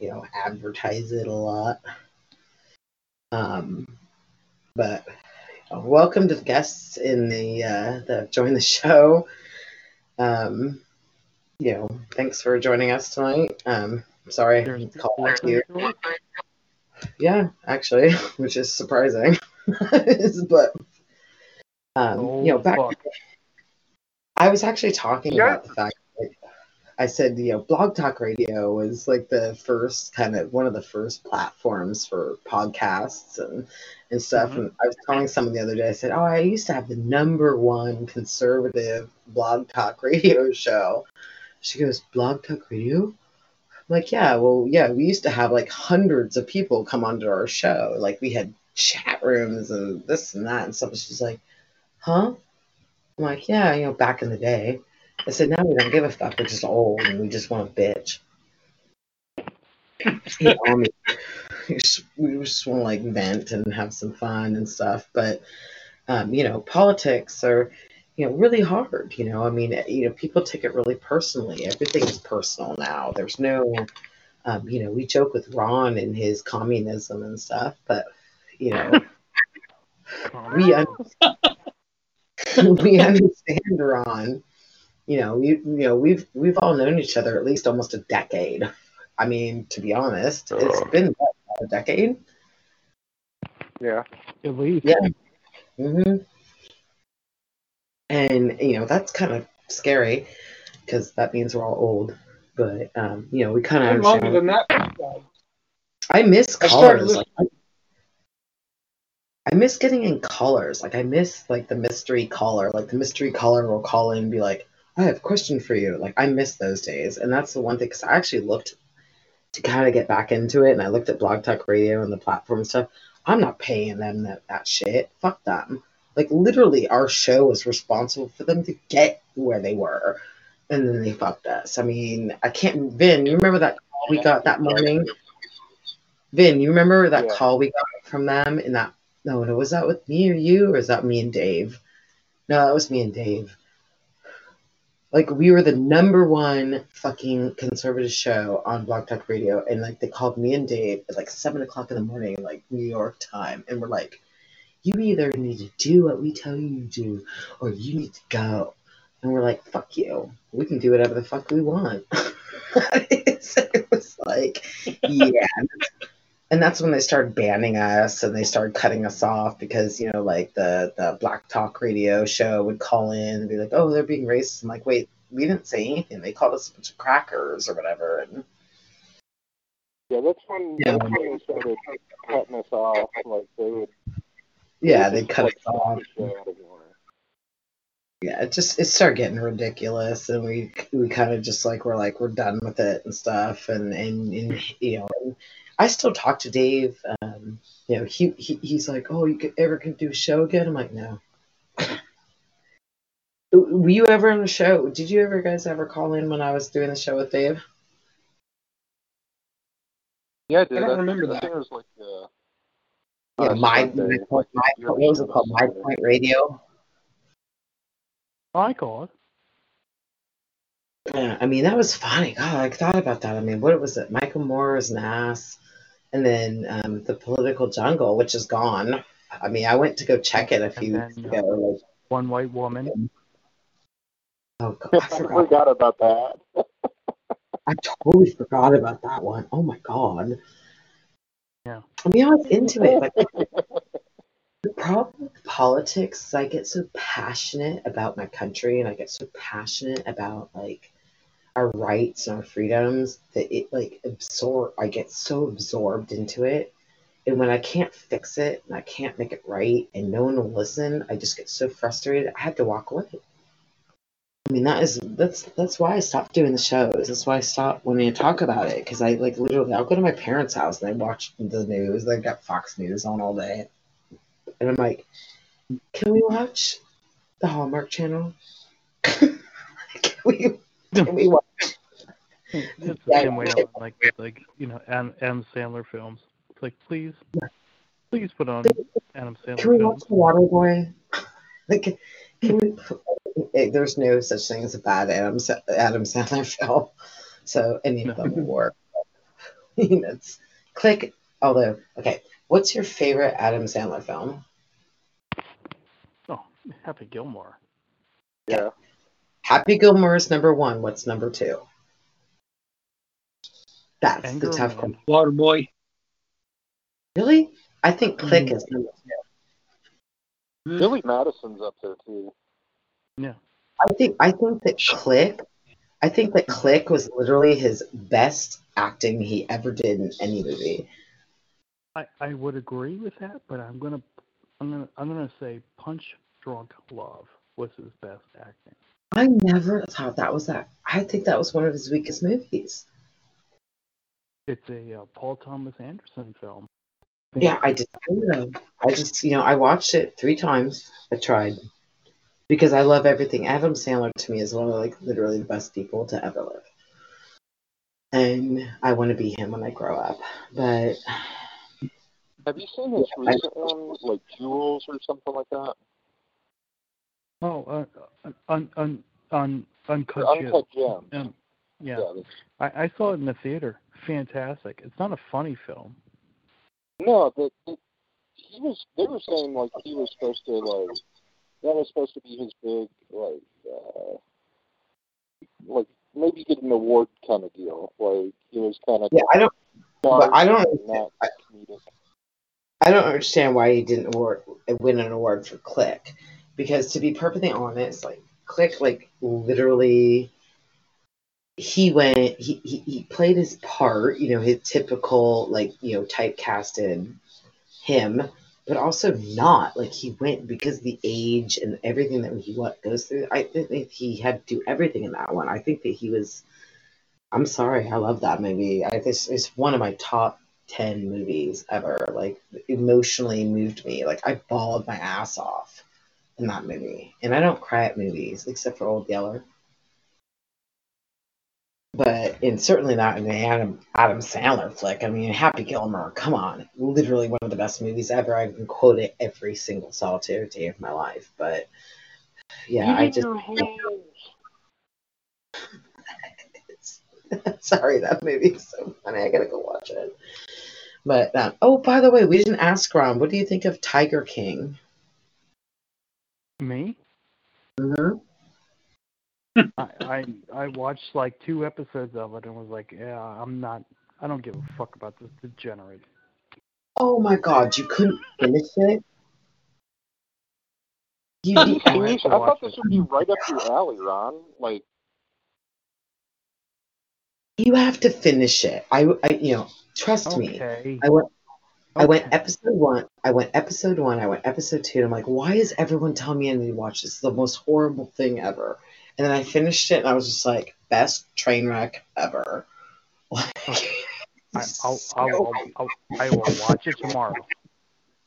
you know, advertise it a lot. Um, but uh, welcome to the guests in the uh, that join the show. Um, you know, thanks for joining us tonight. Um, sorry, There's it's called back you. listening to it? Yeah, actually, which is surprising. but um, you know, Oh, back fuck. I was actually talking Yeah. about the fact I said, you know, Blog Talk Radio was like the first kind of one of the first platforms for podcasts and and stuff. Mhm. And I was telling someone the other day, I said, oh, I used to have the number one conservative Blog Talk Radio show. She goes, Blog Talk Radio? I'm like, yeah, well, yeah, we used to have like hundreds of people come onto our show. Like we had chat rooms and this and that and stuff. She's like, huh? I'm like, yeah, you know, back in the day. I said, now we don't give a fuck. We're just old and we just want to bitch. You know, I mean, we just, just want to like vent and have some fun and stuff. But, um, you know, politics are, you know, really hard. You know, I mean, you know, people take it really personally. Everything is personal now. There's no, um, you know, we joke with Ron and his communism and stuff, but, you know, we un- we understand Ron. You know, we you know we've we've all known each other at least almost a decade. I mean, to be honest, it's been a decade. Yeah. At least. Yeah. hmm And you know that's kind of scary because that means we're all old. But um, you know, we kind of I'm longer understand. than that. I miss I started colors. Like, I, I miss getting in colors. Like I miss like the mystery caller. Like the mystery caller will call in and be like, "I have a question for you." Like I miss those days, and that's the one thing. Because I actually looked to kind of get back into it, and I looked at Blog Talk Radio and the platform stuff. I'm not paying them that, that shit. Fuck them. Like literally, our show was responsible for them to get where they were, and then they fucked us. I mean, I can't. Vin, you remember that call we got that morning? Vin, you remember that Yeah. call we got from them in that? No, no, was that with me or you, or is that me and Dave? No, that was me and Dave. Like we were the number one fucking conservative show on Blog Talk Radio, and like they called me and Dave at like seven o'clock in the morning, like New York time, and we're like, "You either need to do what we tell you to do, or you need to go." And we're like, "Fuck you! We can do whatever the fuck we want." so it was like, yeah, and that's when they started banning us and they started cutting us off because you know like the the black talk radio show would call in and be like oh they're being racist i'm like wait we didn't say anything they called us a bunch of crackers or whatever and Yeah, that's when Yeah. that's when they started cutting us off. Like they would. yeah they cut us off cut the show out of order. yeah it just it started getting ridiculous and we we kind of just like we're like we're done with it and stuff and and, and you know i still talk to dave um you know he, he he's like oh you could ever can do a show again i'm like no were you ever on the show did you ever guys ever call in when i was doing the show with dave Yeah, dude. I don't that- remember I that. it was like uh, yeah on my, Sunday, my, my what was it called my point radio My God. Yeah, I mean that was funny. God, I thought about that. I mean, what was it? Michael Moore is an ass, and then um, the political jungle, which is gone. I mean, I went to go check it a few And weeks ago. Like, One white woman. oh God, I I forgot. forgot about that. I totally forgot about that one. Oh my God. Yeah. I mean, I was into it, but the problem with politics is I get so passionate about my country and I get so passionate about like our rights and our freedoms that it like absorb I get so absorbed into it. And when I can't fix it and I can't make it right and no one will listen, I just get so frustrated. I had to walk away. I mean, that is that's that's why I stopped doing the shows. That's why I stopped wanting to talk about it because I like literally I'll go to my parents' house and I watch the news. They got Fox News on all day, and I'm like, can we watch the Hallmark Channel? can we? Can we watch? It's the same way on like like you know Adam, Adam Sandler films. It's like please, please put on Adam Sandler Can we films. watch The Water Boy? Like, can we? eh, There's no such thing as a bad Adam Adam Sandler film, so any of them will work. I mean, it's click. Although, okay, what's your favorite Adam Sandler film? Oh, Happy Gilmore. Yeah. Happy Gilmore is number one. What's number two? That's Anger the tough one. question. Waterboy. Really? I think Click Mm. is number two. Billy Madison's up there too. Yeah. I think I think that Click, I think that Click was literally his best acting he ever did in any movie. I, I would agree with that, but I'm gonna I'm gonna I'm gonna say Punch Drunk Love was his best acting. I never thought that was that. I think that was one of his weakest movies. It's a uh, Paul Thomas Anderson film. Yeah, I did. I know. I just, you know, I watched it three times. I tried because I love everything. Adam Sandler to me is one of like literally the best people to ever live, and I want to be him when I grow up. But Have you seen his recent one, like Jewels or something like that? Oh, uh, un, un, un, uncut, Or Gems. Uncut Gems. Um, yeah, that's- I, I saw it in the theater. Fantastic. It's not a funny film. No, but it, he was. They were saying like he was supposed to like that was supposed to be his big like uh like maybe get an award kind of deal. Like he was kind of yeah, I don't, but I don't, not I- comedic. I don't understand why he didn't award win an award for Click, because to be perfectly honest, like Click, like literally, he went, he, he he played his part, you know, his typical like you know typecasted him, but also not like he went because the age and everything that he what goes through. I think that he had to do everything in that one. I think that he was. I'm sorry, I love that movie. I this is one of my top 10 movies ever like emotionally moved me like i bawled my ass off in that movie and i don't cry at movies except for old yeller. But and certainly not in the adam adam sandler flick. I mean happy gilmore come on. Literally one of the best movies ever. I can quote it every single solitary day of my life but yeah i just sorry that movie is so funny. I gotta go watch it. But um, oh by the way we didn't ask ron what do you think of tiger king Me? mm-hmm. I, I I watched like two episodes of it and was like, yeah, I'm not. I don't give a fuck about this degenerate. oh my god you couldn't finish it you, Are you you, serious? I watch thought it. this would be right up your alley, Ron. Like you have to finish it I, I you know trust me Okay. i went I went episode one. I went episode one. I went episode two. And I'm like, why is everyone telling me I need to watch this? It's the most horrible thing ever. And then I finished it, and I was just like, best train wreck ever. Like, I, I'll, I'll, I'll, I'll, I will watch it tomorrow.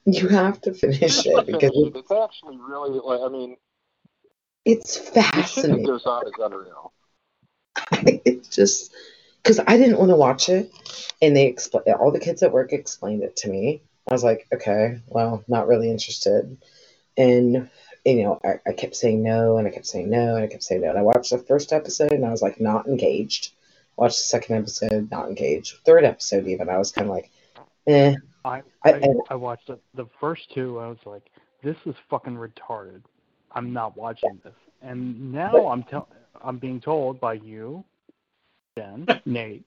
you have to finish it because finish it. it, It's actually really like I mean it's the shit that fascinating. goes on is unreal. it's just because I didn't want to watch it, and they explained all the kids at work explained it to me. I was like, okay, well, not really interested, and you know, I, I kept saying no, and I kept saying no, and I kept saying no. And I watched the first episode, and I was like, not engaged. Watched the second episode, not engaged. Third episode, even, I was kind of like, eh. I, I- I, I watched the, the first two. I was like, this is fucking retarded. I'm not watching this. And now I'm telling, I'm being told by you, Jenn, Nate,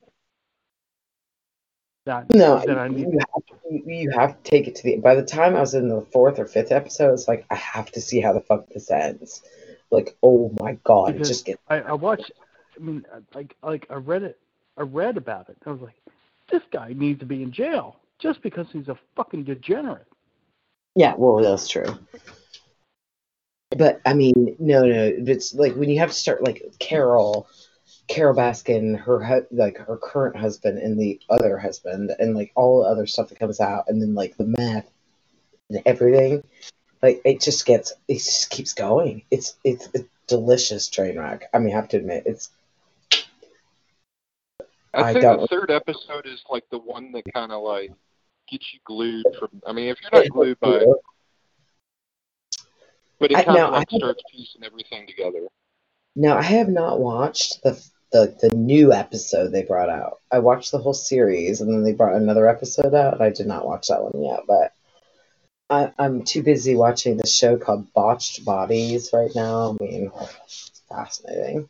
that No, that I need. you have, you, you have to take it to the. By the time I was in the fourth or fifth episode, it's like I have to see how the fuck this ends. Like, oh my god, it just gets. I, I watched. I mean, uh, like like I read it. I read about it. I was like, this guy needs to be in jail just because he's a fucking degenerate. Yeah, well, that's true. but I mean, no, no, it's like when you have to start like Carole, Carole Baskin, her hu- like her current husband and the other husband, and like all the other stuff that comes out, and then like the meth and everything. Like it just gets, it just keeps going. It's it's a delicious train wreck. I mean, I have to admit, it's I I'd say the third episode is like the one that kind of like gets you glued from. I mean, if you're not glued by, but it kind of like starts piecing everything together. Now, I have not watched the, the the new episode they brought out. I watched the whole series, and then they brought another episode out. And I did not watch that one yet, but I, I'm too busy watching the show called Botched Bodies right now. I mean, it's fascinating.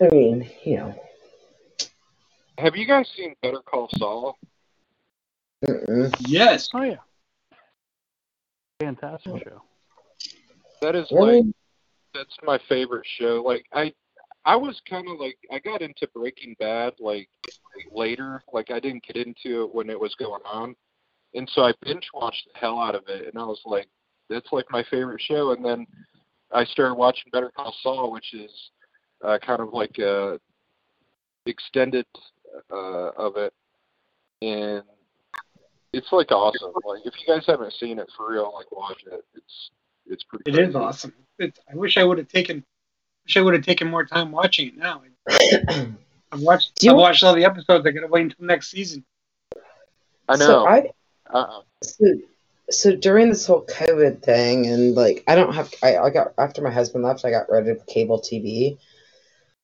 I mean, you know, Have you guys seen Better Call Saul? mm-mm. Yes. Oh yeah. Fantastic show. That is Really? like that's my favorite show. Like I I was kind of like I got into Breaking Bad like later. Like I didn't get into it when it was going on, and so I binge watched the hell out of it. And I was like, that's like my favorite show. And then I started watching Better Call Saul, which is uh, kind of like a extended uh, of it, and it's like awesome. Like if you guys haven't seen it for real, like watch it. It's it's pretty. It crazy. is awesome. It's, I wish I would have taken. Wish I would have taken more time watching it. Now I've watched. I've watched all the episodes. I gotta wait until next season. I So know. I uh-uh. so, so during this whole COVID thing, and like I don't have, I, I got after my husband left, I got rid of cable TV.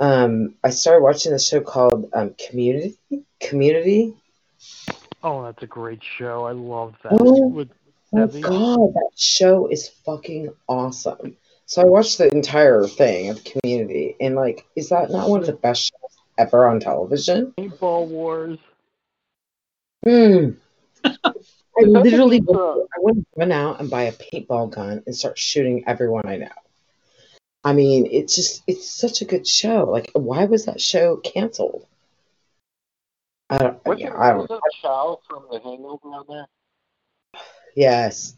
Um, I started watching this show called um, Community. Community. Oh, that's a great show. I love that. Oh, With Oh God, that show is fucking awesome. So I watched the entire thing of Community, and like, is that not one of the best shows ever on television? Paintball Wars. Hmm. I that literally, I to run out and buy a paintball gun and start shooting everyone I know. I mean, it's just, it's such a good show. Like, why was that show canceled? I don't, Wasn't, yeah, I don't, wasn't Chow from The Hangover on there? yes.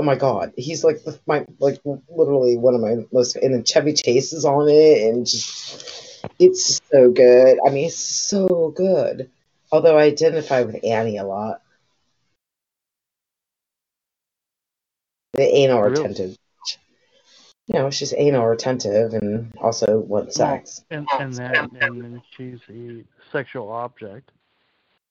Oh my God. He's like the, my, like literally one of my most, and then Chevy Chase is on it and just, it's so good. I mean, it's so good. Although I identify with Annie a lot. The anal Really? retentive. You know, she's anal retentive and also wants sex. And and then and then she's a sexual object.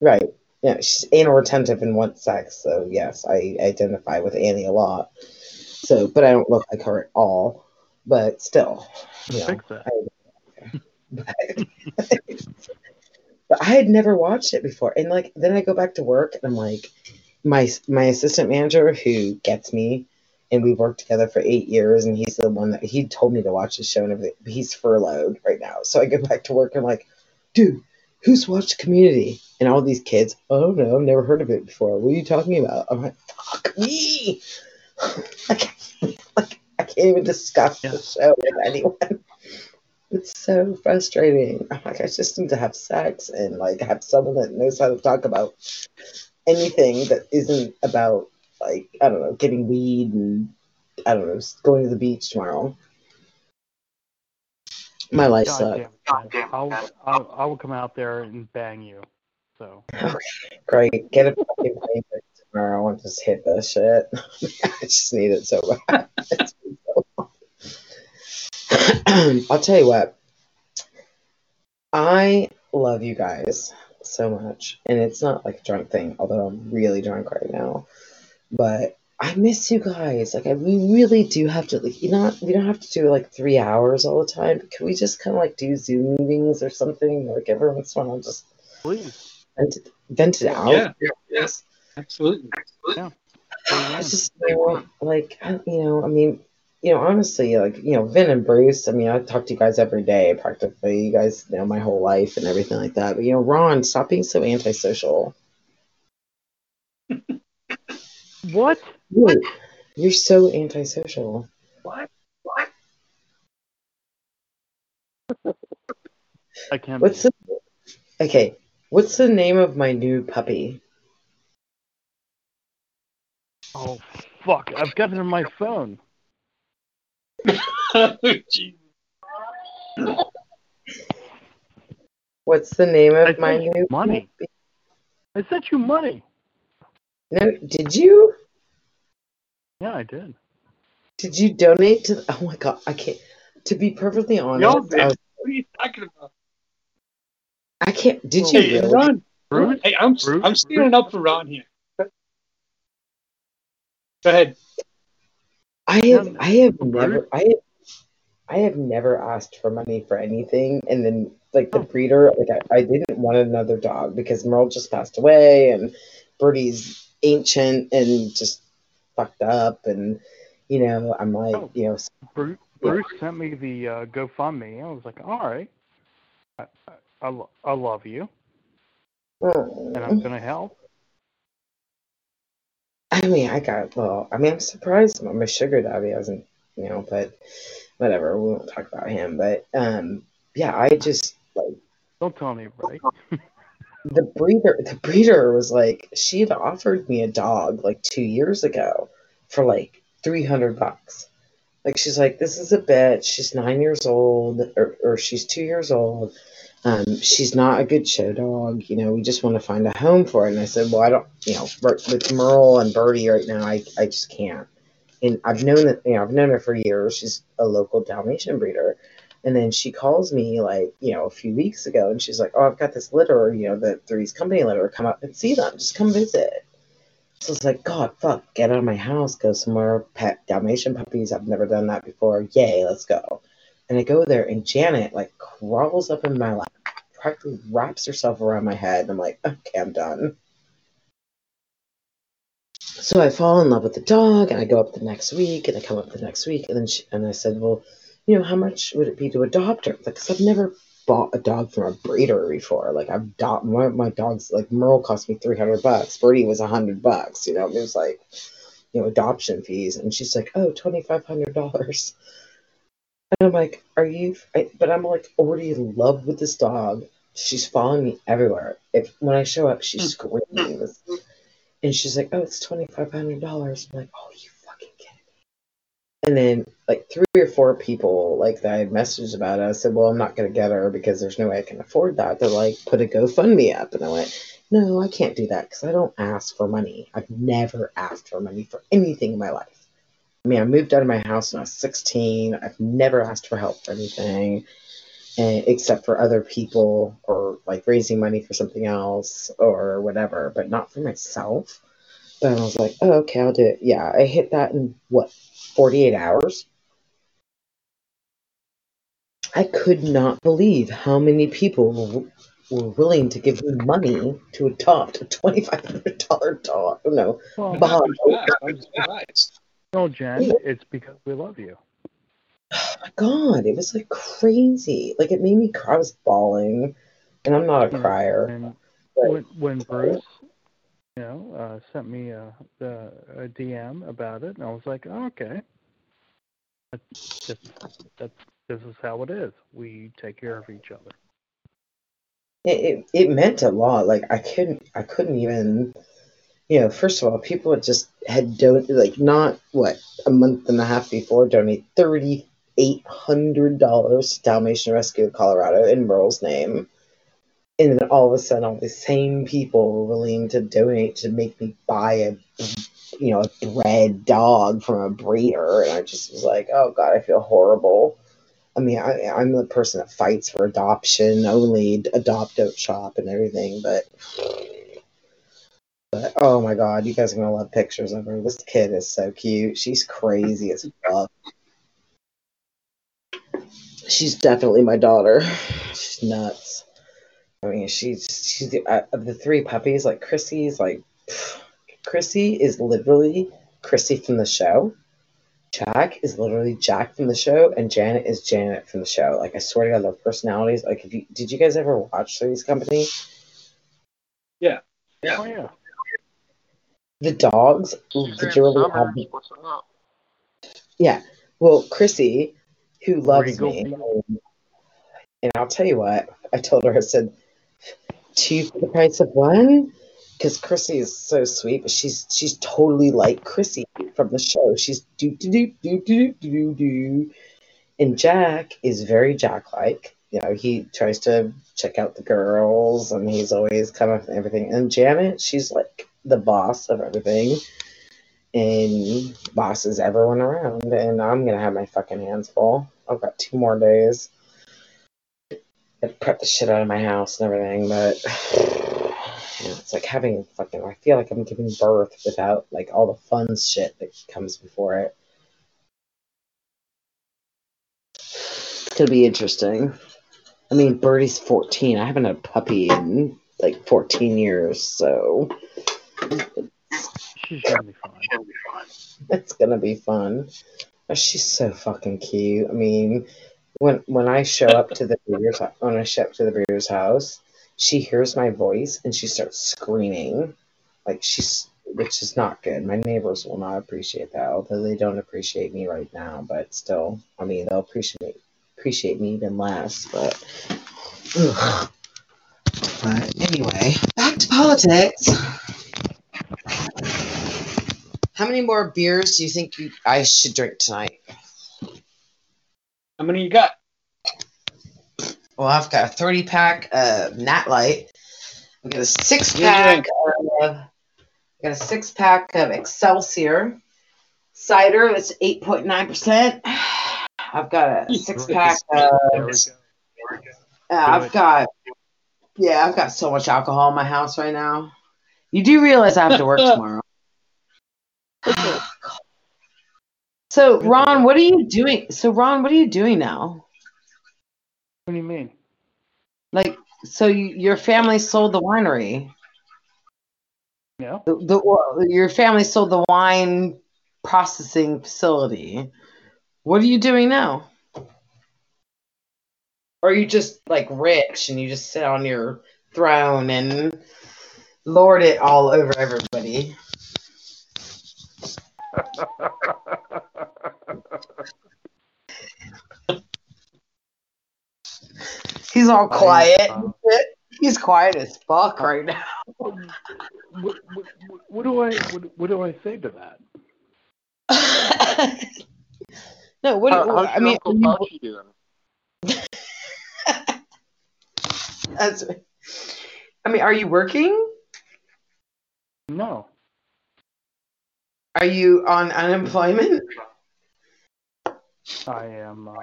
Right. Yeah, she's anal retentive and wants sex. So yes, I identify with Annie a lot. So, but I don't look like her at all. But still, you know, Fix that. but, but I had never watched it before, and like then I go back to work and I'm like, my my assistant manager who gets me, and we worked together for eight years, and he's the one that he told me to watch the show and everything. But he's furloughed right now, so I go back to work and I'm like, dude, who's watched Community? And all these kids, oh no, I've never heard of it before. What are you talking about? I'm like, fuck me. like, like I can't even discuss Yeah. the show with anyone. It's so frustrating. I'm like, I just need to have sex and like have someone that knows how to talk about anything that isn't about like I don't know, getting weed and I don't know, going to the beach tomorrow. My life God sucks. damn. I'll, I'll I will come out there and bang you. So Great. Get a fucking plane ticket tomorrow and just hit this shit. I just need it so bad. So. I'll tell you what. I love you guys so much. And it's not like a drunk thing, although I'm really drunk right now. But I miss you guys. Like I, we really do have to like you know we don't have to do like three hours all the time. But can we just kinda like do Zoom meetings or something? Like every once in a while just please. vent it, vent it out. Yeah. Yes. Absolutely. Absolutely. I just you know, like I- you know, I mean, you know, honestly, like you know, Vin and Bruce. I mean, I talk to you guys every day, practically. You guys know my whole life and everything like that. But you know, Ron, stop being so antisocial. What? Dude, you're so antisocial. What? What? I can't. What's the okay? What's the name of my new puppy? Oh fuck! I've got it on my phone. Jeez. What's the name I of my new money. I sent you money. No, did you? Yeah, I did. Did you donate to? Oh my god, I can't. To be perfectly honest, Y'all I, did. was- What are you talking about? I can't. Did you Hey, really? Ron. Bruce? Hey, I'm Bruce? I'm standing up for Ron here. Go ahead. I have. I have never. I have. I have never asked for money for anything, and then like the Oh. breeder, like I, I didn't want another dog because Merle just passed away, and Birdie's ancient and just fucked up, and you know I'm like, Oh. you know, Bruce, Bruce sent me the uh, GoFundMe. I was like, all right, I, I, I, love you, and I'm gonna help. I mean, I got well. I mean, I'm surprised my sugar daddy hasn't, you know, but whatever. We won't talk about him. But um, yeah, I just like Don't tell anybody. the breeder. The breeder was like, she had offered me a dog like two years ago for like three hundred bucks. Like she's like, this is a bitch. She's nine years old, or or she's two years old. Um, she's not a good show dog. You know, we just want to find a home for it. And I said, well, I don't, you know, with Merle and Birdie right now, I, I just can't. And I've known that, you know, I've known her for years. She's a local Dalmatian breeder. And then she calls me like, you know, a few weeks ago and she's like, oh, I've got this litter, you know, the Three's Company litter. Come up and see them. Just come visit. So it's like, God, fuck, get out of my house, go somewhere, pet Dalmatian puppies. I've never done that before. Yay, let's go. And I go there, and Janet like crawls up in my lap, practically wraps herself around my head. And I'm like, okay, I'm done. So I fall in love with the dog, and I go up the next week, and I come up the next week, and then she, and I said, well, you know, how much would it be to adopt her? Like, cause I've never bought a dog from a breeder before. Like, I've adopt my, my dogs. Like Merle cost me three hundred bucks. Birdie was a hundred bucks. You know, it was like, you know, adoption fees. And she's like, oh, twenty five hundred dollars. And I'm like, are you? I, but I'm like already in love with this dog. She's following me everywhere. If when I show up, she hmm. screams, hmm. and she's like, "Oh, it's twenty five hundred dollars." I'm like, "Oh, you fucking kidding me?" And then like three or four people like that I had messaged about it. I said, "Well, I'm not gonna get her because there's no way I can afford that." They're like, "Put a GoFundMe up," and I went, "No, I can't do that because I don't ask for money. I've never asked for money for anything in my life." I mean, I moved out of my house when I was 16. I've never asked for help for anything, eh, except for other people or like raising money for something else or whatever, but not for myself. But I was like, oh, okay, I'll do it. Yeah, I hit that in what, 48 hours? I could not believe how many people were, were willing to give me money to adopt a $2,500 dog. No, Well, Bob. I'm surprised. no, Jenn, it's because we love you. my god, it was like crazy. Like it made me cry. I was bawling, and I'm not a crier. And when when Bruce, you know, uh, sent me a, a, a DM about it, and I was like, oh, okay, that's just that's this is how it is. We take care of each other. It, it it meant a lot. Like I couldn't I couldn't even. You know, first of all, people just had don like not what a month and a half before donate thirty eight hundred dollars to Dalmatian Rescue Colorado in Merle's name. And then all of a sudden, all the same people were willing to donate to make me buy a, you know, a bred dog from a breeder, and I just was like, oh god, I feel horrible. I mean, I, I'm the person that fights for adoption, only adopt, don't shop, and everything, but. But oh my god, you guys are gonna love pictures of her. This kid is so cute. She's crazy as fuck. She's definitely my daughter. She's nuts. I mean, she's she's the, uh, of the three puppies. Like Chrissy's like Chrissy is literally Chrissy from the show. Jack is literally Jack from the show, and Janet is Janet from the show. Like I swear to God, their personalities. Like, if you did you guys ever watch Three's Company? Oh yeah. The dogs literally have Summers, what's up? Yeah. Well, Chrissy, who loves Regal me, and I'll tell you what, I told her, I said, two for the price of one because Chrissy is so sweet, but she's she's totally like Chrissy from the show. She's do do do do do do do, and Jack is very Jack like. You know, he tries to check out the girls, and he's always kind of everything. And Janet, she's like the boss of everything, and bosses everyone around. And I'm gonna have my fucking hands full. I've got two more days. I prep the shit out of my house and everything, but yeah, it's like having fucking. I feel like I'm giving birth without like all the fun shit that comes before it. It's gonna be interesting. I mean, Birdie's 14. I haven't had a puppy in like 14 years, so She's gonna be fine. it's gonna be fun. She's so fucking cute. I mean, when when I show up to the breeder's when I show up to the breeder's house, she hears my voice and she starts screaming, like she's which is not good. My neighbors will not appreciate that, although they don't appreciate me right now. But still, I mean, they'll appreciate appreciate me even less. But, ugh. but anyway, back to politics. How many more beers do you think you, I should drink tonight? How many you got? Well, I've got a 30 pack of Nat Light. I've got a six What do you pack of I've got a six pack of Excelsior cider that's 8.9%. I've got a six pack of go. uh, I've got yeah, I've got so much alcohol in my house right now. You do realize I have to work tomorrow. So Ron, what are you doing? So Ron, what are you doing now? What do you mean? Like, so you, your family sold the winery. Yeah. The, the your family sold the wine processing facility. What are you doing now? Or are you just like rich and you just sit on your throne and lord it all over everybody? He's all quiet. uh, He's quiet as fuck right now. what, what, what, what do I what, what do I say to that? no, what? How, how's I your mean, Uncle Fauci doing? that's, I mean, are you working? No. Are you on unemployment? I am uh,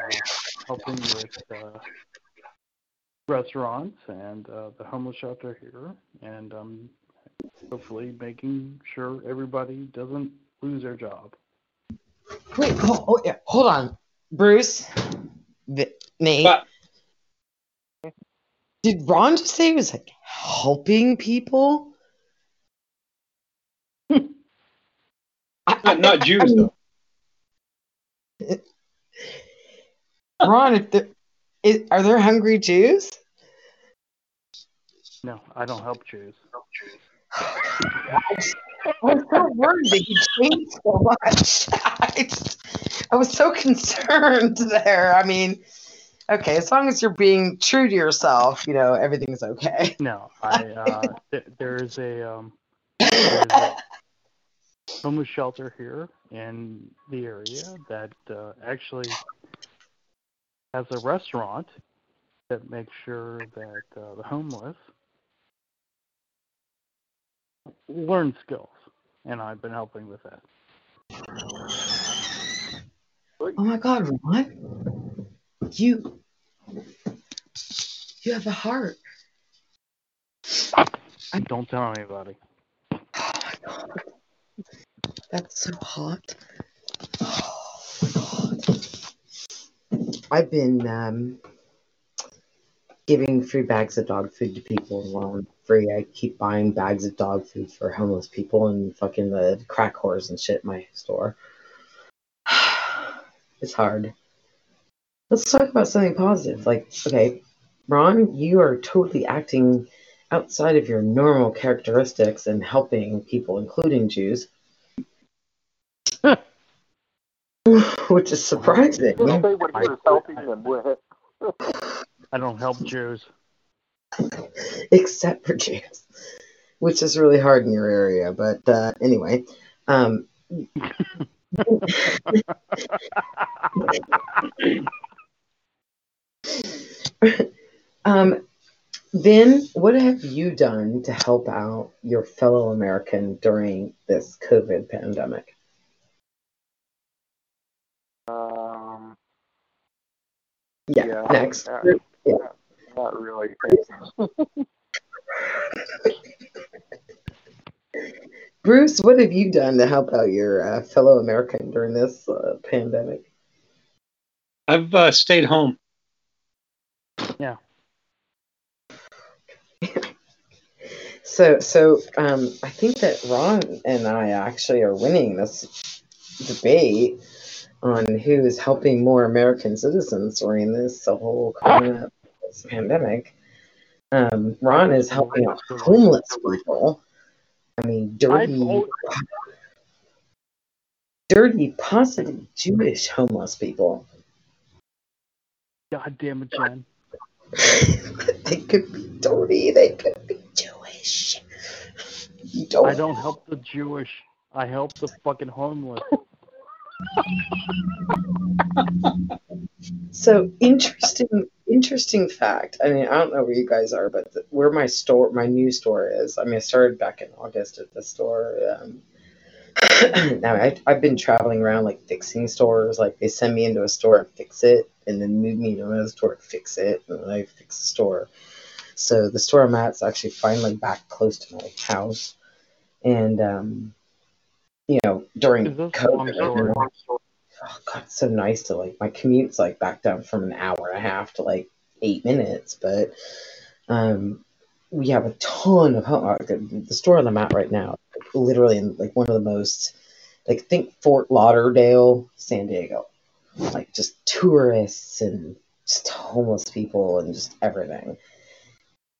helping with uh, restaurants and uh, the homeless shelter here, and um, hopefully making sure everybody doesn't lose their job. Wait, oh, oh yeah, hold on, Bruce, Vi- Nate. But Did Ron just say he was like helping people? I- I- not, not Jews I mean, though. Ron, if there, is, are there hungry Jews? No, I don't help Jews. I was so worried that he changed so much. I, just, I was so concerned there. I mean, okay, as long as you're being true to yourself, you know, everything's okay. No, I uh, th- there is a um, there's a homeless shelter here in the area that uh, actually has a restaurant that makes sure that uh, the homeless learn skills, and I've been helping with that. Oh my God, Ron, you you have a heart. I Don't tell anybody. Oh my God, that's so hot. I've been um, giving free bags of dog food to people while I'm free. I keep buying bags of dog food for homeless people and fucking the crack whores and shit in my store. It's hard. Let's talk about something positive. Like, okay, Ron, you are totally acting outside of your normal characteristics and helping people, including Jews. Which is surprising. Didn't say what he was helping them with. I don't help Jews. except for Jews, which is really hard in your area. But uh, anyway, um, um, Vin, what have you done to help out your fellow American during this COVID pandemic? Um, Yeah, yeah, next. uh, Yeah. not really. Bruce, what have you done to help out your uh, fellow American during this uh, pandemic? I've uh, stayed home. Yeah. so, so um, I think that Ron and I actually are winning this debate on who is helping more American citizens during this whole corona pandemic. Um, Ron is helping out homeless people. I mean, dirty, dirty, possibly Jewish homeless people. God damn it, Jenn. they could be dirty. They could be Jewish. Don't. I don't help the Jewish. I help the fucking homeless. So interesting, interesting fact. I mean, I don't know where you guys are, but the, where my store, my new store is. I mean, I started back in August at the store. Um, now I, I've been traveling around like fixing stores. Like they send me into a store and fix it, and then move me to another store and fix it, and then I fix the store. So the store I'm at is actually finally back close to my house, and um, you know during Is this long COVID, oh god, it's so nice to like my commute's like back down from an hour and a half to like eight minutes, but um, we have a ton of home. uh, The the store that I'm at right now, literally in like one of the most, like think Fort Lauderdale, San Diego, like just tourists and just homeless people and just everything.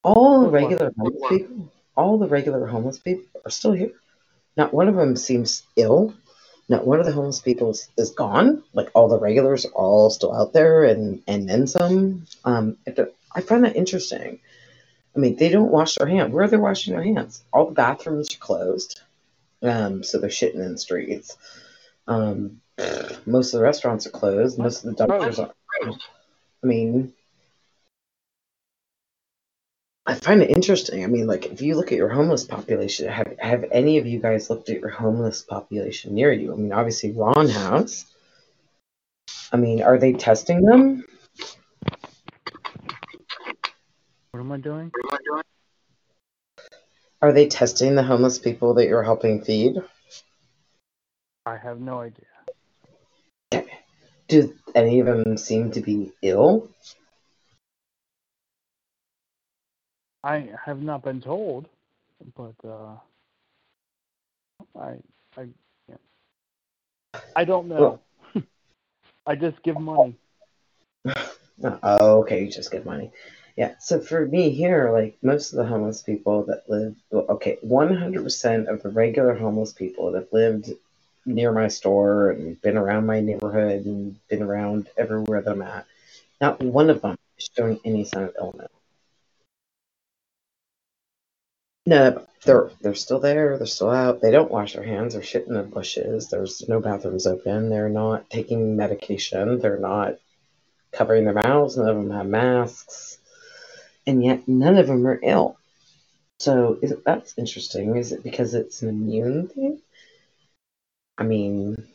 All the regular homeless people, all the regular homeless people are still here. Not one of them seems ill. Not one of the homeless people is, is gone. Like all the regulars are all still out there and and then some. Um, I find that interesting. I mean, they don't wash their hands. Where are they washing their hands? All the bathrooms are closed, um, so they're shitting in the streets. Um, most of the restaurants are closed. Most of the dumpsters are. I mean, I find it interesting. I mean, like if you look at your homeless population, have have any of you guys looked at your homeless population near you? I mean, obviously Ron has. I mean, are they testing them? What am I doing? Are they testing the homeless people that you're helping feed? I have no idea. Do any of them seem to be ill? I have not been told, but uh, I I yeah. I don't know. I just give money. Oh, okay, you just give money. Yeah, so for me here, like most of the homeless people that live, well, okay, 100% of the regular homeless people that lived near my store and been around my neighborhood and been around everywhere that I'm at, not one of them is showing any sign of illness. No, they're they're still there. They're still out. They don't wash their hands. They're shit in the bushes. There's no bathrooms open. They're not taking medication. They're not covering their mouths. None of them have masks, and yet none of them are ill. So is it, that's interesting. Is it because it's an immune thing? I mean,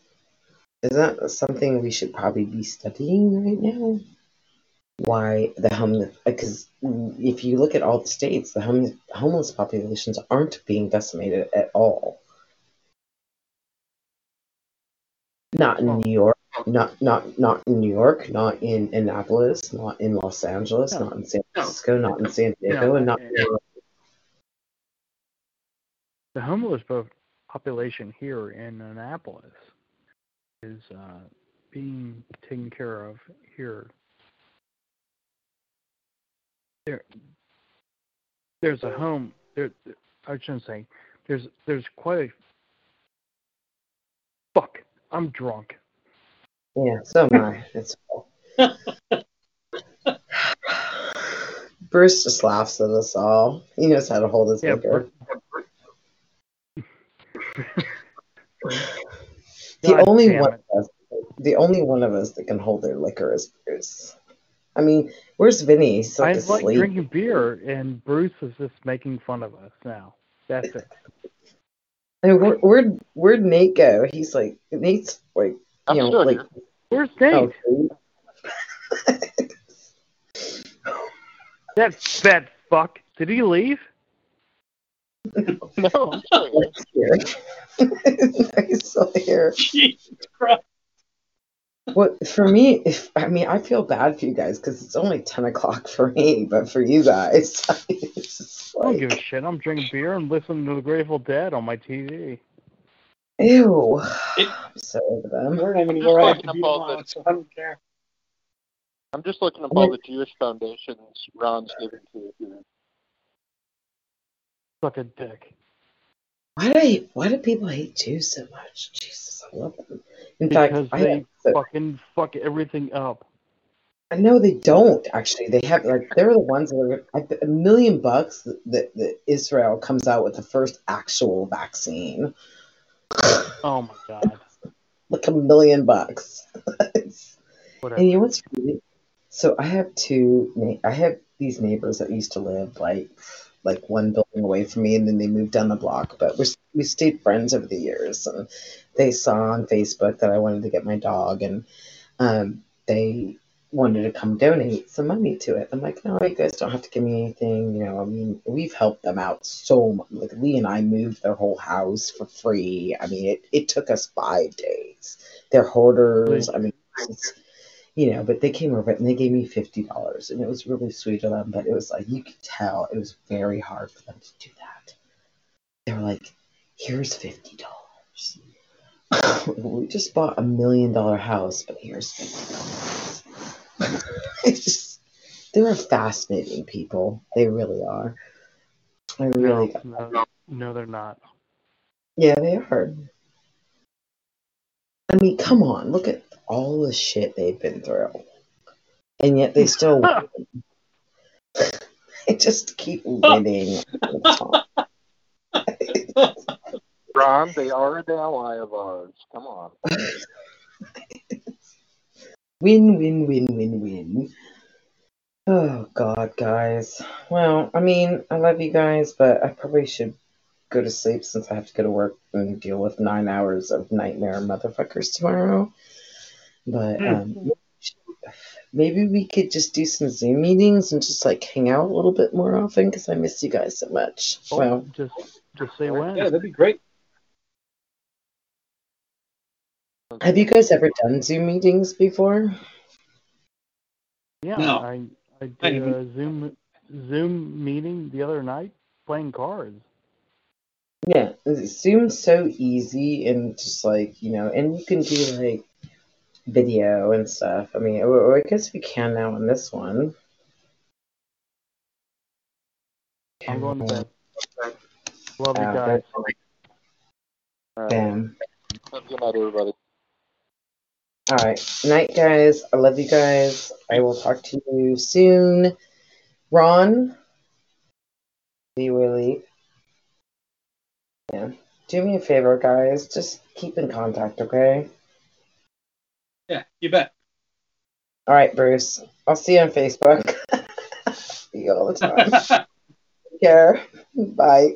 is that something we should probably be studying right now? Why the homeless? Because if you look at all the states, the hom- homeless populations aren't being decimated at all. Not in New York, not not not in New York, not in Annapolis, not in Los Angeles, No. not in San Francisco, not in San Diego, and not in The homeless po- population here in Annapolis is uh, being taken care of here. There, there's a home. There, I shouldn't say. There's there's quite a. Fuck! I'm drunk. Yeah, so am I. It's Bruce just laughs at us all. He knows how to hold his Yeah, liquor. The God only one it. of us, the only one of us that can hold their liquor is Bruce. I mean, where's Vinny? He's I like like drinking beer, and Bruce is just making fun of us now. That's it. And where, where'd, where'd Nate go? He's like Nate's like I'm you know still like here. Where's Nate? oh, That that fuck. Did he leave? No, I'm still here. here. He's still here. Jesus Christ. What for me? If I mean, I feel bad for you guys because it's only ten o'clock for me, but for you guys, it's just I don't give a shit. I'm drinking beer and listening to the Grateful Dead on my TV. ew. It- I'm so over them. I don't have anywhere I have to Fucking be up all tomorrow, this. so I don't care. I'm just looking up all the Jewish foundations Ron's giving to here. Suck a dick. Why do I, Why do people hate Jews so much? Jesus, I love them. In fact, Because I, they so- fucking fuck everything up. I know they don't actually. They have like they're the ones that are I bet a million bucks that, that, that Israel comes out with the first actual vaccine. Oh my god. like a million bucks. Whatever. and you know what's really so I have two I have these neighbors that used to live like like one building away from me and then they moved down the block but we we stayed friends over the years and they saw on Facebook that I wanted to get my dog and um they wanted to come donate some money to it. I'm like, no, you guys don't have to give me anything. You know, I mean, we've helped them out so much. Like Lee and I moved their whole house for free. I mean, it, it took us five days. They're hoarders. I mean, it's, you know, but they came over and they gave me fifty dollars, and it was really sweet of them. But it was like you could tell it was very hard for them to do that. They were like, "Here's fifty dollars. we just bought a million dollar house, but here's fifty dollars." it's just they're fascinating people. They really are. I really, No, no, no, they're not. yeah, they are. I mean, come on, look at all the shit they've been through, and yet they still win. they just keep oh. winning. Ron, they are an ally of ours. Come on. Win, win, win, win, win. Oh God, guys. Well, I mean, I love you guys, but I probably should go to sleep since I have to go to work and deal with nine hours of nightmare motherfuckers tomorrow. But um, maybe we could just do some Zoom meetings and just like hang out a little bit more often because I miss you guys so much. Oh, Well, just just say when. Yeah, that'd be great. have you guys ever done Zoom meetings before? Yeah, No. I I I did a Zoom Zoom meeting the other night playing cards. Yeah, Zoom's so easy and just like, you know, and you can do like video and stuff. I mean, or, or I guess we can now on this one. I'm going to bed. Love you Uh, guys. All right. Bam. Have a good night, everybody. All right. Night, guys. I love you guys. I will talk to you soon. Ron, do you really? Yeah. Do me a favor, guys. Just keep in contact, okay? Yeah, you bet. All right, Bruce. I'll see you on Facebook. see you all the time. Take care. Bye.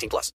18 plus.